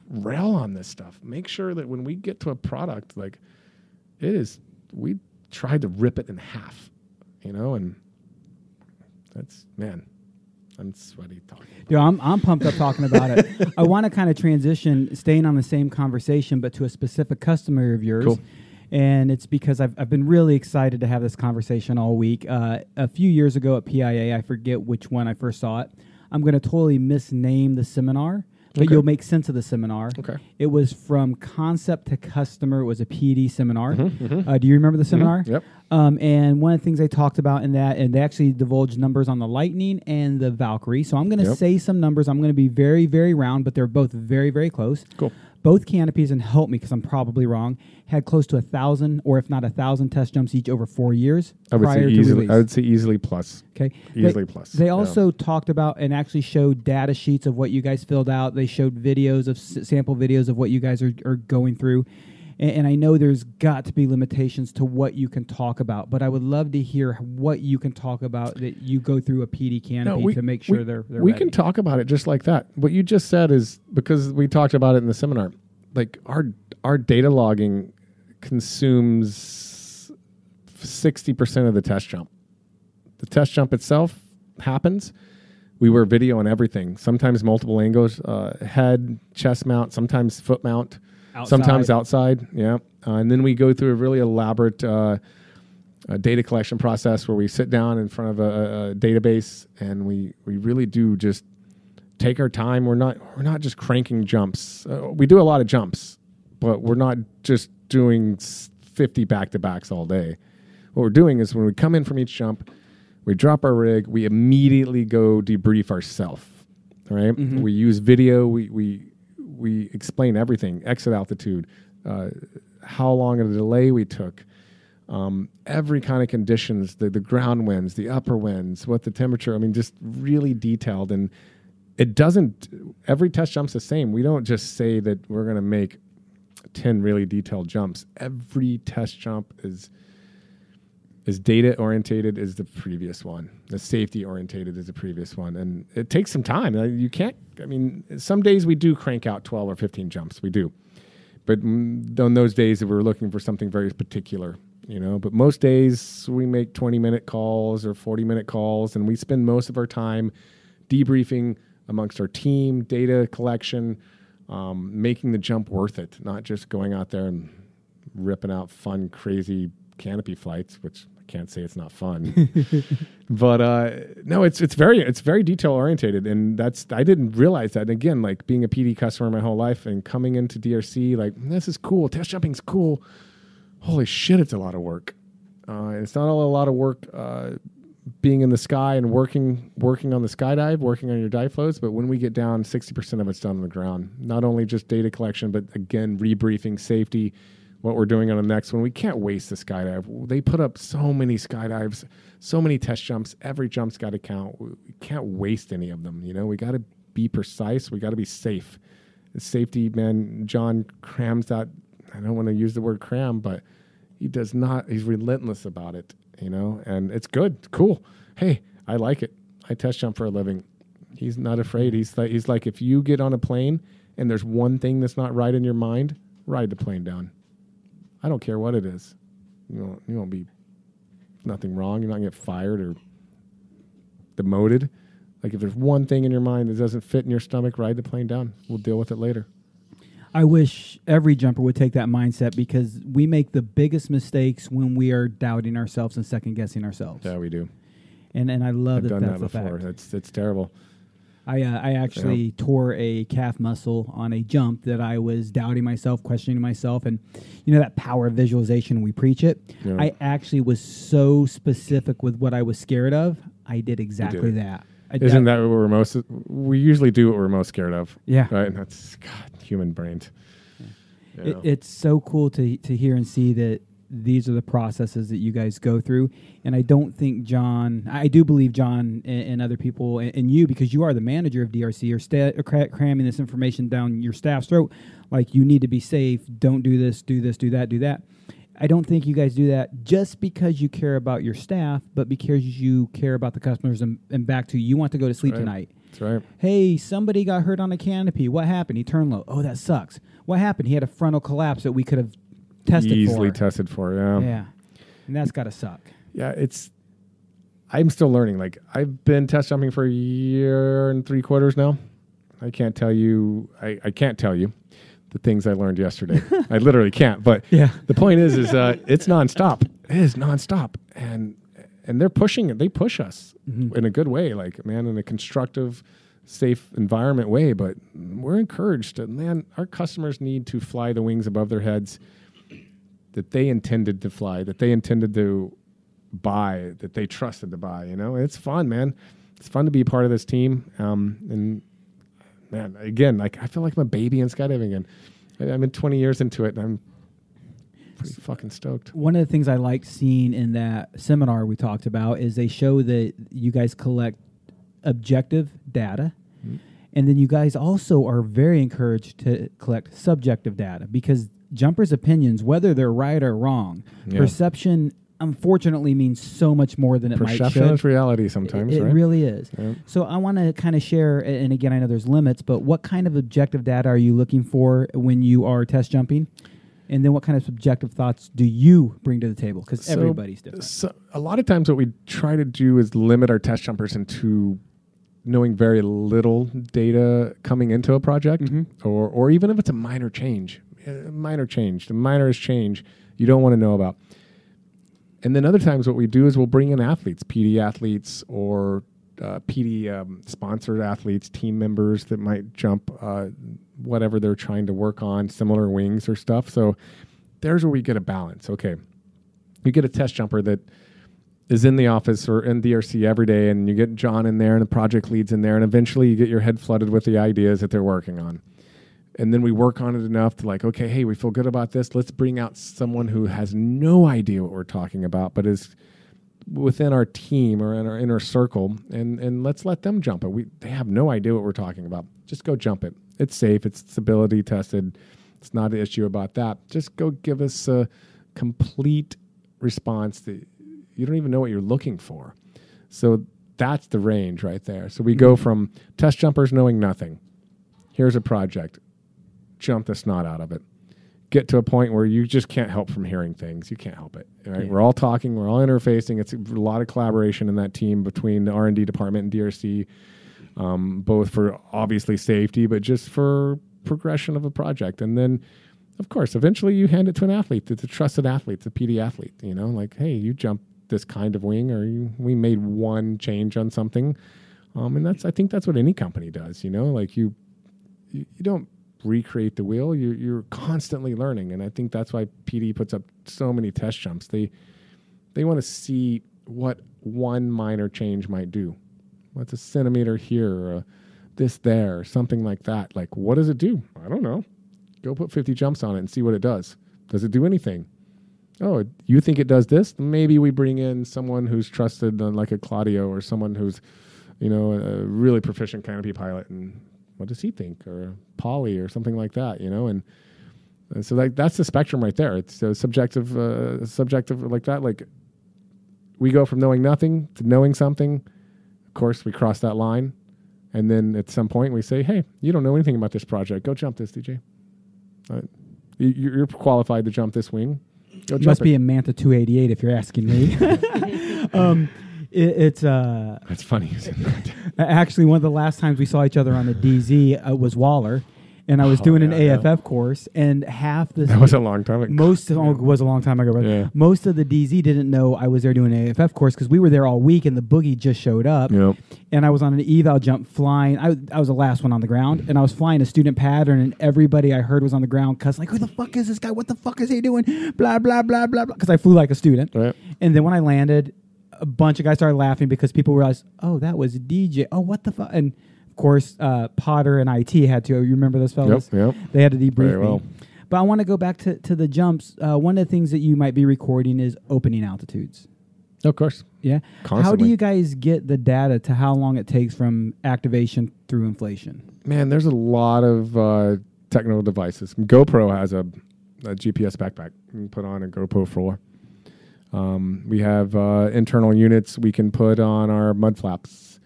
rail on this stuff. Make sure that when we get to a product, like it is, we tried to rip it in half. You know, and that's man. I'm sweaty talking. Yo, I'm I'm pumped up talking about it. <laughs> I want to kind of transition, staying on the same conversation, but to a specific customer of yours. Cool. And it's because I've, I've been really excited to have this conversation all week. Uh, a few years ago at PIA, I forget which one I first saw it. I'm going to totally misname the seminar, but Okay. you'll make sense of the seminar. Okay. It was from concept to customer. It was a PD seminar. Uh, do you remember the seminar? Mm-hmm, Yep. Um, and one of the things they talked about in that, and they actually divulged numbers on the Lightning and the Valkyrie. So I'm going to Yep. say some numbers. I'm going to be very, very round, but they're both very, very close. Cool. Both canopies, and help me because I'm probably wrong, had close to a thousand, or if not a thousand, test jumps each over four years I would say easily. I would say easily plus. Okay. Easily they, plus, They yeah. also talked about and actually showed data sheets of what you guys filled out. They showed videos of s- sample videos of what you guys are, are going through. And, and I know there's got to be limitations to what you can talk about, but I would love to hear what you can talk about that you go through a PD canopy to make sure we, they're, they're we ready. can talk about it just like that. What you just said is because we talked about it in the seminar. Like our our data logging consumes sixty percent of the test jump. The test jump itself happens. We were video on everything. Sometimes multiple angles, uh, head, chest mount, sometimes foot mount, sometimes outside. Yeah, uh, and then we go through a really elaborate. Uh, data collection process where we sit down in front of a, a database and we we really do just take our time. We're not we're not just cranking jumps. Uh, we do a lot of jumps, but we're not just doing 50 back to backs all day. What we're doing is when we come in from each jump, we drop our rig, we immediately go debrief ourselves. Right? We use video. We we we explain everything: exit altitude, uh, how long of a delay we took um, every kind of conditions the, the ground winds the upper winds what the temperature i mean just really detailed. And it doesn't every test jump's the same. We don't just say that we're going to make 10 really detailed jumps. Every test jump is is data orientated as the previous one the safety orientated as the previous one. And it takes some time. You can't i mean some days we do crank out 12 or 15 jumps we do. But on those days that we're looking for something very particular you know but most days we make 20 minute calls or 40 minute calls and we spend most of our time debriefing amongst our team data collection um, making the jump worth it not just going out there and ripping out fun crazy canopy flights which can't say it's not fun <laughs> but uh, no, it's it's very it's very detail orientated, and that's I didn't realize that. And again, like being a PD customer my whole life and coming into DRC, like this is cool. Test jumping's cool. Holy shit, it's a lot of work. Uh, it's not a lot of work uh, being in the sky and working working on the skydive, working on your dive flows. But when we get down, sixty percent of it's done on the ground. Not only just data collection, but again, rebriefing, safety, what we're doing on the next one. We can't waste the skydive. They put up so many skydives, so many test jumps. Every jump's got to count. We can't waste any of them. You know, we got to be precise. We got to be safe. Safety man, John crams that. I don't want to use the word cram, but he does not. He's relentless about it. You know, and it's good, cool. Hey, I like it. I test jump for a living. He's not afraid. He's like, he's like, if you get on a plane and there's one thing that's not right in your mind, ride the plane down. I don't care what it is. You won't, you won't be nothing wrong. You're not gonna get fired or demoted. Like if there's one thing in your mind that doesn't fit in your stomach, ride the plane down. We'll deal with it later. I wish every jumper would take that mindset because we make the biggest mistakes when we are doubting ourselves and second guessing ourselves. Yeah, we do. And and I love I've that done that's that a before. fact. It's it's terrible. I uh, I actually tore a calf muscle on a jump that I was doubting myself, questioning myself, and you know that power of visualization. We preach it. Yeah. I actually was so specific with what I was scared of. I did exactly it. that. I, Isn't that what we're most? We usually do what we're most scared of. Yeah. Right. And that's God, human brains. It, Yeah. it's so cool to to hear and see that these are the processes that you guys go through. And I don't think John, I do believe John and, and other people and, and you, because you are the manager of DRC, are sta- are cra- cramming this information down your staff's throat. Like you need to be safe. Don't do this. Do this. Do that. Do that. I don't think you guys do that just because you care about your staff, but because you care about the customers and, and back to you want to go to sleep Right. tonight That's right. hey, somebody got hurt on a canopy. What happened? He turned low. Oh, that sucks. What happened? He had a frontal collapse that we could have tested Easily for. tested for. Yeah. yeah, and that's got to suck. yeah, it's. I'm still learning. Like I've been test jumping for a year and three quarters now. I can't tell you. I, I can't tell you the things I learned yesterday. <laughs> I literally can't. But Yeah. the point is, is uh, it's nonstop. It is nonstop, and and they're pushing it. They push us in a good way. Like man, in a constructive, safe environment way. But we're encouraged. And man, our customers need to fly the wings above their heads that they intended to fly, that they intended to buy, that they trusted to buy. You know, it's fun, man. It's fun to be part of this team. Um, and man, again, like I feel like I'm a baby in skydiving again. I- I'm in 20 years into it, and I'm pretty fucking stoked. One of the things I like seeing in that seminar we talked about is they show that you guys collect objective data. Mm-hmm. And then you guys also are very encouraged to collect subjective data because jumpers' opinions, whether they're right or wrong, Yeah. perception unfortunately means so much more than it might Perception should. is reality sometimes, It, it right? really is. Yeah. So I want to kind of share, and again, I know there's limits, but what kind of objective data are you looking for when you are test jumping? And then what kind of subjective thoughts do you bring to the table? Because So- everybody's different. So a lot of times, what we try to do is limit our test jumpers into knowing very little data coming into a project, Mhm. or or even if it's a minor change, minor change, the minorest change you don't want to know about. And then other times, what we do is we'll bring in athletes, PD athletes, or uh, PD um, sponsored athletes, team members that might jump uh, whatever they're trying to work on, similar wings or stuff. So there's where we get a balance. Okay, you get a test jumper that is in the office or in DRC every day, and you get John in there and the project leads in there, and eventually you get your head flooded with the ideas that they're working on. And then we work on it enough to like, okay, hey, we feel good about this. Let's bring out someone who has no idea what we're talking about, but is within our team or in our inner circle, and and let's let them jump it. We they have no idea what we're talking about. Just go jump it. It's safe. It's stability tested. It's not an issue about that. Just go give us a complete response that you don't even know what you're looking for. So that's the range right there. So we go mm-hmm. from test jumpers knowing nothing. Here's a project. Jump the snot out of it. Get to a point where you just can't help from hearing things. You can't help it. Right? Yeah. We're all talking. We're all interfacing. It's a lot of collaboration in that team between the R and D department and DRC, um, both for obviously safety, but just for progression of a project. And then, of course, eventually you hand it to an athlete. It's a trusted athlete. It's a PD athlete. You know, like, hey, you jump this kind of wing, or you, we made one change on something. Um, and that's I think that's what any company does. You know, like you you, you don't recreate the wheel. You're, you're constantly learning, and I think that's why PD puts up so many test jumps. They they want to see what one minor change might do. What's a centimeter here, a this there, or something like that. Like, what does it do? I don't know. Go put 50 jumps on it and see what it does. Does it do anything? Oh, you think it does this? Maybe we bring in someone who's trusted, uh, like a Claudio, or someone who's, you know, a really proficient canopy pilot, and what does he think, or Polly, or something like that, you know, and, and so like that's the spectrum right there. It's uh, subjective, uh, subjective like that. Like we go from knowing nothing to knowing something. Of course, we cross that line, and then at some point we say, "Hey, you don't know anything about this project. Go jump this, DJ. Uh, you, you're qualified to jump this wing. Go It must it." be a Manta 288 if you're asking me. <laughs> um, it, it's uh, That's funny. isn't it? <laughs> actually one of the last times we saw each other on the DZ uh, was Waller, and I was Oh, doing an yeah, yeah. AFF course, and half the that was a long time ago. most of, oh, it was a long time ago, but Yeah. most of the DZ didn't know I was there doing an AFF course because we were there all week, and the boogie just showed up. Yep. and I was on an eval jump flying. I, I was the last one on the ground, and I was flying a student pattern, and everybody I heard was on the ground cuss like, "Who the fuck is this guy? What the fuck is he doing?" Blah blah blah blah blah. Because I flew like a student, Right. and then when I landed, a bunch of guys started laughing because people realized, "Oh, that was DJ. Oh, what the fuck?" And of course, uh, Potter and IT had to. You remember those fellas? Yep. They had to debrief Very well. me. But I want to go back to, to the jumps. Uh, one of the things that you might be recording is opening altitudes. Of course. Yeah. How do you guys get the data to how long it takes from activation through inflation? Man, there's a lot of uh, technical devices. GoPro has a, a GPS backpack. You can put on a GoPro 4. Um, we have uh, internal units we can put on our mud flaps.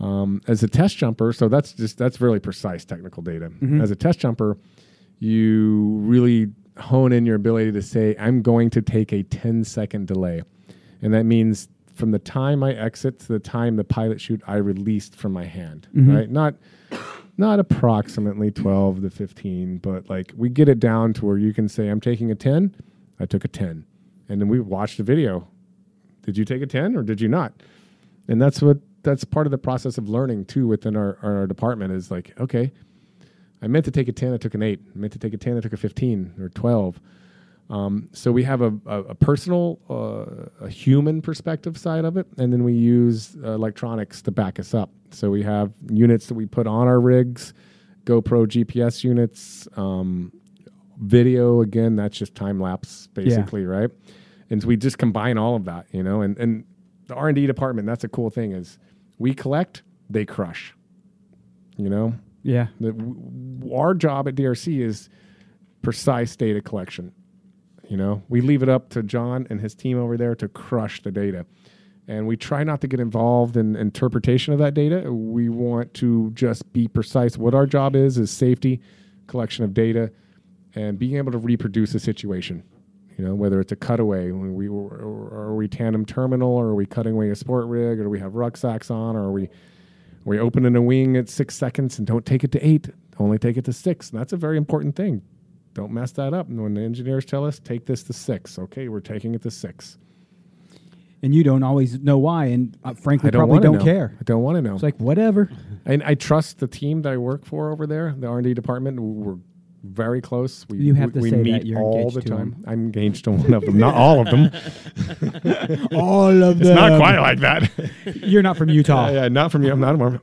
Um, as a test jumper, so that's just that's really precise technical data. As a test jumper, you really hone in your ability to say, I'm going to take a 10 second delay. And that means from the time I exit to the time the pilot chute I released from my hand, right? Not not approximately 12 to 15, but like we get it down to where you can say, I'm taking a 10, I took a 10. And then we watch the video. Did you take a 10 or did you not? And that's what that's part of the process of learning too within our, our department is like, okay, I meant to take a 10, I took an 8. I meant to take a 10, I took a 15 or 12. Um, so we have a, a, a personal, uh, a human perspective side of it, and then we use uh, electronics to back us up. So we have units that we put on our rigs, GoPro GPS units, um, video again, that's just time lapse basically, right? And so we just combine all of that, you know, and and the R and D department. That's a cool thing is we collect, they crush. You know, Yeah. the, w- our job at DRC is precise data collection. You know, we leave it up to John and his team over there to crush the data. And we try not to get involved in interpretation of that data. We want to just be precise. What our job is is safety, collection of data, and being able to reproduce a situation. You know, whether it's a cutaway, when we or, or are we tandem terminal, or are we cutting away a sport rig, or do we have rucksacks on, or are we we open in a wing at six seconds and don't take it to eight, only take it to six. And that's a very important thing. Don't mess that up. And when the engineers tell us, take this to six, okay, we're taking it to six. And you don't always know why, and uh, frankly, I don't probably don't know. care. I don't want to know. It's like whatever. and I trust the team that I work for over there, the R and D department. We're very close. We, You have we, to we say that meet you're all engaged the to time. them. I'm engaged to one of them, not all of them. <laughs> <laughs> All of them. It's not quite like that. <laughs> You're not from Utah. yeah, yeah, not from you. I'm not a Mormon.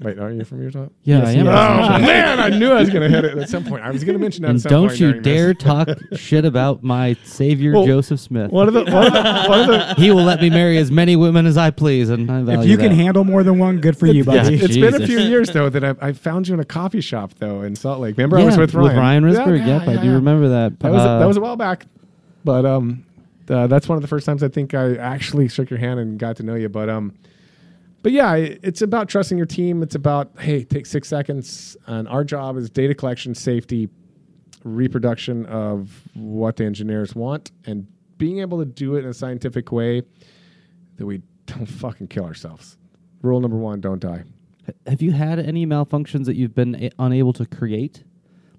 Wait, are you from Utah? Yeah, Yes, I am. Oh man, I knew I was going to hit it at some point. I was going to mention that. and at some don't point you during this. dare talk shit about my savior Well, Joseph Smith. One of the one of the, one of the he will let me marry as many women as I please, and I If value you can handle more than one, good for you, buddy. Yeah. It's been a few years though that I, I found you in a coffee shop though in Salt Lake. Remember I was Yeah, with Ryan. Risberg. Yeah, yep, yeah, I do yeah. remember that. That was Uh, that was a while back, but um, uh, that's one of the first times I think I actually shook your hand and got to know you. But um, but yeah, it's about trusting your team. It's about hey, take six seconds, and our job is data collection, safety, reproduction of what the engineers want, and being able to do it in a scientific way that we don't fucking kill ourselves. Rule number one: don't die. Have you had any malfunctions that you've been a- unable to create?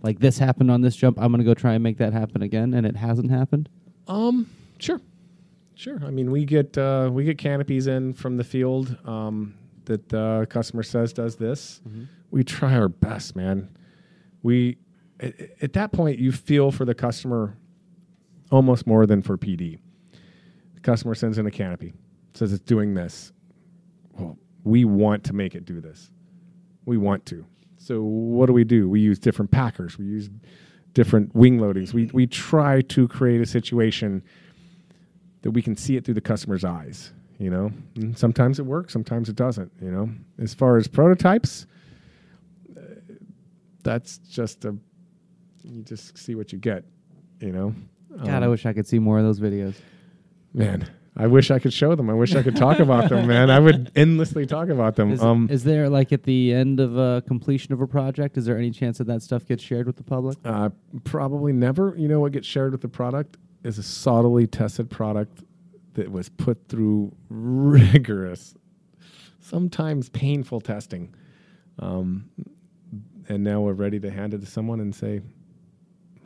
Like this happened on this jump, I'm going to go try and make that happen again, and it hasn't happened. Um, sure, sure. I mean, we get uh, we get canopies in from the field um, that the customer says does this. We try our best, man. We at, at that point you feel for the customer almost more than for PD. The customer sends in a canopy, says it's doing this. Well, we want to make it do this. We want to. So what do we do? We use different packers. We use different wing loadings. We we try to create a situation that we can see it through the customer's eyes. You know, and sometimes it works, sometimes it doesn't. You know, as far as prototypes, uh, that's just a you just see what you get. You know, God, I Um, wish I could see more of those videos. man. I wish I could show them. I wish I could talk about them, <laughs> man. I would endlessly talk about them. Is, um, is there like at the end of a completion of a project? Is there any chance that that stuff gets shared with the public? Uh, probably never. You know what gets shared with the product is a solidly tested product that was put through <laughs> rigorous, sometimes painful testing. Um, and now we're ready to hand it to someone and say,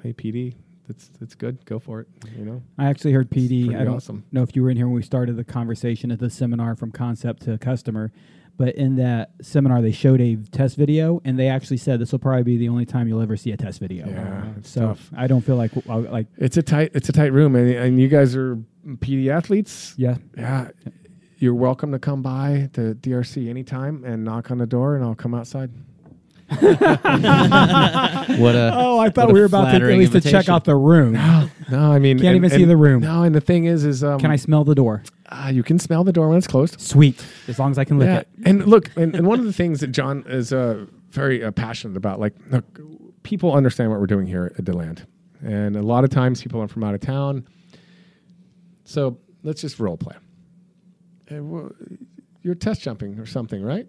"Hey, PD, that's that's good. Go for it." You know. I actually heard PD. I don't awesome. know if you were in here when we started the conversation at the seminar from concept to customer, but in that seminar they showed a test video, and they actually said this will probably be the only time you'll ever see a test video. Yeah, it's so tough. I don't feel like like It's a tight it's a tight room, and, and you guys are PD athletes. yeah. Yeah. You're welcome to come by the DRC anytime and knock on the door, and I'll come outside. <laughs> What a Oh, I thought we were about to at flattering least to check out the room. No, I mean Can't even see the room. No, and the thing is, is um, Can I smell the door? ah, you can smell the door when it's closed. Sweet, as long as I can lick Yeah, it. and look, and, and one of the things that John is uh, very uh, passionate about, like, look, people understand what we're doing here at DeLand, and a lot of times people are from out of town. So let's just role play. Hey, wha- you're test jumping or something, right?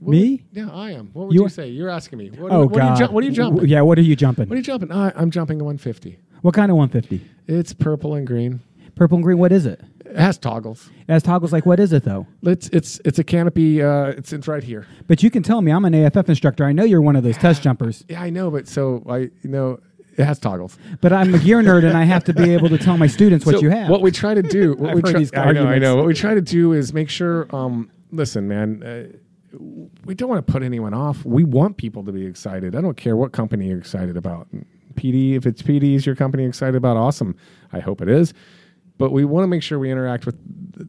What Me? would- yeah, I am. What would You you, say? You're asking me. What, Oh what God! Are you ju- what are you jumping? Yeah, what are you jumping? What are you jumping? I, I'm jumping a 150. what kind of 150? It's purple and green. Purple and green. What is it? It has toggles. As toggles, like what is it though? It's it's it's a canopy. Uh, it's it's right here. But you can tell me I'm an AFF instructor. I know you're one of those test <sighs> jumpers. Yeah, I know, but so I you know it has toggles. But I'm a gear nerd, and I have to be able to tell my students what So you have. What we try to do, <laughs> what we try, these I know, I know. What we try to do is make sure. Um, listen, man, uh, we don't want to put anyone off. We want people to be excited. I don't care what company you're excited about. PD, if it's PD is your company excited about, awesome. I hope it is. But we want to make sure we interact with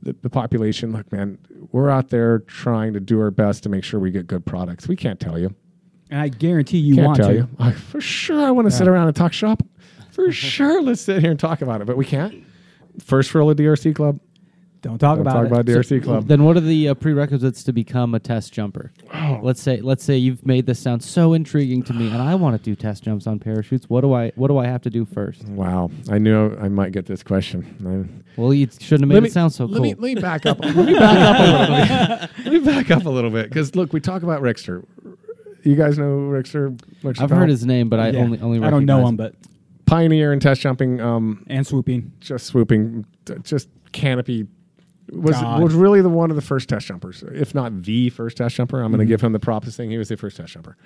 the, the, population. Look, man, we're out there trying to do our best to make sure we get good products. We can't tell you. and I guarantee you Can't want tell to. you. I, for sure, I want to sit around and talk shop. For <laughs> sure, let's sit here and talk about it, but we can't. First rule of DRC Club. Don't talk Don't about talk it. about DRC Club. Then what are the uh, prerequisites to become a test jumper? Let's say let's say you've made this sound so intriguing to me, and I want to do test jumps on parachutes. What do I what do I have to do first? Wow, I knew I might get this question. Well, you shouldn't have made me- it sound so let cool. Me, let me back up. let me back up a <laughs> little bit. let me back up a little bit because look, we talk about Rickster. You guys know Rickster? Rickster I've Powell? heard his name, but I Yeah. only only I don't know him, but pioneer in test jumping. Um, and swooping. just swooping, just canopy. Was God. was really the one of the first test jumpers, if not the first test jumper. I'm going to give him the props as saying he was the first test jumper.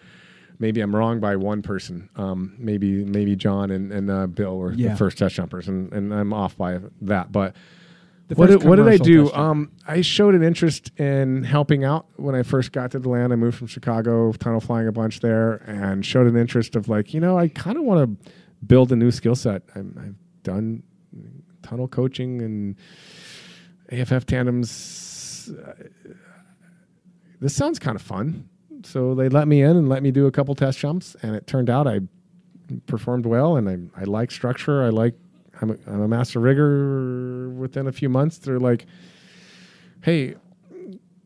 Maybe I'm wrong by one person. Um, maybe maybe John and, and uh, Bill were Yeah. the first test jumpers, and, and I'm off by that. But what did, what did I do? Um, I showed an interest in helping out when I first got to DeLand. I moved from Chicago, tunnel flying a bunch there, and showed an interest of like, you know, I kind of want to build a new skill set. I'm, I've done tunnel coaching and AFF tandems. Uh, This sounds kind of fun. So they let me in and let me do a couple test jumps, and it turned out I performed well, and I I like structure. I like I'm a, I'm a master rigger. Within a few months, they're like, "Hey,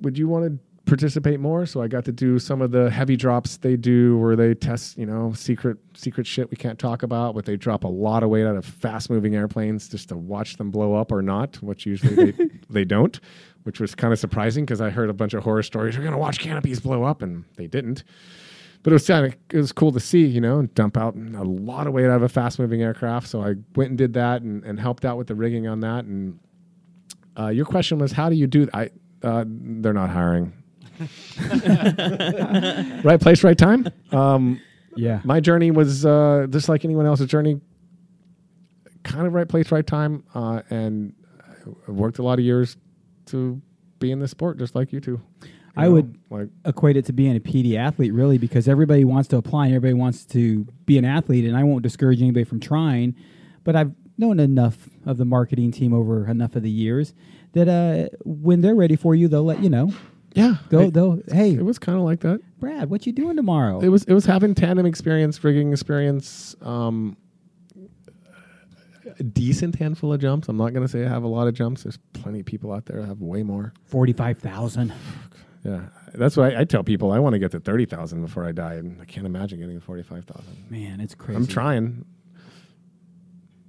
would you want to participate more?" So I got to do some of the heavy drops they do, where they test, you know, secret secret shit we can't talk about, but they drop a lot of weight out of fast moving airplanes just to watch them blow up or not, which usually they <laughs> they don't, which was kind of surprising because I heard a bunch of horror stories. We're gonna watch canopies blow up, and they didn't but it was kind of it was cool to see, you know, dump out a lot of weight out of a fast moving aircraft. So I went and did that and, and helped out with the rigging on that. And uh, your question was, how do you do? Th- I uh, they're not hiring. <laughs> right place, right time. Um, Yeah. my journey was uh, just like anyone else's journey. Kind of right place, right time, uh, and I worked a lot of years to be in this sport, just like you two. You I know, would like equate it to being a PD athlete, really, because everybody wants to apply and everybody wants to be an athlete. And I won't discourage anybody from trying, but I've known enough of the marketing team over enough of the years that uh, when they're ready for you, they'll let you know. Yeah, They'll, it, hey, it was kind of like that. Brad, what you doing tomorrow? It was it was having tandem experience, rigging experience, um, a decent handful of jumps. I'm not going to say I have a lot of jumps. There's plenty of people out there that have way more. Forty-five thousand. Yeah, that's what I, I tell people. I want to get to thirty thousand before I die, and I can't imagine getting to forty five thousand. Man, it's crazy. I'm trying,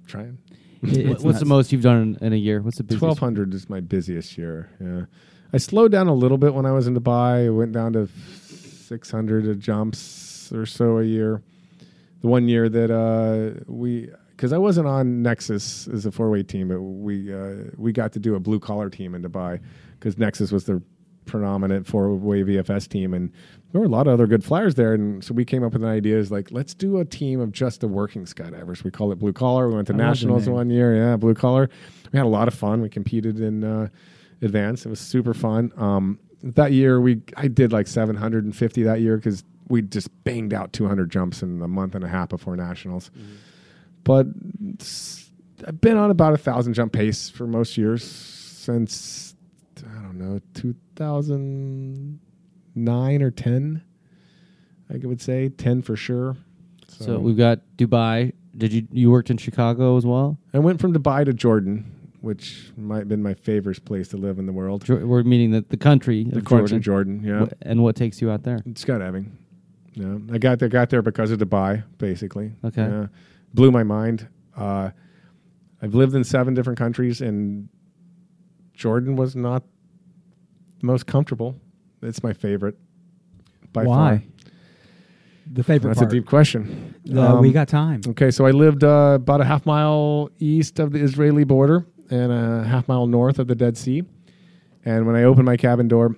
trying. It- What- it's What's the most you've done in, in a year? What's the busiest? Twelve hundred is my busiest year. Yeah, I slowed down a little bit when I was in Dubai. I went down to six hundred jumps or so a year. The one year that uh, we, because I wasn't on Nexus as a four way team, but we uh, we got to do a blue collar team in Dubai because Nexus was the predominant four way VFS team, and there were a lot of other good flyers there. And so we came up with an idea: is like let's do a team of just the working skydivers. We call it blue collar. We went to I nationals one year. Yeah, blue collar. We had a lot of fun. We competed in uh, advance. It was super fun. Um, that year we I did like 750 that year because we just banged out 200 jumps in a month and a half before nationals. But I've been on about a thousand jump pace for most years since I don't know 2009 or 10. I would say 10 for sure. So we've got Dubai. Did you you worked in Chicago as well? I went from Dubai to Jordan, which might have been my favorite place to live in the world. Jor- We're meaning that the country the of country Jordan. Jordan, yeah. Wh- And what takes you out there? skydiving. Yeah, I got there. Got there because of Dubai, basically. Okay. Yeah. blew my mind. Uh, I've lived in seven different countries, and Jordan was not the most comfortable. It's my favorite. By Why? far. The favorite That's part. a deep question. Uh, we Um, got time. Okay, so I lived uh, about a half mile east of the Israeli border and a half mile north of the Dead Sea. And when I opened my cabin door,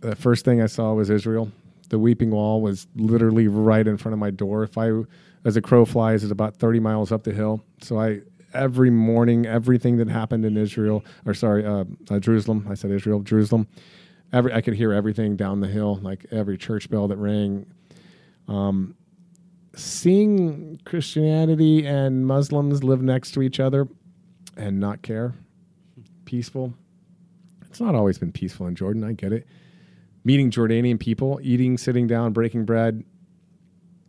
the first thing I saw was Israel. The Weeping Wall was literally right in front of my door. If I, as a crow flies, is about 30 miles up the hill. So I, every morning, everything that happened in Israel, or sorry, uh, uh, Jerusalem, I said Israel, Jerusalem, every, I could hear everything down the hill, like every church bell that rang, seeing Christianity and Muslims live next to each other and not care, peaceful. It's not always been peaceful in Jordan. I get it. Meeting Jordanian people, eating, sitting down, breaking bread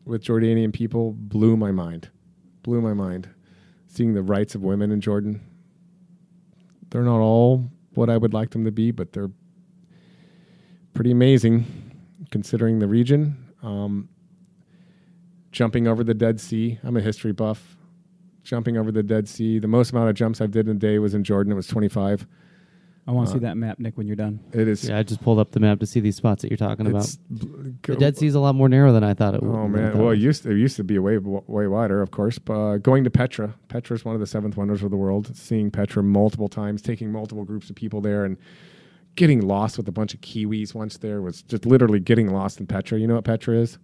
with Jordanian people blew my mind. Blew my mind. seeing the rights of women in Jordan. They're not all what I would like them to be, but they're pretty amazing considering the region. Um, jumping over the Dead Sea. I'm a history buff. Jumping over the Dead Sea. The most amount of jumps I've did in a day was in Jordan. It was 25. I want to Uh, see that map, Nick, when you're done. It is. Yeah, I just pulled up the map to see these spots that you're talking about. it's The Dead Sea's a lot more narrow than I thought it would. Oh man! thought Well, it it used to, it used to be way way wider, of course. But uh, going to Petra, Petra is one of the seventh wonders of the world. Seeing Petra multiple times, taking multiple groups of people there, and getting lost with a bunch of Kiwis once there was just literally getting lost in Petra. You know what Petra is?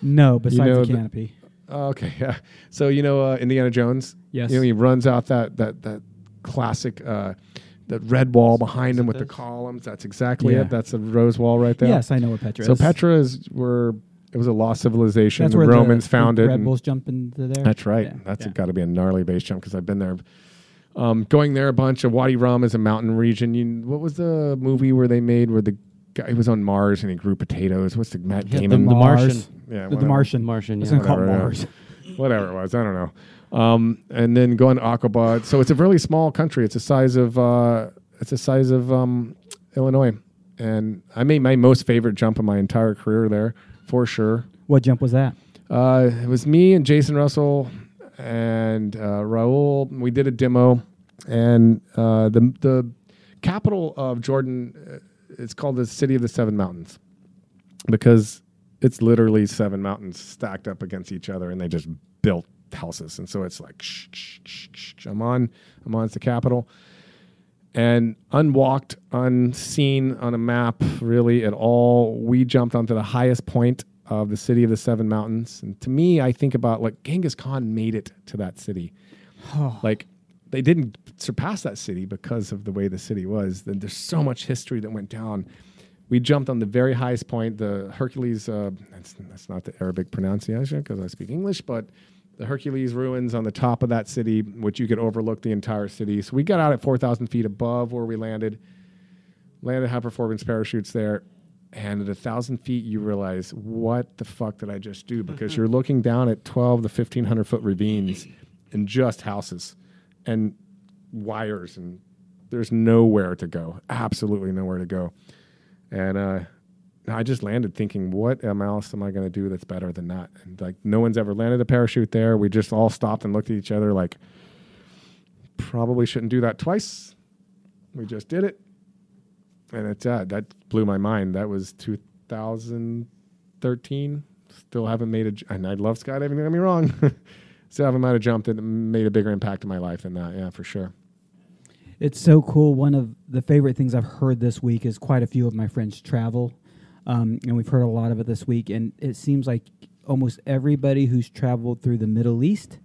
No, besides know the the- canopy. Oh, okay, <laughs> yeah. So you know uh, Indiana Jones. Yes. You know he runs out that that that classic. Uh, that red wall behind him with the columns. That's exactly Yeah. it. That's a rose wall right there. Yes, I know what Petra So is. So Petra is where it was a lost civilization. That's the where Romans the, found the it. Red Bulls jump into there. That's right. Yeah, That's yeah. got to be a gnarly base jump because I've been there. Um, going there a bunch of Wadi Rum is a mountain region. You, what was the movie where they made where the guy was on Mars and he grew potatoes? What's the Matt Yeah, the, Damon? the Mars. Martian. Yeah, The, the. Martian. Martian, yeah. gonna call it Whatever, yeah. Mars. <laughs> whatever it was. I don't know. Um, and then going to Aqaba. So it's a really small country. It's the size of uh, it's the size of um, Illinois. And I made my most favorite jump of my entire career there for sure. What jump was that? Uh, it was me and Jason Russell and uh, Raul. We did a demo, and uh, the the capital of Jordan uh, it's called the City of the Seven Mountains because it's literally seven mountains stacked up against each other, and they just built houses, and so it's like shh, shh, shh, shh, shh. Amman, Amman's the capital. And unwalked, unseen on a map, really at all, we jumped onto the highest point of the city of the seven mountains. And to me, I think about like Genghis Khan made it to that city. <sighs> like they didn't surpass that city because of the way the city was. Then there's so much history that went down. We jumped on the very highest point, the Hercules. Uh, that's, that's not the Arabic pronunciation because I speak English, but the Hercules ruins on the top of that city, which you could overlook the entire city. So we got out at 4,000 feet above where we landed. Landed high performance parachutes there, and at a thousand feet, you realize what the fuck did I just do? <laughs> Because you're looking down at 12 to 1500 foot ravines and just houses and wires, and there's nowhere to go. Absolutely nowhere to go. And uh, I just landed thinking, what else am I going to do that's better than that? And like, no one's ever landed a parachute there. We just all stopped and looked at each other like, probably shouldn't do that twice. We just did it. And it's uh, that blew my mind. That was 2013. Still haven't made a, and I love skydiving, don't get me wrong. <laughs> Still haven't made a jump that made a bigger impact in my life than that. Yeah, for sure. It's so cool. One of the favorite things I've heard this week is quite a few of my friends travel, um, and we've heard a lot of it this week. And it seems like almost everybody who's traveled through the Middle East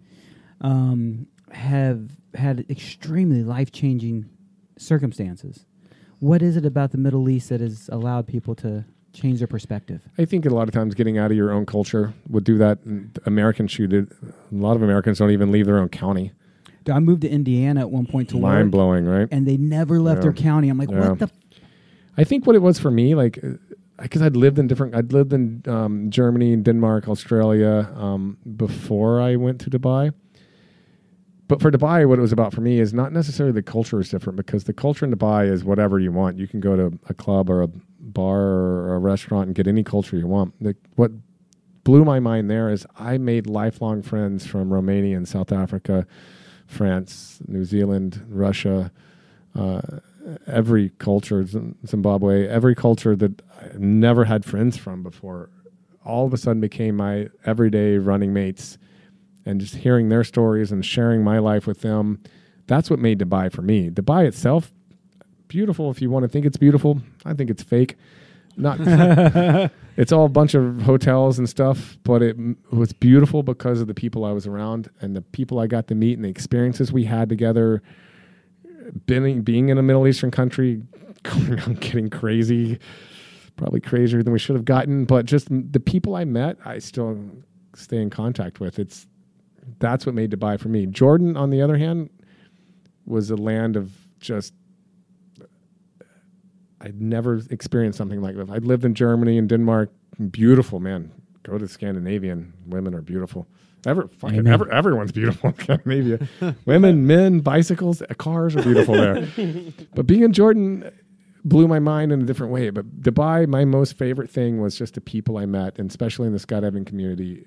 um, have had extremely life changing circumstances. What is it about the Middle East that has allowed people to change their perspective? I think a lot of times getting out of your own culture would do that. Americans shoot it. A lot of Americans don't even leave their own county. Dude, I moved to Indiana at one point to live. Mind work, blowing, right? and they never left Yeah. their county. I'm like, Yeah. what the? F-? I think what it was for me, like, because I'd lived in different, I'd lived in um, Germany, Denmark, Australia um, before I went to Dubai. But for Dubai, what it was about for me is not necessarily the culture is different because the culture in Dubai is whatever you want. You can go to a club or a bar or a restaurant and get any culture you want. The, what blew my mind there is I made lifelong friends from Romania and South Africa, France, New Zealand, Russia, uh, every culture, Zim- Zimbabwe, every culture that I never had friends from before, all of a sudden became my everyday running mates. And just hearing their stories and sharing my life with them, that's what made Dubai for me. Dubai itself, beautiful if you want to think it's beautiful. I think it's fake. Not <laughs> it's all a bunch of hotels and stuff, but it was beautiful because of the people I was around and the people I got to meet and the experiences we had together. Being, being in a Middle Eastern country, <laughs> going out getting crazy, probably crazier than we should have gotten, but just the people I met, I still stay in contact with. It's that's what made Dubai for me. Jordan, on the other hand, was a land of just I'd never experienced something like that. I'd lived in Germany and Denmark. Beautiful, man. Go to Scandinavian. Women are beautiful. Ever, fucking ever, everyone's beautiful in <laughs> Scandinavia. Women, men, bicycles, uh, cars are beautiful there. <laughs> but being in Jordan blew my mind in a different way. But Dubai, my most favorite thing was just the people I met, and especially in the skydiving community.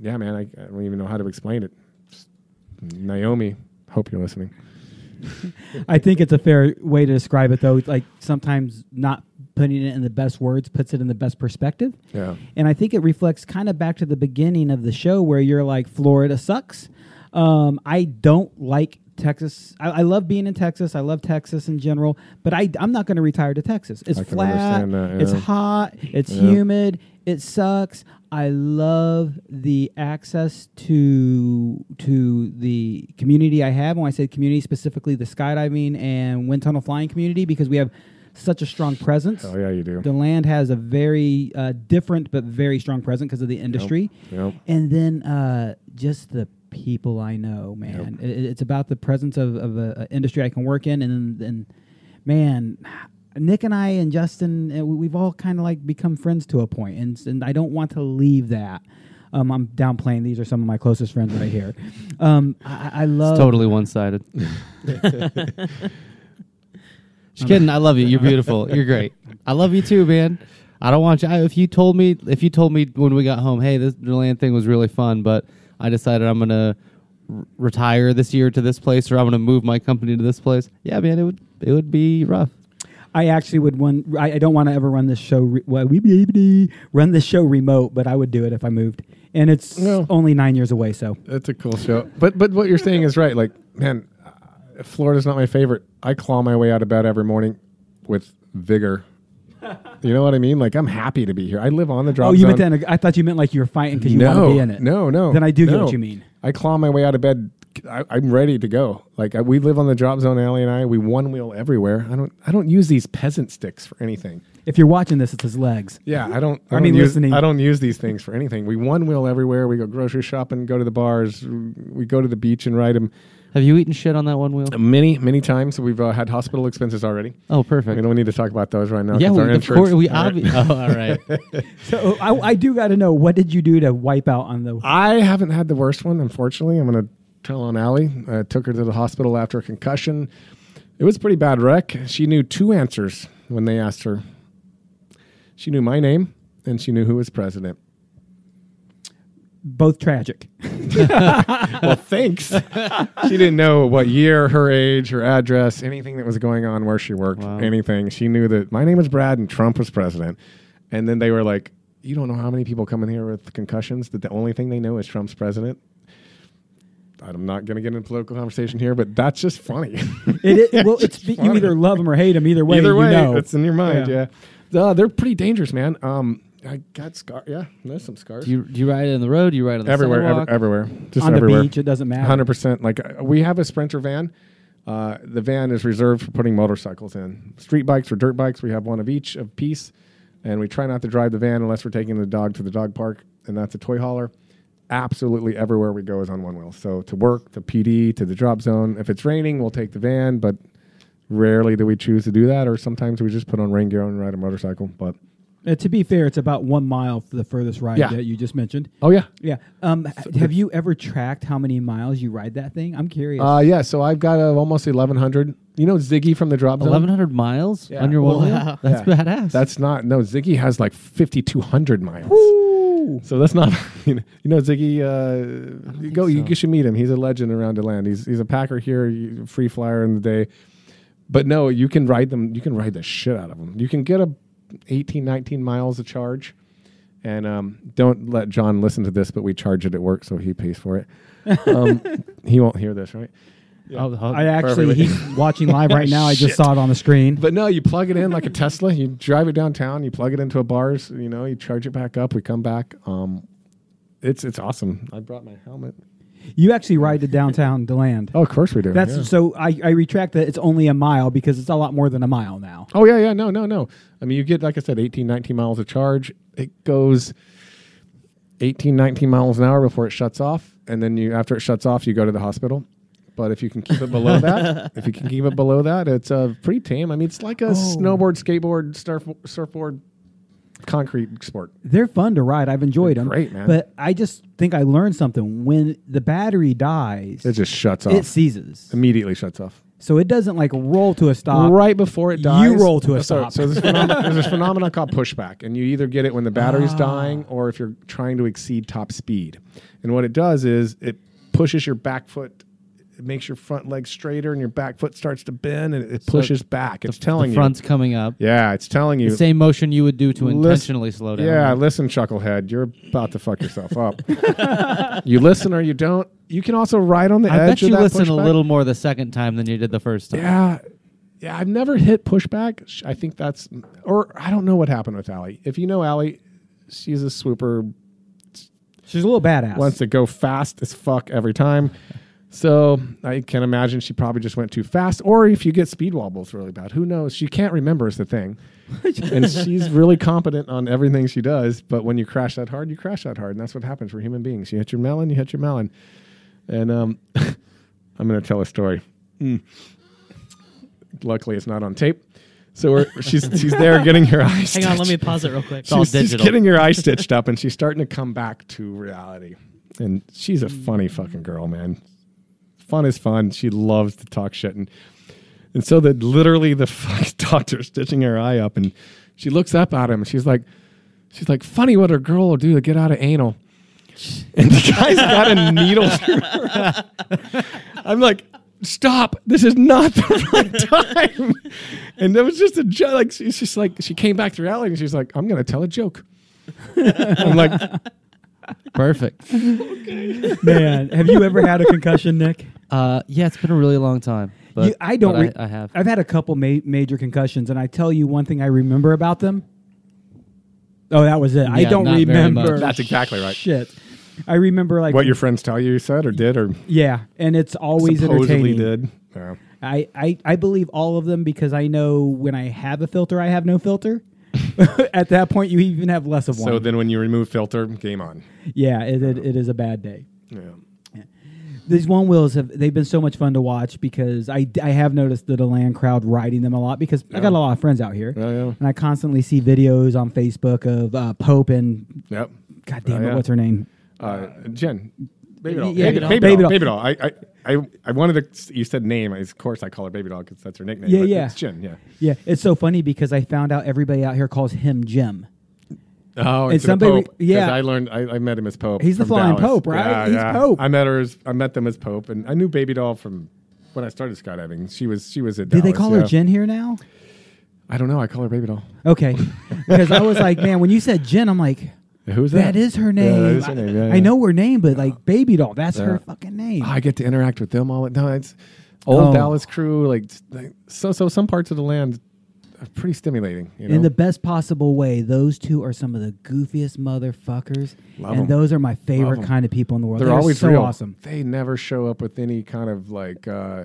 Yeah, man, I, I don't even know how to explain it. Just Naomi, hope you're listening. I think it's a fair way to describe it, though. Like sometimes not putting it in the best words puts it in the best perspective. Yeah. And I think it reflects kind of back to the beginning of the show where you're like, Florida sucks. Um, I don't like Texas. I, I love being in Texas. I love Texas in general, but I, I'm not going to retire to Texas. It's flat. that, It's hot. It's Yeah. humid. It sucks. I love the access to to the community I have. When I say community, specifically the skydiving and wind tunnel flying community, because we have such a strong presence. Oh yeah, you do. DeLand has a very uh, different but very strong presence because of the industry. Yep. And then uh, just the people I know, man. It, it's about the presence of, of a, a industry I can work in, and then, man, Nick and I and Justin, we- we've all kind of like become friends to a point, and and I don't want to leave that. Um, I'm downplaying. These are some of my closest friends right here. Um, I, I love It's totally one sided. <laughs> <laughs> Just kidding. I love you. You're beautiful. You're great. I love you too, man. I don't want you. I, if you told me, if you told me when we got home, hey, this land thing was really fun, but I decided I'm gonna r- retire this year to this place, or I'm gonna move my company to this place. Yeah, man, it would it would be rough. I actually would one. I, I don't want to ever run this show. Re, well, we be able to run this show remote, but I would do it if I moved. And it's No. only nine years away, so It's a cool show. But but what you're saying is right. Like, man, uh, Florida's not my favorite. I claw my way out of bed every morning with vigor. <laughs> You know what I mean? Like, I'm happy to be here. I live on the drop oh, you zone. meant that? I thought you meant like you were fighting because you no, want to be in it. No, no. Then I do get what you mean. I claw my way out of bed. I, I'm ready to go. Like I, we live on the drop zone, Allie and I. We one wheel everywhere. I don't. I don't use these peasant sticks for anything. If you're watching this, it's his legs. Yeah, I don't. I, I don't mean, use, listening. I don't use these things for anything. We one wheel everywhere. We go grocery shopping, go to the bars. We go to the beach and ride them. Have you eaten shit on that one wheel? Many, many times. We've uh, had hospital expenses already. Oh, perfect. We don't need to talk about those right now. Yeah, we, our of insurance- course, we <laughs> All right. obvi- Oh, all right. <laughs> So I, I do got to know what did you do to wipe out on the? I haven't had the worst one, unfortunately. I'm going to tell on Allie. I took her to the hospital after a concussion. It was a pretty bad wreck. She knew two answers when they asked her. She knew my name and she knew who was president. Both tragic. <laughs> <laughs> well, thanks. she didn't know what year, her age, her address, anything that was going on where she worked, Wow. anything. She knew that my name was Brad and Trump was president. And then they were like, You don't know how many people come in here with concussions that the only thing they know is Trump's president? I'm not going to get into political conversation here, but that's just funny. <laughs> It, it well, it's <laughs> Just you funny. either love them or hate them. Either way, Either way, you know. it's in your mind. Yeah. Yeah, Uh, they're pretty dangerous, man. Um, I got scar. Yeah, there's some scars. do, you, do you ride it in the road? Do you ride it on the everywhere, sidewalk? ev- everywhere, just on everywhere. the beach. It doesn't matter. Hundred percent. Like uh, we have a Sprinter van. Uh, the van is reserved for putting motorcycles in. Street bikes or dirt bikes, we have one of each of piece, and we try not to drive the van unless we're taking the dog to the dog park, and that's a toy hauler. Absolutely everywhere we go is on one wheel. So to work, to PD, to the drop zone. If it's raining, we'll take the van, but rarely do we choose to do that. Or sometimes we just put on rain gear and ride a motorcycle. But Uh, to be fair, it's about one mile for the furthest ride Yeah. that you just mentioned. oh yeah, Yeah. Um, h- have you ever tracked how many miles you ride that thing? I'm curious. uh, yeah. So I've got uh, almost eleven hundred. You know Ziggy from the drop zone. 1,100 miles Yeah. on your one Wow. wheel? That's Yeah. badass. That's not no. Ziggy has like fifty two hundred So that's not <laughs> you know, you know Ziggy. Uh, you go, you, so. you should meet him. He's a legend around DeLand. He's he's a packer here, free flyer in the day. But no, you can ride them. You can ride the shit out of them. You can get a 18, 19 miles a charge. And um, don't let John listen to this, but we charge it at work, so he pays for it. <laughs> Um, he won't hear this, right? Oh, oh, I actually, he's <laughs> <laughs> watching live right now. I just saw it on the screen. But no, you plug it in like a Tesla. You drive it downtown. You plug it into a bars. You know, you charge it back up. We come back. Um, it's it's awesome. I brought my helmet. You actually ride to downtown DeLand. Oh, of course we do. That's yeah. so. I, I retract that. It's only a mile because it's a lot more than a mile now. Oh yeah, yeah, no, no, no. I mean, you get like I said, 18, 19 miles of charge. It goes 18, 19 miles an hour before it shuts off, and then you after it shuts off, you go to the hospital. But if you can keep it below that, <laughs> if you can keep it below that, it's uh, pretty tame. I mean, it's like a Oh. snowboard, skateboard, surf, surfboard. concrete sport. They're fun to ride. I've enjoyed They're them. great, man. But I just think I learned something. When the battery dies, It just shuts off. it seizes. Immediately shuts off. So it doesn't like roll to a stop. right before it dies. you roll to a stop. So there's, this <laughs> phenom- there's this phenomenon called pushback, and you either get it when the battery's Ah. dying or if you're trying to exceed top speed. And what it does is it pushes your back foot, it makes your front leg straighter, and your back foot starts to bend, and it So pushes back. It's telling the you. front's coming up. Yeah, it's telling you. The same motion you would do to Listen- intentionally slow down. Yeah, listen, chucklehead, you're about to fuck yourself up. <laughs> you listen or you don't. You can also ride on the I edge I bet you of that listen a little more the second time than you did the first time. Yeah. Yeah, I've never hit pushback. I think that's, or I don't know what happened with Allie. If you know Allie, she's a swooper, She's a little badass. wants to go fast as fuck every time. So I can imagine she probably just went too fast. Or if you get speed wobbles really bad, who knows? She can't remember is the thing. <laughs> and she's really competent on everything she does. But when you crash that hard, you crash that hard. And that's what happens for human beings. You hit your melon, you hit your melon. And um, <laughs> I'm going to tell a story. Mm. Luckily, it's not on tape. So we're, she's she's there <laughs> getting her eyes. Hang on, let me pause it real quick. all She's, she's digital. getting her eye stitched up, and she's starting to come back to reality. And she's a funny fucking girl, man. Fun is fun. She loves to talk shit, and and so that literally the <laughs> fucking doctor stitching her eye up, and she looks up at him, and she's like, she's like, funny what a girl will do to get out of anal. <laughs> And the guy's got a needle <laughs> through her. I'm like, stop. This is not the right time. And it was just a joke. Like, she's just like, she came back to reality and she's like, I'm going to tell a joke. I'm like, Perfect. Man, have you ever had a concussion, Nick? Uh, yeah, it's been a really long time. But You- I don't. but re- I, I have. I've had a couple ma- major concussions, and I tell you one thing I remember about them. Oh, that was it. I don't not very remember. much. That's exactly right. Shit. I remember like what your friends tell you you said or did or yeah, and it's always supposedly entertaining. did. Yeah. I, I I believe all of them because I know when I have a filter, I have no filter. <laughs> At that point, you even have less of one. So then when you remove filter, game on. yeah, it, it, it is a bad day. Yeah. These one wheels have they've been so much fun to watch because I, I have noticed the DeLand crowd riding them a lot because I got a lot of friends out here Yeah, yeah. and I constantly see videos on Facebook of uh, Pope and Yep. God damn Oh, it, yeah. what's her name? Uh, Jen. Baby doll. Yeah, baby, doll. baby, doll. Baby doll. I, I, I, I wanted to. You said name. Of course, I call her baby doll because that's her nickname. Yeah, yeah. It's Jen. Yeah. Yeah, it's so funny because I found out everybody out here calls him Jim. Oh, And somebody- Pope. yeah. I learned. I, I met him as Pope. He's the flying Dallas. Pope, right? Yeah, He's yeah. Pope. I met her. As, I met them as Pope, and I knew Baby Doll from when I started skydiving. She was. She was at. Did they call yeah. her Jen here now? I don't know. I call her Baby Doll. Okay, <laughs> because I was like, man, when you said Jen, I'm like, Who's that? that is her Yeah, name. that is her name. Yeah, I know her name, but like Baby Doll, that's her fucking name. I get to interact with them all. the No, it's old Oh. Dallas crew. Like, like so. So some parts of DeLand pretty stimulating. You know? In the best possible way, those two are some of the goofiest motherfuckers, Love and 'em. those are my favorite 'em. kind of people in the world. They're, They're, always so real. awesome. They never show up with any kind of like. uh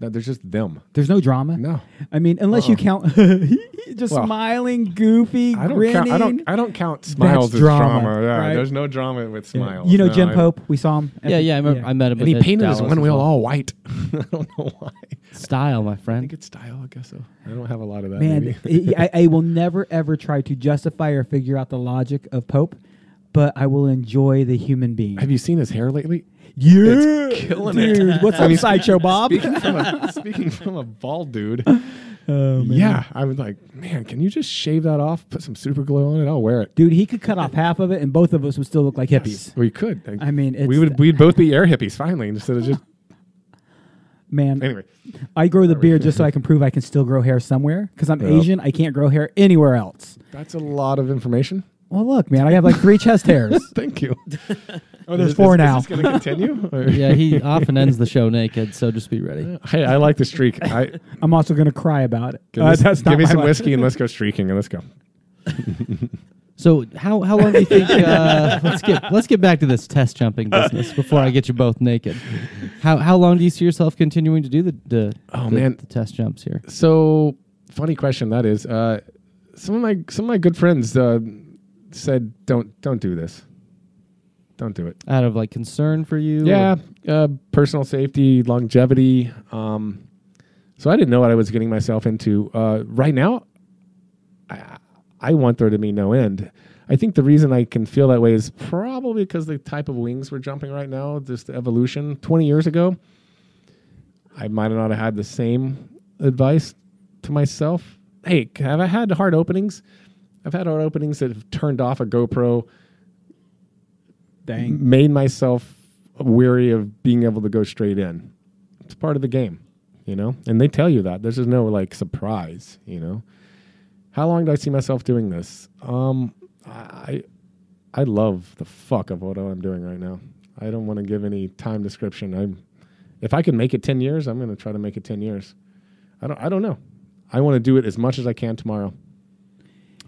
no, They're just them. There's no drama. No. I mean, unless you uh-uh. count <laughs> just Well, smiling, goofy, I don't grinning. count. I don't. I don't count smiles as drama, drama. Yeah, right? there's no drama with Yeah. smiles. You know No, Jim I- Pope? We saw him. at yeah, the- yeah. I, remember, I met him. and he at painted his one as wheel well. all white. <laughs> I don't know why. style, my friend. I friend. think it's style. I guess so. I don't have a lot of that. Man, maybe. <laughs> I, I will never ever try to justify or figure out the logic of Pope, but I will enjoy the human being. have you seen his hair lately? Yeah, It's killing it. What's up, mean, sideshow Bob? Speaking from a, <laughs> speaking from a bald dude, Oh, man. yeah, I was like, man, can you just shave that off? Put some super glue on it. I'll wear it. dude, he could cut off half of it, and both of us would still look like hippies. We could. I mean, it's we would. We'd both be air hippies finally instead of just. <laughs> Man, Anyway, I grow the beard just so I can prove I can still grow hair somewhere. Because I'm Yeah. Asian, I can't grow hair anywhere else. that's a lot of information. Well, look, man, I have like three chest hairs. <laughs> Thank you. Oh, there's four now. Is this going to continue? <laughs> Or- yeah, he <laughs> often ends the show naked, so just be ready. Hey, I like the streak. I I'm also gonna cry about it. give, Uh, me, that's not give me my some life. whiskey and let's go streaking and let's go. So how how long do you think? Uh, let's get let's get back to this test jumping business before I get you both naked. How how long do you see yourself continuing to do the the, Oh, the- man. the test jumps here? So funny question that is. Uh, some of my some of my good friends uh, said don't don't do this. Don't do it. Out of like concern for you? Yeah, uh, personal safety, longevity. Um, so I didn't know what I was getting myself into. Uh, right now, I, I want there to be no end. I think the reason I can feel that way is probably because the type of wings we're jumping right now, just the evolution. 20 years ago, I might not have had the same advice to myself. Hey, have I had hard openings? I've had hard openings that have turned off a GoPro, Dang. made myself weary of being able to go straight in. It's part of the game, you know? And they tell you that. There's just no like surprise, you know? How long do I see myself doing this? Um, I I love the fuck of what I'm doing right now. I don't want to give any time description. I'm if I can make it 10 years, I'm going to try to make it 10 years. I don't I don't know. I want to do it as much as I can tomorrow.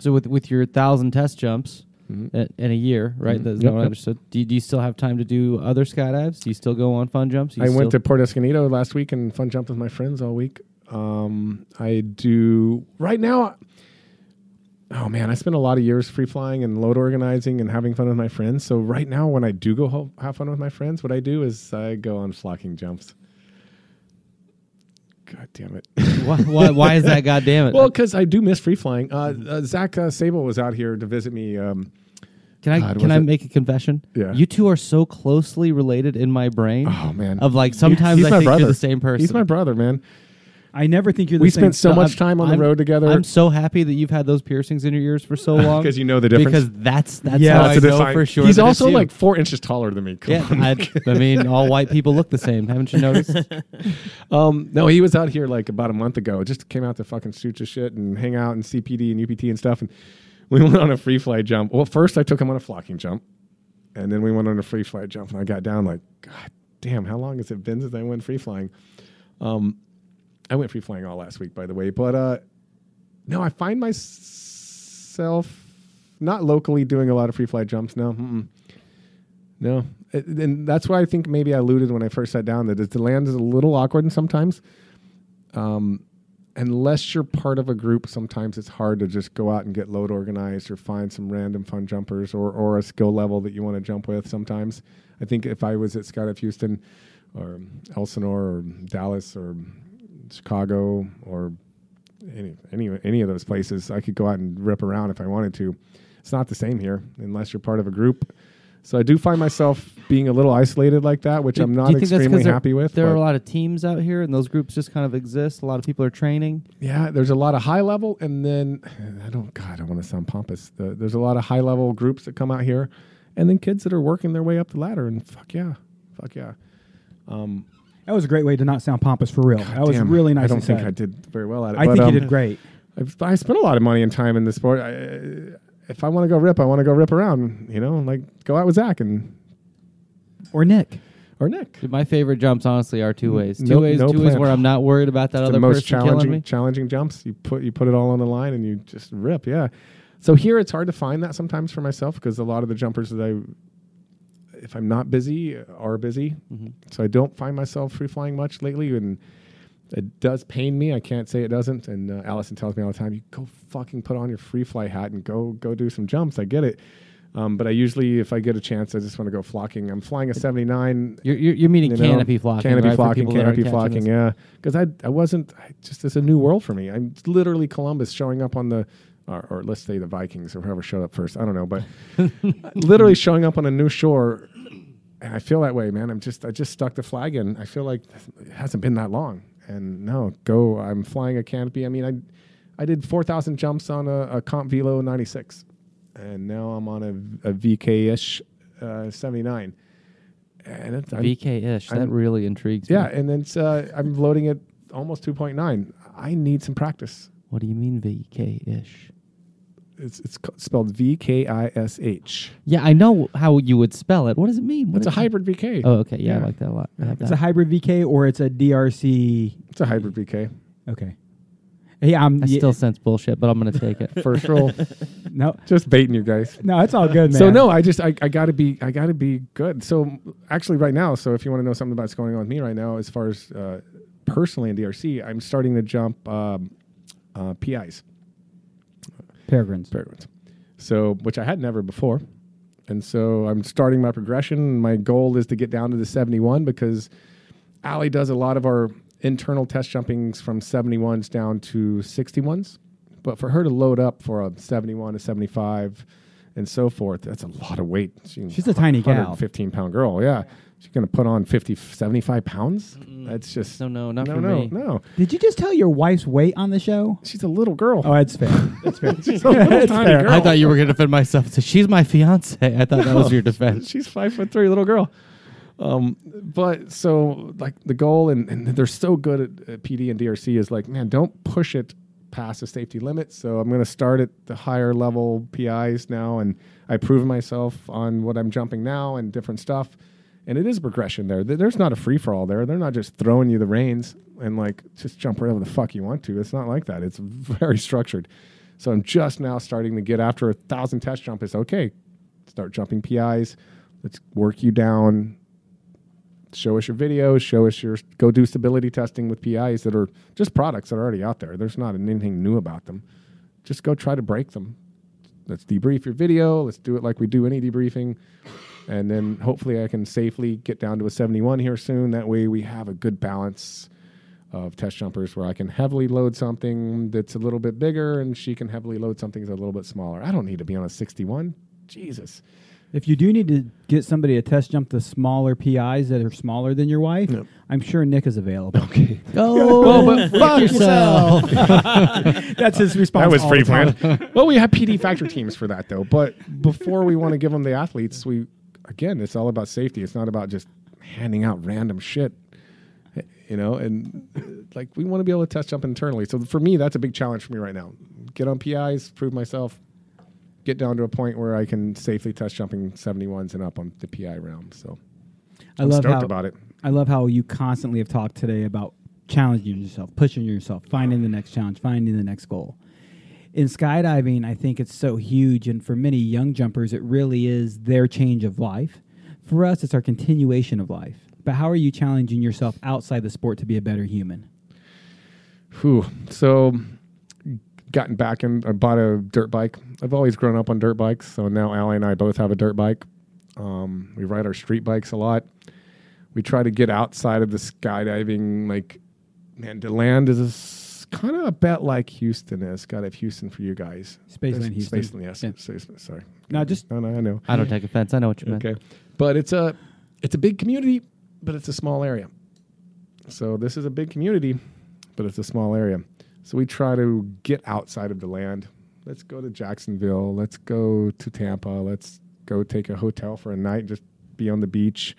So with with your thousand test jumps Mhm. at, in a year, right? Mhm. That's Yep, what I yep. Do you, do you still have time to do other skydives? Do you still go on fun jumps? I went to Port Escondido last week and fun jumped with my friends all week. Um, I do right now. Oh man, I spent a lot of years free flying and load organizing and having fun with my friends. So right now, when I do go ho- have fun with my friends, what I do is I go on flocking jumps. God damn it! why, why, why is that? God damn it! well, because I do miss free flying. Uh, uh, Zach uh, Sable was out here to visit me. Um, can I God, can I it- make a confession? Yeah. You two are so closely related in my brain. oh man, Of like sometimes He's I think brother. you're the same person. He's my brother, man. I never think you're the same. We same. spent so So much time on the I'm- road together. I'm so happy that you've had those piercings in your ears for so <laughs> long because you know the difference. because that's that's Yeah, how that's I a know define- for sure. He's that it's also you. like four inches taller than me. Come yeah. on. I, I mean, all white people look the same. Haven't you noticed? <laughs> Um, no, he was out here like about a month ago. Just came out to fucking shoot your shit and hang out and CPD and UPT and stuff. And we <laughs> went on a free flight jump. Well, first I took him on a flocking jump, and then we went on a free flight jump. And I got down like, God damn, how long has it been since I went free flying? Um, I went free flying all last week, by the way. But uh, no, I find myself not locally doing a lot of free fly jumps. now. mm-mm. no, It- and that's why I think maybe I alluded when I first sat down that DeLand is a little awkward and sometimes. Um, unless you're part of a group, sometimes it's hard to just go out and get load organized or find some random fun jumpers or, or a skill level that you want to jump with. Sometimes I think if I was at Skydive Houston or Elsinore or Dallas or Chicago or any any any of those places, I could go out and rip around if I wanted to. It's not the same here unless you're part of a group. So I do find myself being a little isolated like that, which Do- I'm not you think that's 'cause extremely there- happy with. There are a lot of teams out here, and those groups just kind of exist. A lot of people are training. Yeah, there's a lot of high level, and then I don't. God, I don't want to sound pompous. The, there's a lot of high level groups that come out here, and then kids that are working their way up the ladder. And fuck yeah, fuck yeah. Um, That was a great way to not sound pompous for real. that was damn, really nice. I don't think said. I did very well at it. I but, think um, you did great. I've, I spent a lot of money and time in this sport. I, if I want to go rip, I want to go rip around. You know, like go out with Zach and Or Nick. or Nick. Dude, my favorite jumps, honestly, are two ways. Two No- ways, no two ways where I'm not worried about that the other most person killing challenging me. challenging jumps. You put you put it all on the line and you just rip. Yeah. So here it's hard to find that sometimes for myself because a lot of the jumpers that I, if I'm not busy, are busy. Mm-hmm. So I don't find myself free flying much lately, and it does pain me. I can't say it doesn't. And uh, Allison tells me all the time, "You go fucking put on your free fly hat and go go do some jumps." I get it. Um, but I usually, if I get a chance, I just want to go flocking. I'm flying a 79 You're, you're, you're meaning you know, canopy flocking. canopy right, flocking, people that aren't canopy flocking. Yeah, because I I wasn't I just it's a new world for me. I'm literally Columbus showing up on the. Or, or let's say the Vikings or whoever showed up first. I don't know, but <laughs> literally showing up on a new shore, and I feel that way, man. I'm just I just stuck the flag in. I feel like it hasn't been that long, and no, go. I'm flying a canopy. I mean, I I did four thousand jumps on a, a Comp Velo '96, and now I'm on a, a VK ish uh, '79. And it's, VK ish. That really intrigues me. yeah, and then it's, uh, I'm loading it almost 2.9. I need some practice. What do you mean VK ish? It's it's spelled V K I S H. Yeah, I know how you would spell it. What does it mean? What It's a is- hybrid VK. Oh, okay. Yeah, Yeah. I like that a lot. I have It's that. a hybrid VK or it's a DRC. It's a hybrid VK. Okay. Yeah, I'm. I yeah, still sense bullshit, but I'm going to take it. <laughs> First roll. <laughs> no, Just baiting you guys. no, it's all good, man. So no, I just I, I gotta be I gotta be good. So actually right now, so if you want to know something about what's going on with me right now, as far as uh, personally in DRC, I'm starting to jump um, uh, PIs. Peregrines. Peregrines. So, which I had never before. And so I'm starting my progression. My goal is to get down to the 71 because Allie does a lot of our internal test jumpings from 71s down to 61s But for her to load up for a 71 to 75 and so forth, that's a lot of weight. She- She's a tiny gal. 15 pound girl. Yeah. She's going to put on 50, 75 pounds. That's just. No, no, not no, for no, me. no. no. Did you just tell your wife's weight on the show? She's a little girl. Oh, that's fair. <laughs> That's fair. She's a little tiny fair. girl. I thought you were going to defend myself. and say, She's my fiance. I thought that was your defense. She's five foot three, little girl. Um, but so like the goal, and, and they're so good at, at PD and DRC is like, man, don't push it past the safety limit. So I'm going to start at the higher level PIs now, and I prove myself on what I'm jumping now and different stuff. And it is progression there. There- There's not a free for all there. They're not just throwing you the reins and like just jump wherever the fuck you want to. It's not like that. It's <laughs> very structured. So I'm just now starting to get after a thousand test jump. Is okay. Start jumping PIs. Let's work you down. Show us your videos. Show us your go do stability testing with PIs that are just products that are already out there. There's not anything new about them. Just go try to break them. Let's debrief your video. Let's do it like we do any debriefing. And then hopefully I can safely get down to a 71 here soon. That way we have a good balance of test jumpers where I can heavily load something that's a little bit bigger and she can heavily load something that's a little bit smaller. I don't need to be on a 61. Jesus. If you do need to get somebody to test jump the smaller PIs that are smaller than your wife, Yep. I'm sure Nick is available. <laughs> Okay. <laughs> Oh, Go but fuck yourself. <laughs> That's his response. That was all pretty the time. planned. well, we have PD factory teams for that though. But before we want to give them the athletes, we again, it's all about safety. It's not about just handing out random shit. You know, and uh, like we want to be able to test jump internally. So for me, that's a big challenge for me right now. Get on PIs, prove myself, get down to a point where I can safely test jumping 71s and up on the PI realm. So I I'm love how about it. I love how you constantly have talked today about challenging yourself, pushing yourself, finding the next challenge, finding the next goal. In skydiving, I think it's so huge, and for many young jumpers, it really is their change of life. For us, it's our continuation of life. But how are you challenging yourself outside the sport to be a better human? Whew. So, gotten back and I bought a dirt bike. I've always grown up on dirt bikes. So now Allie and I both have a dirt bike. Um, we ride our street bikes a lot. We try to get outside of the skydiving. Like, man, DeLand is kind of a bet like Houston is. Skydive Houston for you guys. Spaceland There's- Houston. Spaceland, yes. Yeah. Spaceland, sorry. No, just No, no, I know. I don't take offense. I know what you meant. Okay, but it's a it's a big community, but it's a small area. So this is a big community, but it's a small area. So we try to get outside of DeLand. Let's go to Jacksonville. Let's go to Tampa. Let's go take a hotel for a night. Just be on the beach.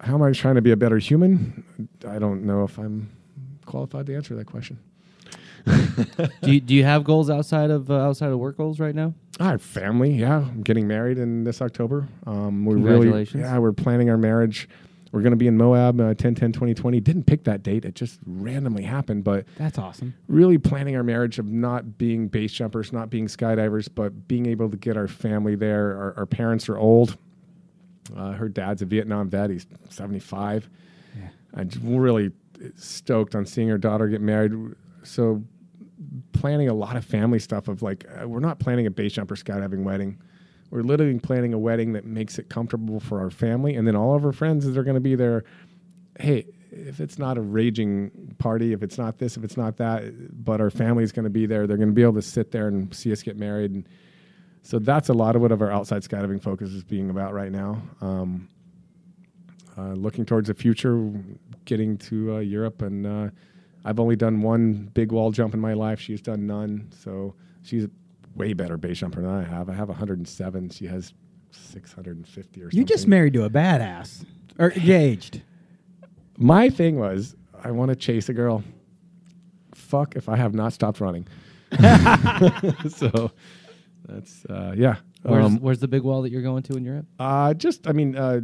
How am I trying to be a better human? I don't know if I'm qualified to answer that question. <laughs> do, you, do you have goals outside of uh, outside of work goals right now? I have family. Yeah, I'm getting married in this October. Um, we Congratulations. Really, yeah, we're planning our marriage. We're going to be in Moab uh, 10 10 2020. Didn't pick that date. It just randomly happened. But that's awesome. really planning our marriage of not being base jumpers, not being skydivers, but being able to get our family there. Our, our parents are old. Uh, her dad's a Vietnam vet. He's 75. I'm j- really stoked on seeing her daughter get married. So planning a lot of family stuff of like uh, we're not planning a base jumper skydiving wedding. We're literally planning a wedding that makes it comfortable for our family and then all of our friends that are going to be there. Hey, if it's not a raging party, if it's not this, if it's not that, but our family's going to be there, they're going to be able to sit there and see us get married. And so that's a lot of what of our outside skydiving focus is being about right now. Um, looking towards the future, getting to uh, Europe, and uh, I've only done one big wall jump in my life. She's done none, so she's a way better base jumper than I have. I have 107. She has 650 or something. You just married to a badass or engaged. My thing was, I want to chase a girl. Fuck if I have not stopped running. <laughs> so that's uh, yeah. Where's, Um, where's the big wall that you're going to in Europe? Uh, just, I mean, uh,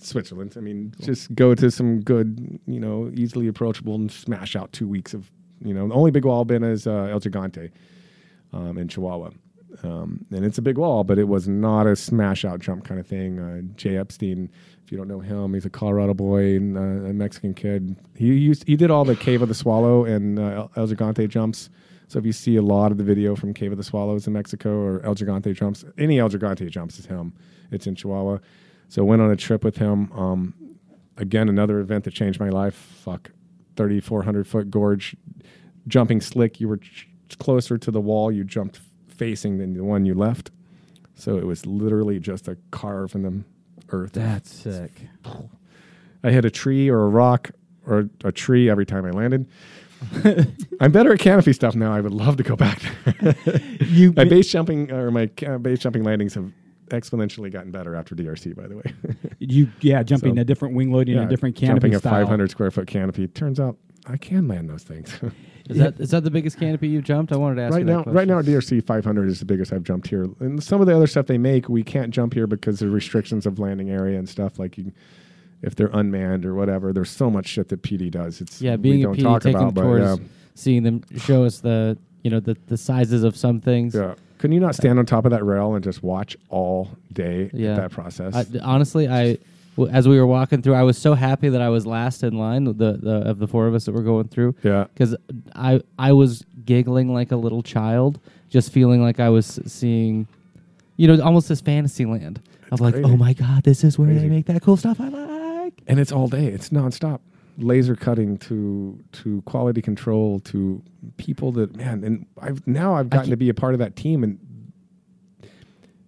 Switzerland. I mean, just go to some good, you know, easily approachable and smash out two weeks of, you know, the only big wall I've been is uh, El Gigante um, in Chihuahua. Um, and it's a big wall, but it was not a smash out jump kind of thing. Uh, Jay Epstein, if you don't know him, he's a Colorado boy and uh, a Mexican kid. He used he did all the Cave of the Swallow and uh, El Gigante jumps. So if you see a lot of the video from Cave of the Swallows in Mexico or El Gigante jumps, any El Gigante jumps is him. It's in Chihuahua. So went on a trip with him. Um, again, another event that changed my life. Fuck, thirty four hundred foot gorge, jumping slick, you were ch- closer to the wall you jumped facing than the one you left. So it was literally just a carve in the earth. That's sick. I hit a tree or a rock or a tree every time I landed. <laughs> I'm better at canopy stuff now. I would love to go back there. You <laughs> my base jumping or my ca- base jumping landings have exponentially gotten better after DRC. By the way, <laughs> you yeah jumping So- a different wing loading, a different canopy jumping a 500 square foot canopy. Turns out I can land those things. <laughs> Is that is that the biggest canopy you've jumped? I wanted to ask right you now, question. right now, at DRC 500 is the biggest I've jumped here. And some of the other stuff they make, we can't jump here because of restrictions of landing area and stuff. Like you, if they're unmanned or whatever, there's so much shit that PD does. It's Yeah, being a don't PD, talk taking about, but yeah. seeing them show us the you know the the sizes of some things. Yeah. Can you not stand on top of that rail and just watch all day Yeah. that process? I, honestly, I as we were walking through, I was so happy that I was last in line. The the of the four of us that were going through. Yeah. because I I was giggling like a little child, just feeling like I was seeing, you know, almost this fantasy land of like, crazy. oh my god, this is where Crazy. they make that cool stuff I like. and it's all day. It's nonstop. Laser cutting to to quality control to people that man. And I've now I've gotten to be a part of that team, and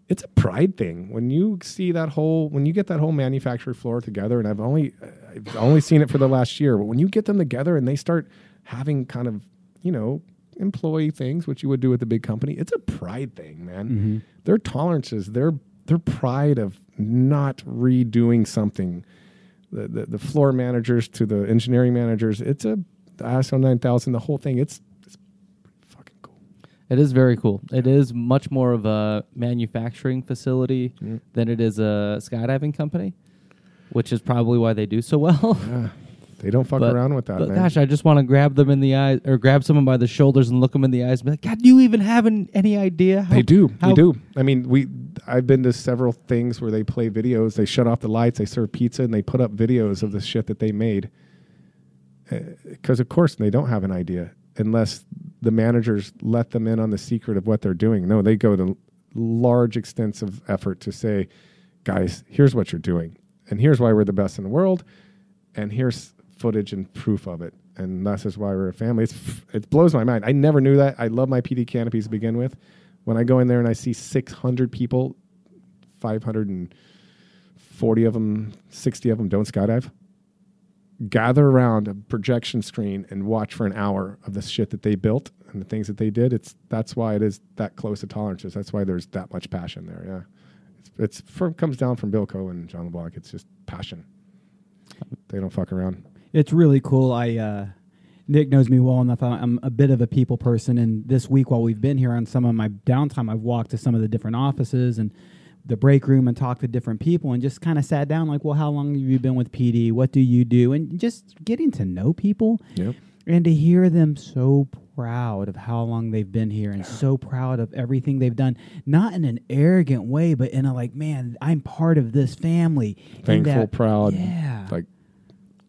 it's a pride thing when you see that whole when you get that whole manufacturer floor together. And I've only I've only seen it for the last year, but when you get them together and they start having kind of you know employee things, which you would do with a big company, it's a pride thing, man. Mm-hmm. Their tolerances, their their pride of not redoing something the, the, the floor managers to the engineering managers. It's a the ISO 9000, the whole thing. It's, it's fucking cool. It is very cool. It is much more of a manufacturing facility mm-hmm. than it is a skydiving company, which is probably why they do so well. Yeah. <laughs> They don't fuck But- around with that, but man. gosh, I just want to grab them in the eyes or grab someone by the shoulders and look them in the eyes and be like, God, do you even have an, any idea? How, they do. How, They do. I mean, we. I've been to several things where they play videos. They shut off the lights. They serve pizza, and they put up videos of the shit that they made. Uh, because of course they don't have an idea unless the managers let them in on the secret of what they're doing. No, they go to large extensive effort to say, guys, here's what you're doing, and here's why we're the best in the world, and here's footage and proof of it. And this is why we're a family. It's, it blows my mind. I never knew that. I love my PD canopies to begin with. When I go in there and I see 600 people, 540 of them, 60 of them don't skydive, gather around a projection screen and watch for an hour of the shit that they built and the things that they did. It's that's why it is that close to tolerances. That's why there's that much passion there. Yeah, it's, it's comes down from Bill Coe and John LeBlanc. It's just passion. They don't fuck around. It's really cool. I uh, Nick knows me well enough. I- I'm a bit of a people person, and this week while we've been here on some of my downtime, I've walked to some of the different offices and the break room and talked to different people, and just kind of sat down like, well, how long have you been with PD? What do you do? And just getting to know people Yep. and to hear them so proud of how long they've been here and so proud of everything they've done not in an arrogant way but in a like man i'm part of this family Thankful, that- proud, yeah like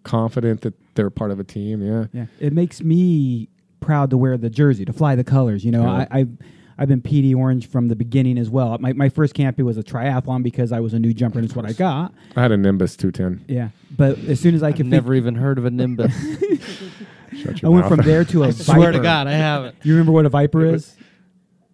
confident that they're part of a team. Yeah. yeah, it makes me proud to wear the jersey, to fly the colors. You know, Yeah. I, I've I've been PD Orange from the beginning as well. My my first camping was a triathlon because I was a new jumper and it's what I got. I had a Nimbus 210. Yeah, but as soon as I I've could, never even heard of a Nimbus. <laughs> Shut I your went mouth. from there to a I Viper. swear to God, I haven't. You remember what a Viper It was- is?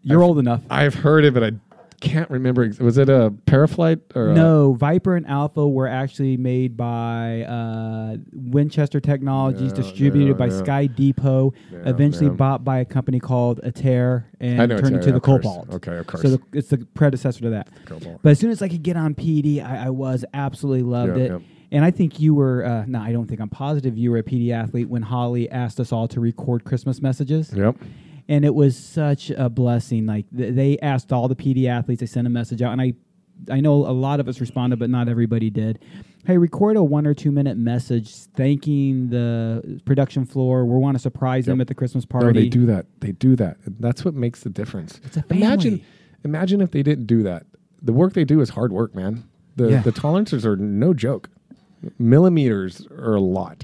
You're old enough. I've heard it, but I can't remember. Was it a Para-Flite or No, Viper and Alpha were actually made by uh, Winchester Technologies, Yeah, distributed yeah, by yeah. Sky Depot, eventually bought by a company called Atair and turned into the. Cobalt. Okay, of course. So the, it's the predecessor to that. Cobalt. But as soon as I could get on PD, I, I was absolutely loved it. And I think you were, uh, no, I don't think I'm positive you were a PD athlete when Holly asked us all to record Christmas messages. Yep. And it was such a blessing. Like th- they asked all the PD athletes, they sent a message out, and I, I know a lot of us responded, but not everybody did. Hey, record a one or two minute message thanking the production floor. We want to surprise them at the Christmas party. No, they do that. They do that. That's what makes the difference. It's a Imagine, family. imagine if they didn't do that. The work they do is hard work, man. The Yeah. the tolerances are no joke. Millimeters are a lot,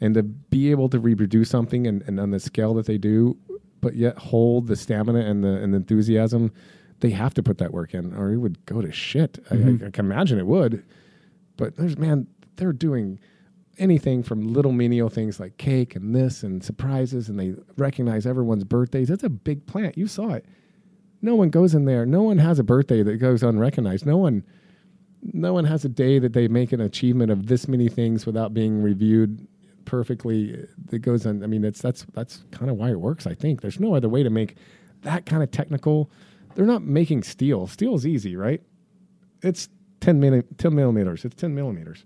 and to be able to reproduce something and, and on the scale that they do, but yet hold the stamina and the and the enthusiasm, they have to put that work in, or it would go to shit. I- Mm-hmm. I, I can imagine it would. But there's man, they're doing anything from little menial things like cake and this and surprises, and they recognize everyone's birthdays. It's a big plant. You saw it. No one goes in there. No one has a birthday that goes unrecognized. No one, no one has a day that they make an achievement of this many things without being reviewed perfectly. That goes on. I mean, it's that's that's kind of why it works. I think there's no other way to make that kind of technical. They're not making steel. Steel's easy, right? It's 10, milli- 10 millimeters. It's 10 millimeters.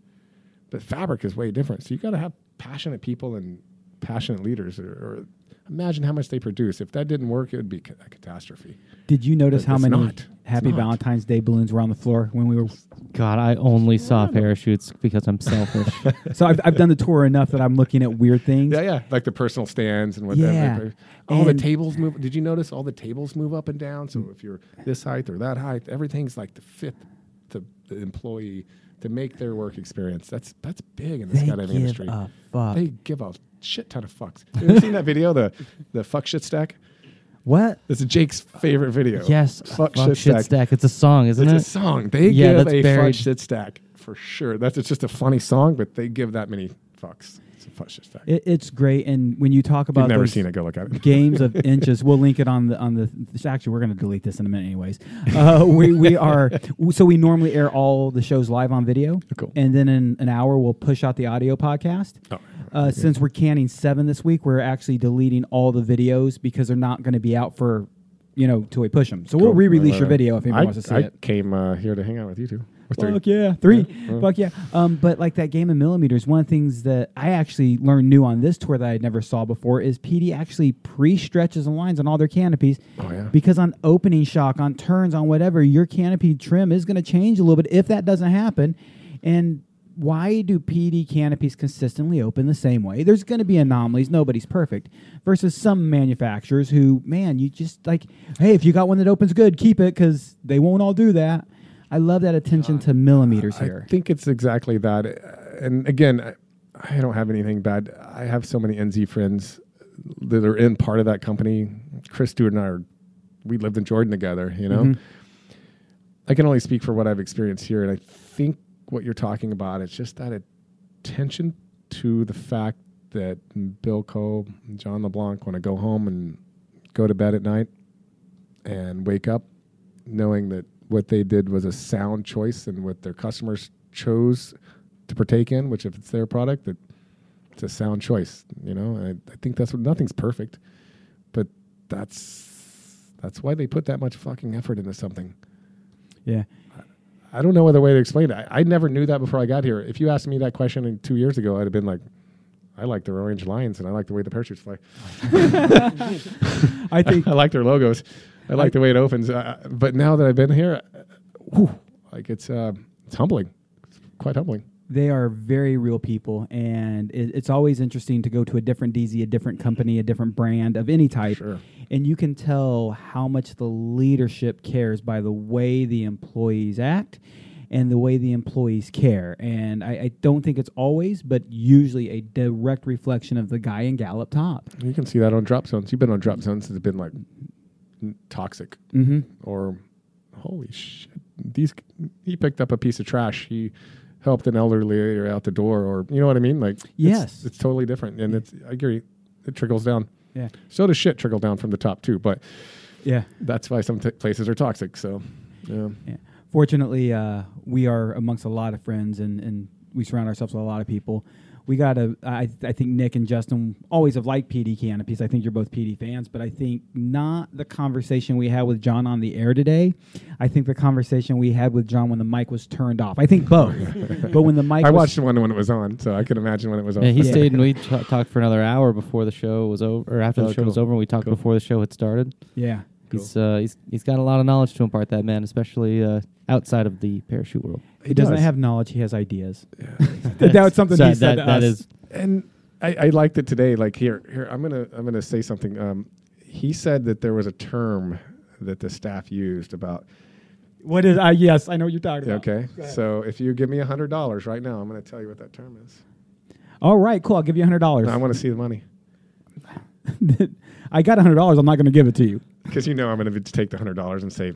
But fabric is way different. So you got to have passionate people and passionate leaders. Or, or imagine how much they produce. If that didn't work, it would be a catastrophe. Did you notice But how many not. It's Happy. Valentine's Day balloons were on the floor when we were? <laughs> God, I only saw parachutes because I'm selfish. <laughs> So I've, I've done the tour enough that I'm looking at weird things. Yeah, yeah, like the personal stands and whatever. Yeah. that- all the And- tables move. Did you notice all the tables move up and down? So if you're this height or that height, everything's like to fit the, the employee to make their work experience. That's that's big in the They skydiving give industry. a fuck. They give a shit ton of fucks. You ever seen that video, the the fuck shit stack? What? This is Jake's favorite video. yes, fuck, fuck shit, stack. stack. It's a song, isn't It's it? It's a song. They Yeah, give that's a buried. fuck shit stack for sure. That's it's just a funny song, but they give that many fucks. It's a fuck shit stack. It, it's great. And when you talk about You've never seen it. Go look at it. <laughs> games of <laughs> inches, we'll link it on the on the. Actually, we're going to delete this in a minute, anyways. Uh, we we are <laughs> so we normally air all the shows live on video, Cool. and then in an hour we'll push out the audio podcast. Oh, Uh, Since we're canning seven this week, we're actually deleting all the videos because they're not going to be out for, you know, till we push them. So we'll Cool. re-release your video if anyone I, wants to see I it. came uh, here to hang out with you two. Or three. Fuck yeah, three. Yeah. Fuck yeah. Um, but like that game of millimeters, one of the things that I actually learned new on this tour that I never saw before is PD actually pre-stretches and lines on all their canopies. Oh, yeah. Because on opening shock, on turns, on whatever, your canopy trim is going to change a little bit if that doesn't happen. And why do PD canopies consistently open the same way? There's going to be anomalies. Nobody's perfect. Versus some manufacturers who, man, you just like, hey, if you got one that opens good, keep it because they won't all do that. I love that attention to millimeters here. I think it's exactly that. Uh, And again, I, don't have anything bad. I have so many NZ friends that are in part of that company. Chris Stewart and I are, we lived in Jordan together, you know? Mhm. I can only speak for what I've experienced here. And I think what you're talking about. It's just that attention to the fact that Bill and John LeBlanc want to go home and go to bed at night and wake up knowing that what they did was a sound choice and what their customers chose to partake in, which if it's their product, that it's a sound choice. You know, I, I think that's what nothing's perfect, but that's that's why they put that much fucking effort into something. Yeah. I don't know other way to explain it. I, I never knew that before I got here. If you asked me that question two years ago, I'd have been like, I like the orange lions and I like the way the parachutes fly. <laughs> I think <laughs> I like their logos. I like the way it opens. Uh, but now that I've been here, uh, whew, like it's uh, it's humbling. It's quite humbling. They are very real people, and it, it's always interesting to go to a different DZ, a different company, a different brand of any type, Sure. and you can tell how much the leadership cares by the way the employees act and the way the employees care. And I, I don't think it's always, but usually a direct reflection of the guy in gal up top. You can see that on drop zones. You've been on drop zones that have been like toxic Mm-hmm. or holy shit. These he picked up a piece of trash. He helped an elderly lady out the door, or you know what I mean? Like Yes. it's, totally different, and it's I agree. It trickles down. Yeah. So does shit trickle down from the top too, but Yeah. that's why some t- places are toxic. So yeah. Yeah. Fortunately, uh, we are amongst a lot of friends, and, and we surround ourselves with a lot of people. We got a. I, I think Nick and Justin always have liked PD canopies. I think you're both PD fans, but I think not the conversation we had with John on the air today. I think the conversation we had with John when the mic was turned off. I think both, <laughs> but when the mic I was, watched the one when it was on, so I can imagine when it was on. Yeah, he Yeah. <laughs> stayed and we t- talked for another hour before the show was over, or after Oh, the show was cool. over. We talked Cool. before the show had started. yeah. He's uh, he's he's got a lot of knowledge to impart. That man, especially uh, outside of the parachute world. He, doesn't does. have knowledge; he has ideas. <laughs> that was something So he said that- to that us. is- and I, I liked it today. Like here, here, I'm gonna I'm gonna say something. Um, he said that there was a term that the staff used about. What is? Uh, yes, I know what you're talking about. Okay, so if you give me a hundred dollars right now, I'm gonna tell you what that term is. All right, cool. I'll give you a hundred dollars. I want to see the money <laughs> I got a hundred dollars. I'm not going to give it to you. Because you know I'm gonna take the hundred dollars and say,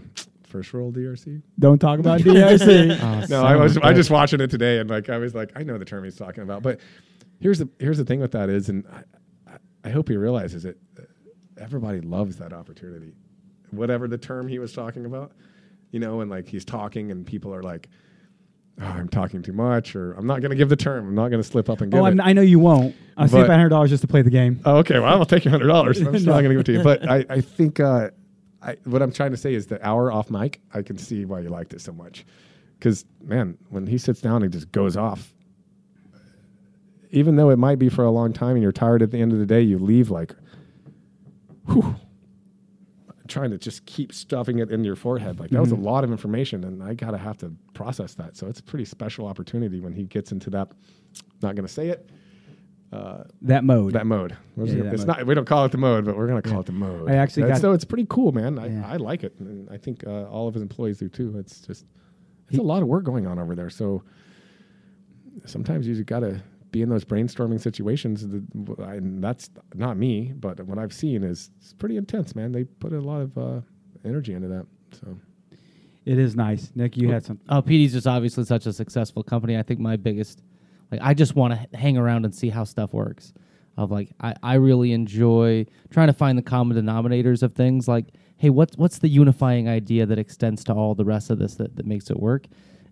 first roll DRC? Don't talk about <laughs> DRC. Oh, No, I was I just watching it today and like I was like I know the term he's talking about, but here's the here's the thing with that is, and I, I, I hope he realizes it. Everybody loves that opportunity, whatever the term he was talking about, you know, and like he's talking and people are like, oh, I'm talking too much, or I'm not going to give the term, I'm not going to slip up and give oh, it. I know you won't. I'll But- hundred dollars just to play the game. Oh, okay. Well, I'll take your hundred dollars. I'm <laughs> still not going to give it to you. But I, I think uh, I, what I'm trying to say is the hour off mic. I can see why you liked it so much. Because man, when he sits down he just goes off, even though it might be for a long time and you're tired at the end of the day, you leave like, whew, trying to just keep stuffing it in your forehead. Like that was a lot of information, and I gotta have to process that. So it's a pretty special opportunity when he gets into that. Not going to say it That mode. that mode. Yeah, it? that it's mode. not. We don't call it the mode, but we're gonna call it the mode. I actually got- so it's pretty cool, man. I, Yeah. I like it, and I think uh, all of his employees do too. It's just it's a lot of work going on over there. So sometimes you just got to be in those brainstorming situations. that- I- And that's not me, but what I've seen is it's pretty intense, man. They put a lot of uh, energy into that. So it is nice. Nick, you had some. Oh, PD's just obviously such a successful company. I think my biggest, like, I just want to hang around and see how stuff works. Of like, I, I really enjoy trying to find the common denominators of things. Like, hey, what's what's the unifying idea that extends to all the rest of this that, that makes it work?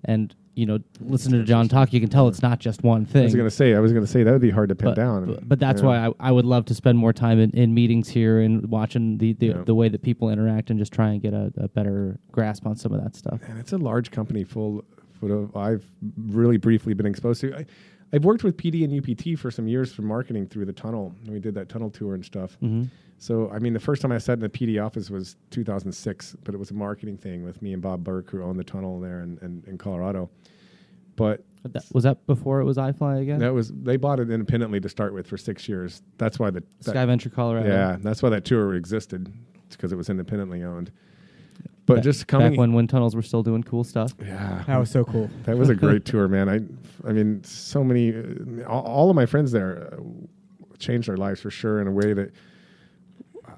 And you know, listen to John talk, you can tell it's not just one thing. I was gonna say, I was gonna say that would be hard to pin but, down. but, but that's Yeah. why I, I would love to spend more time in, in meetings here and watching the, the, Yeah. the way that people interact and just try and get a, a better grasp on some of that stuff. And it's a large company full, full of I've really briefly been exposed to. I, I've worked with PD and UPT for some years for marketing through the tunnel. We did that tunnel tour and stuff. Mm-hmm. So, I mean, the first time I sat in the PD office was 2006, but it was a marketing thing with me and Bob Burke, who owned the tunnel there in, in, in Colorado. But that, was that before it was iFly again? that was they bought it independently to start with for six years. That's why the that- Sky Venture Colorado. yeah, that's why that tour existed. It's because it was independently owned. But Ba- just coming back when wind tunnels were still doing cool stuff. yeah, That was so cool. <laughs> That was a great <laughs> tour, man. I, I mean, so many, uh, all, all of my friends there uh, changed their lives for sure in a way that uh,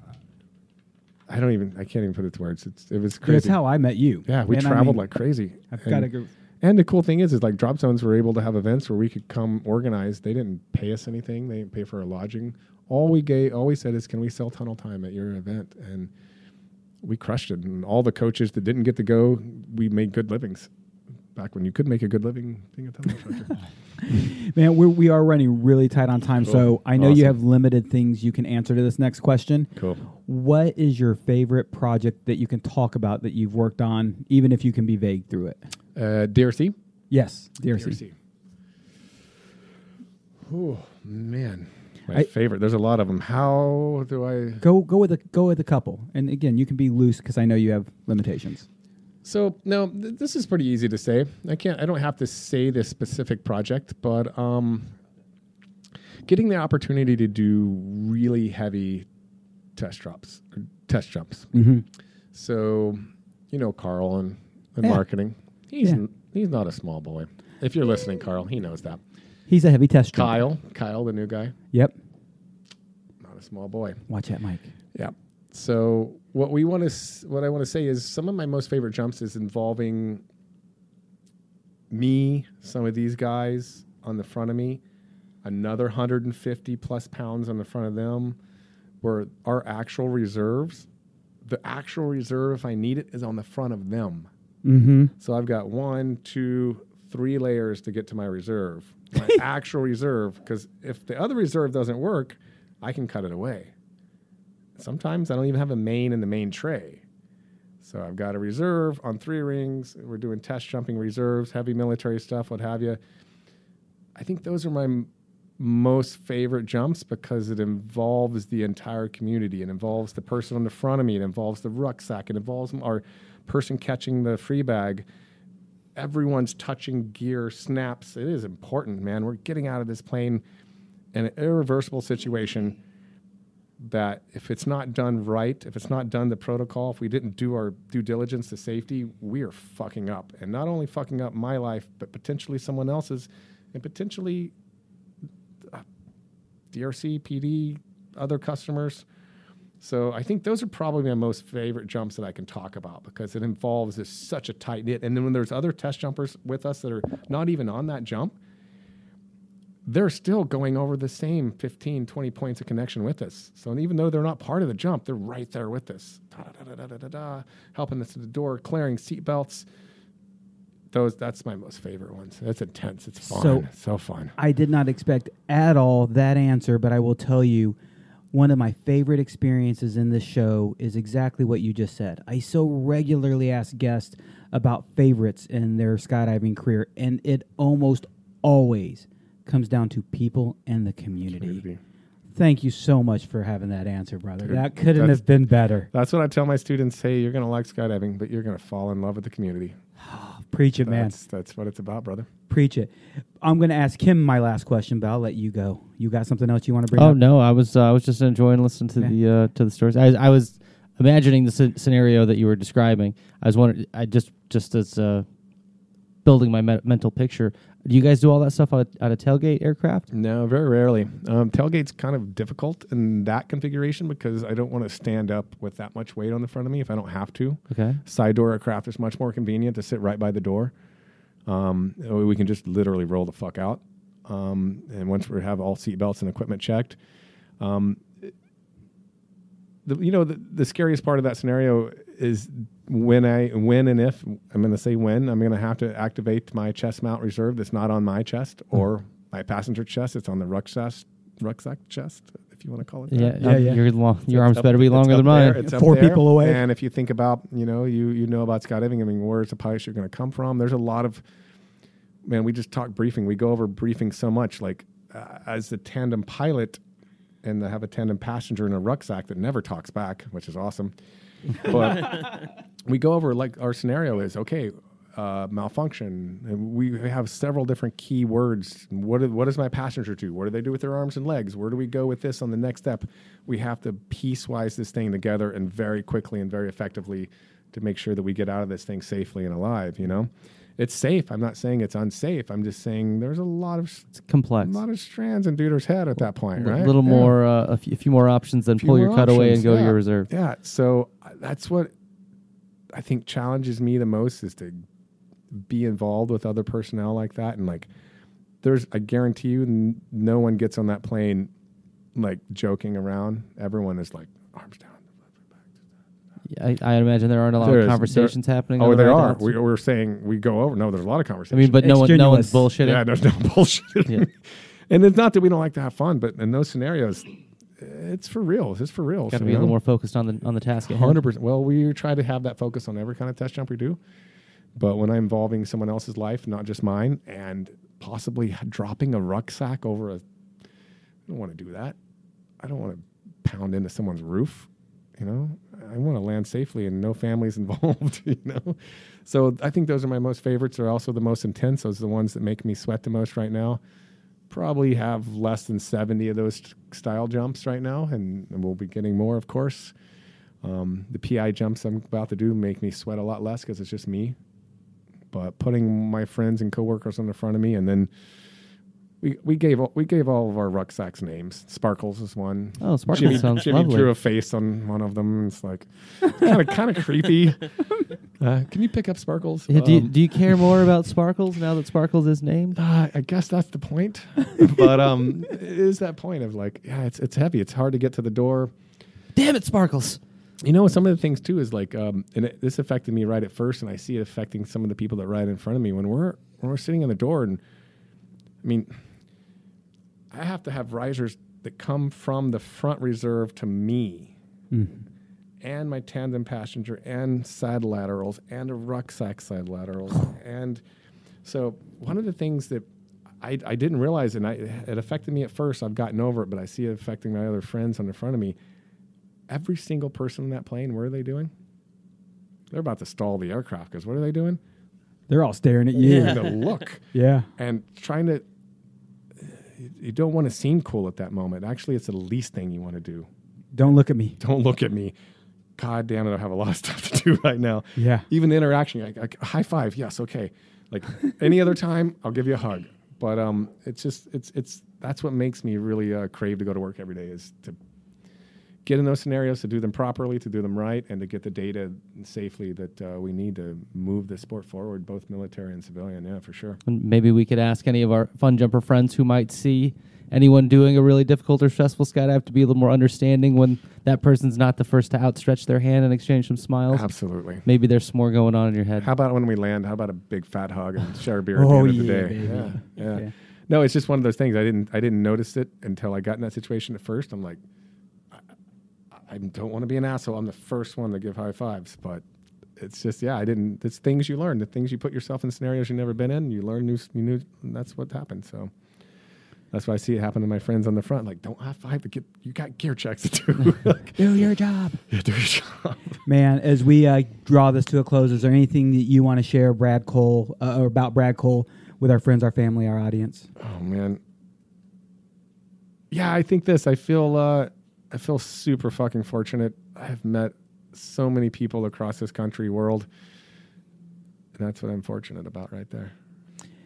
I don't even, I can't even put it to words. It's, it was crazy. That's how I met you. yeah, we And I traveled mean, like crazy. I've and, got to go. and the cool thing is, is like drop zones were able to have events where we could come organize. They didn't pay us anything. They didn't pay for our lodging. All we gave, all we said is, can we sell tunnel time at your event? And we crushed it. And all the coaches that didn't get to go, we made good livings. Back when you could make a good living being a tunnel <laughs> instructor. Man, we're, we are running really tight on time, so I know you have limited things you can answer to this next question. Cool. What is your favorite project that you can talk about that you've worked on, even if you can be vague through it? Uh, DRC? Yes, DRC. Oh man, my I- favorite. There's a lot of them. How do I? Go go with a go with a couple, and again, you can be loose because I know you have limitations. So no, th- this is pretty easy to say. I can't. I don't have to say this specific project, but um, getting the opportunity to do really heavy test drops, or test jumps. Mm-hmm. So, you know, Carl and, and Yeah. marketing. He's Yeah. n- he's not a small boy. If you're listening, Carl, he knows that. He's a heavy test. Kyle, Kyle, the new guy, Yep. not a small boy. Watch that, Mike. Yeah. So what we want to, what I want to say is, some of my most favorite jumps is involving me, some of these guys on the front of me, another 150 plus pounds on the front of them, where our actual reserves, the actual reserve, if I need it, is on the front of them. Mm-hmm. So I've got one, two, three layers to get to my reserve, my <laughs> actual reserve. Because if the other reserve doesn't work, I can cut it away. Sometimes I don't even have a main in the main tray. So I've got a reserve on three rings. We're doing test jumping reserves, heavy military stuff, what have you. I think those are my m- most favorite jumps because it involves the entire community. It involves the person on the front of me. It involves the rucksack. It involves our person catching the free bag. Everyone's touching gear, snaps. It is important, man. We're getting out of this plane in an irreversible situation that if it's not done right, if it's not done the protocol, if we didn't do our due diligence to safety, we are fucking up. And not only fucking up my life, but potentially someone else's, and potentially uh, DRC, PD, other customers. So I think those are probably my most favorite jumps that I can talk about because it involves this such a tight knit. And then when there's other test jumpers with us that are not even on that jump, they're still going over the same 15, 20 points of connection with us. So even though they're not part of the jump, they're right there with us, helping us to the door, clearing seat belts. Those that's my most favorite ones. That's intense. It's fun. So- so fun. I did not expect at all that answer, but I will tell you one of my favorite experiences in this show is exactly what you just said. I so regularly ask guests about favorites in their skydiving career, and it almost always comes down to people and the community. Community. Thank you so much for having that answer, brother. Dude, that couldn't have been better. That's what I tell my students. Hey, you're gonna like skydiving, but you're gonna fall in love with the community. <sighs> Preach it, man. That's that's what it's about, brother. Preach it. I'm going to ask him my last question, but I'll let you go. You got something else you want to bring up? Oh up? no, I was uh, I was just enjoying listening to Okay. the uh, to the stories. I, I was imagining the sce- scenario that you were describing. I was wondering, I just just as uh, building my me- mental picture. Do you guys do all that stuff out, out of tailgate aircraft? No, very rarely. Um, tailgate's kind of difficult in that configuration because I don't want to stand up with that much weight on the front of me if I don't have to. Okay. Side door aircraft is much more convenient to sit right by the door. Um, we can just literally roll the fuck out. Um, and once we have all seat belts and equipment checked, um, the, you know the, the scariest part of that scenario is when I when and if I'm going to say when I'm going to have to activate my chest mount reserve that's not on my chest or my passenger chest. It's on the rucksack rucksack chest, if you want to call it. that. Yeah, Yeah, um, yeah. Your lo- your It's arms up- better be longer up than there, mine. It's Four there. people away. And if you think about, you know, you you know about skydiving. I mean, where's the pilot you're going to come from? There's a lot of, man. We just talk briefing. We go over briefing so much. Like uh, as a tandem pilot, and they have a tandem passenger in a rucksack that never talks back, which is awesome. <laughs> But we go over like our scenario is okay. Uh, malfunction. And we have several different key words. What, do- what does my passenger do? What do they do with their arms and legs? Where do we go with this on the next step? We have to piecewise this thing together and very quickly and very effectively to make sure that we get out of this thing safely and alive. You know, it's safe. I'm not saying it's unsafe. I'm just saying there's a lot of It's complex. a lot of strands in Duder's head at that point, A right? little Yeah. more, uh, a, few, more options than pull your cutaway and options, go to your reserve. Yeah. So uh, that's what I think challenges me the most is to be involved with other personnel like that. And like, there's, I guarantee you, n- no one gets on that plane like joking around. Everyone is like, arms down. Yeah, I, I imagine there aren't a lot There of is- conversations happening. Oh, on Oh, the there ride are. outs. We, we're saying we go over. No, there's a lot of conversations. I conversations. mean, but no one, no one's Extenuous. bullshitting. yeah, there's no <laughs> bullshit. Yeah. and it's not that we don't like to have fun, but in those scenarios, it's for real. It's for real. Got to so, be a little more focused on the on the task at hand. Hundred percent. Well, we try to have that focus on every kind of test jump we do, but when I'm involving someone else's life, not just mine, and possibly dropping a rucksack over a, I don't want to do that. I don't want to pound into someone's roof. You know, I want to land safely and no families <laughs> involved. You know, so I think those are my most favorites. They're also the most intense. Those are the ones that make me sweat the most right now. Probably have less than seventy of those style jumps right now, and, we'll be getting more, of course. Um, the PI jumps I'm about to do make me sweat a lot less because it's just me. But putting my friends and coworkers on the front of me, and then we we gave all- we gave all of our rucksacks names. Sparkles is one. Oh, Sparkles Jimmy, sounds Jimmy lovely. drew a face on one of them. It's like kind of kind of creepy. <laughs> Uh, can you pick up Sparkles? Yeah, do, you, Um, do you care more about Sparkles now that Sparkles is named? uh, I guess that's the point. <laughs> but um, it is that point of like, yeah, it's it's heavy. It's hard to get to the door. Damn it, Sparkles! You know, some of the things too is like, um, and it, this affected me right at first, and I see it affecting some of the people that ride in front of me when we're when we're sitting on the door. And I mean, I have to have risers that come from the front reserve to me, hmm. and my tandem passenger, and side laterals, and a rucksack side laterals, and so one of the things that I, I didn't realize, and I, it affected me at first. I've gotten over it, but I see it affecting my other friends on the front of me every single person in that plane, what are they doing? They're about to stall the aircraft because what are they doing? They're all staring at you. Going to <laughs> look Yeah. and trying to. You, don't want to seem cool at that moment. Actually, it's the least thing you want to do. Don't look at me. Don't look at me. God damn it, I have a lot of <laughs> stuff to do right now. Yeah. Even the interaction, like, like high five, yes, okay. Like any other time, I'll give you a hug. But um, it's just it's it's that's what makes me really uh, crave to go to work every day is to get in those scenarios, to do them properly, to do them right, and to get the data safely that uh, we need to move the sport forward, both military and civilian. Yeah, for sure. And maybe we could ask any of our fun jumper friends who might see anyone doing a really difficult or stressful skydive to be a little more understanding when that person's not the first to outstretch their hand and exchange some smiles. Absolutely. Maybe there's more going on in your head. How about when we land? How about a big fat hug and <laughs> share a beer Oh, at the end yeah, of the day? Yeah, yeah. Yeah. No, it's just one of those things. I didn't I didn't notice it until I got in that situation at first. I'm like, I don't want to be an asshole. I'm the first one to give high fives, but it's just yeah. I didn't. It's things you learn. The things you put yourself in scenarios you've never been in. You learn new. You knew that's what happened. So. That's why I see it happen to my friends on the front. Like, don't high five. Get, you got gear checks to do. <laughs> like, Do your job. yeah, do your job. <laughs> Man, as we uh, draw this to a close, is there anything that you want to share, Brad Cole, uh, or about Brad Cole with our friends, our family, our audience? Oh man. Yeah, I think this. I feel uh I feel super fucking fortunate. I've met so many people across this country, world. And that's what I'm fortunate about right there.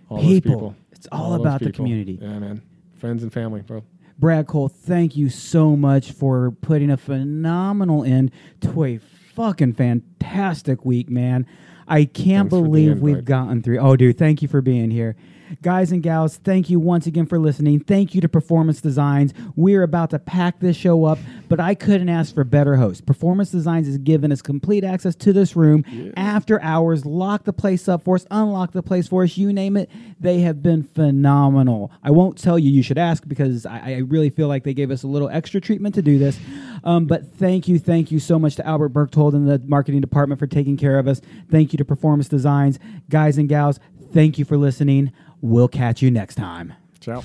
All People. people. It's all those about the community. Yeah, man. Friends and family, bro. Brad Cole, thank you so much for putting a phenomenal end to a fucking fantastic week, man. I can't Thanks believe we've gotten through. Oh, dude, thank you for being here. Guys and gals, thank you once again for listening. Thank you to Performance Designs. We're about to pack this show up, but I couldn't ask for better hosts. Performance Designs has given us complete access to this room after hours, lock the place up for us, unlock the place for us, you name it. They have been phenomenal. I won't tell you you should ask because I, I really feel like they gave us a little extra treatment to do this. Um, but thank you, thank you so much to Albert Berchtold and the marketing department for taking care of us. Thank you to Performance Designs. Guys and gals, thank you for listening. We'll catch you next time. Ciao.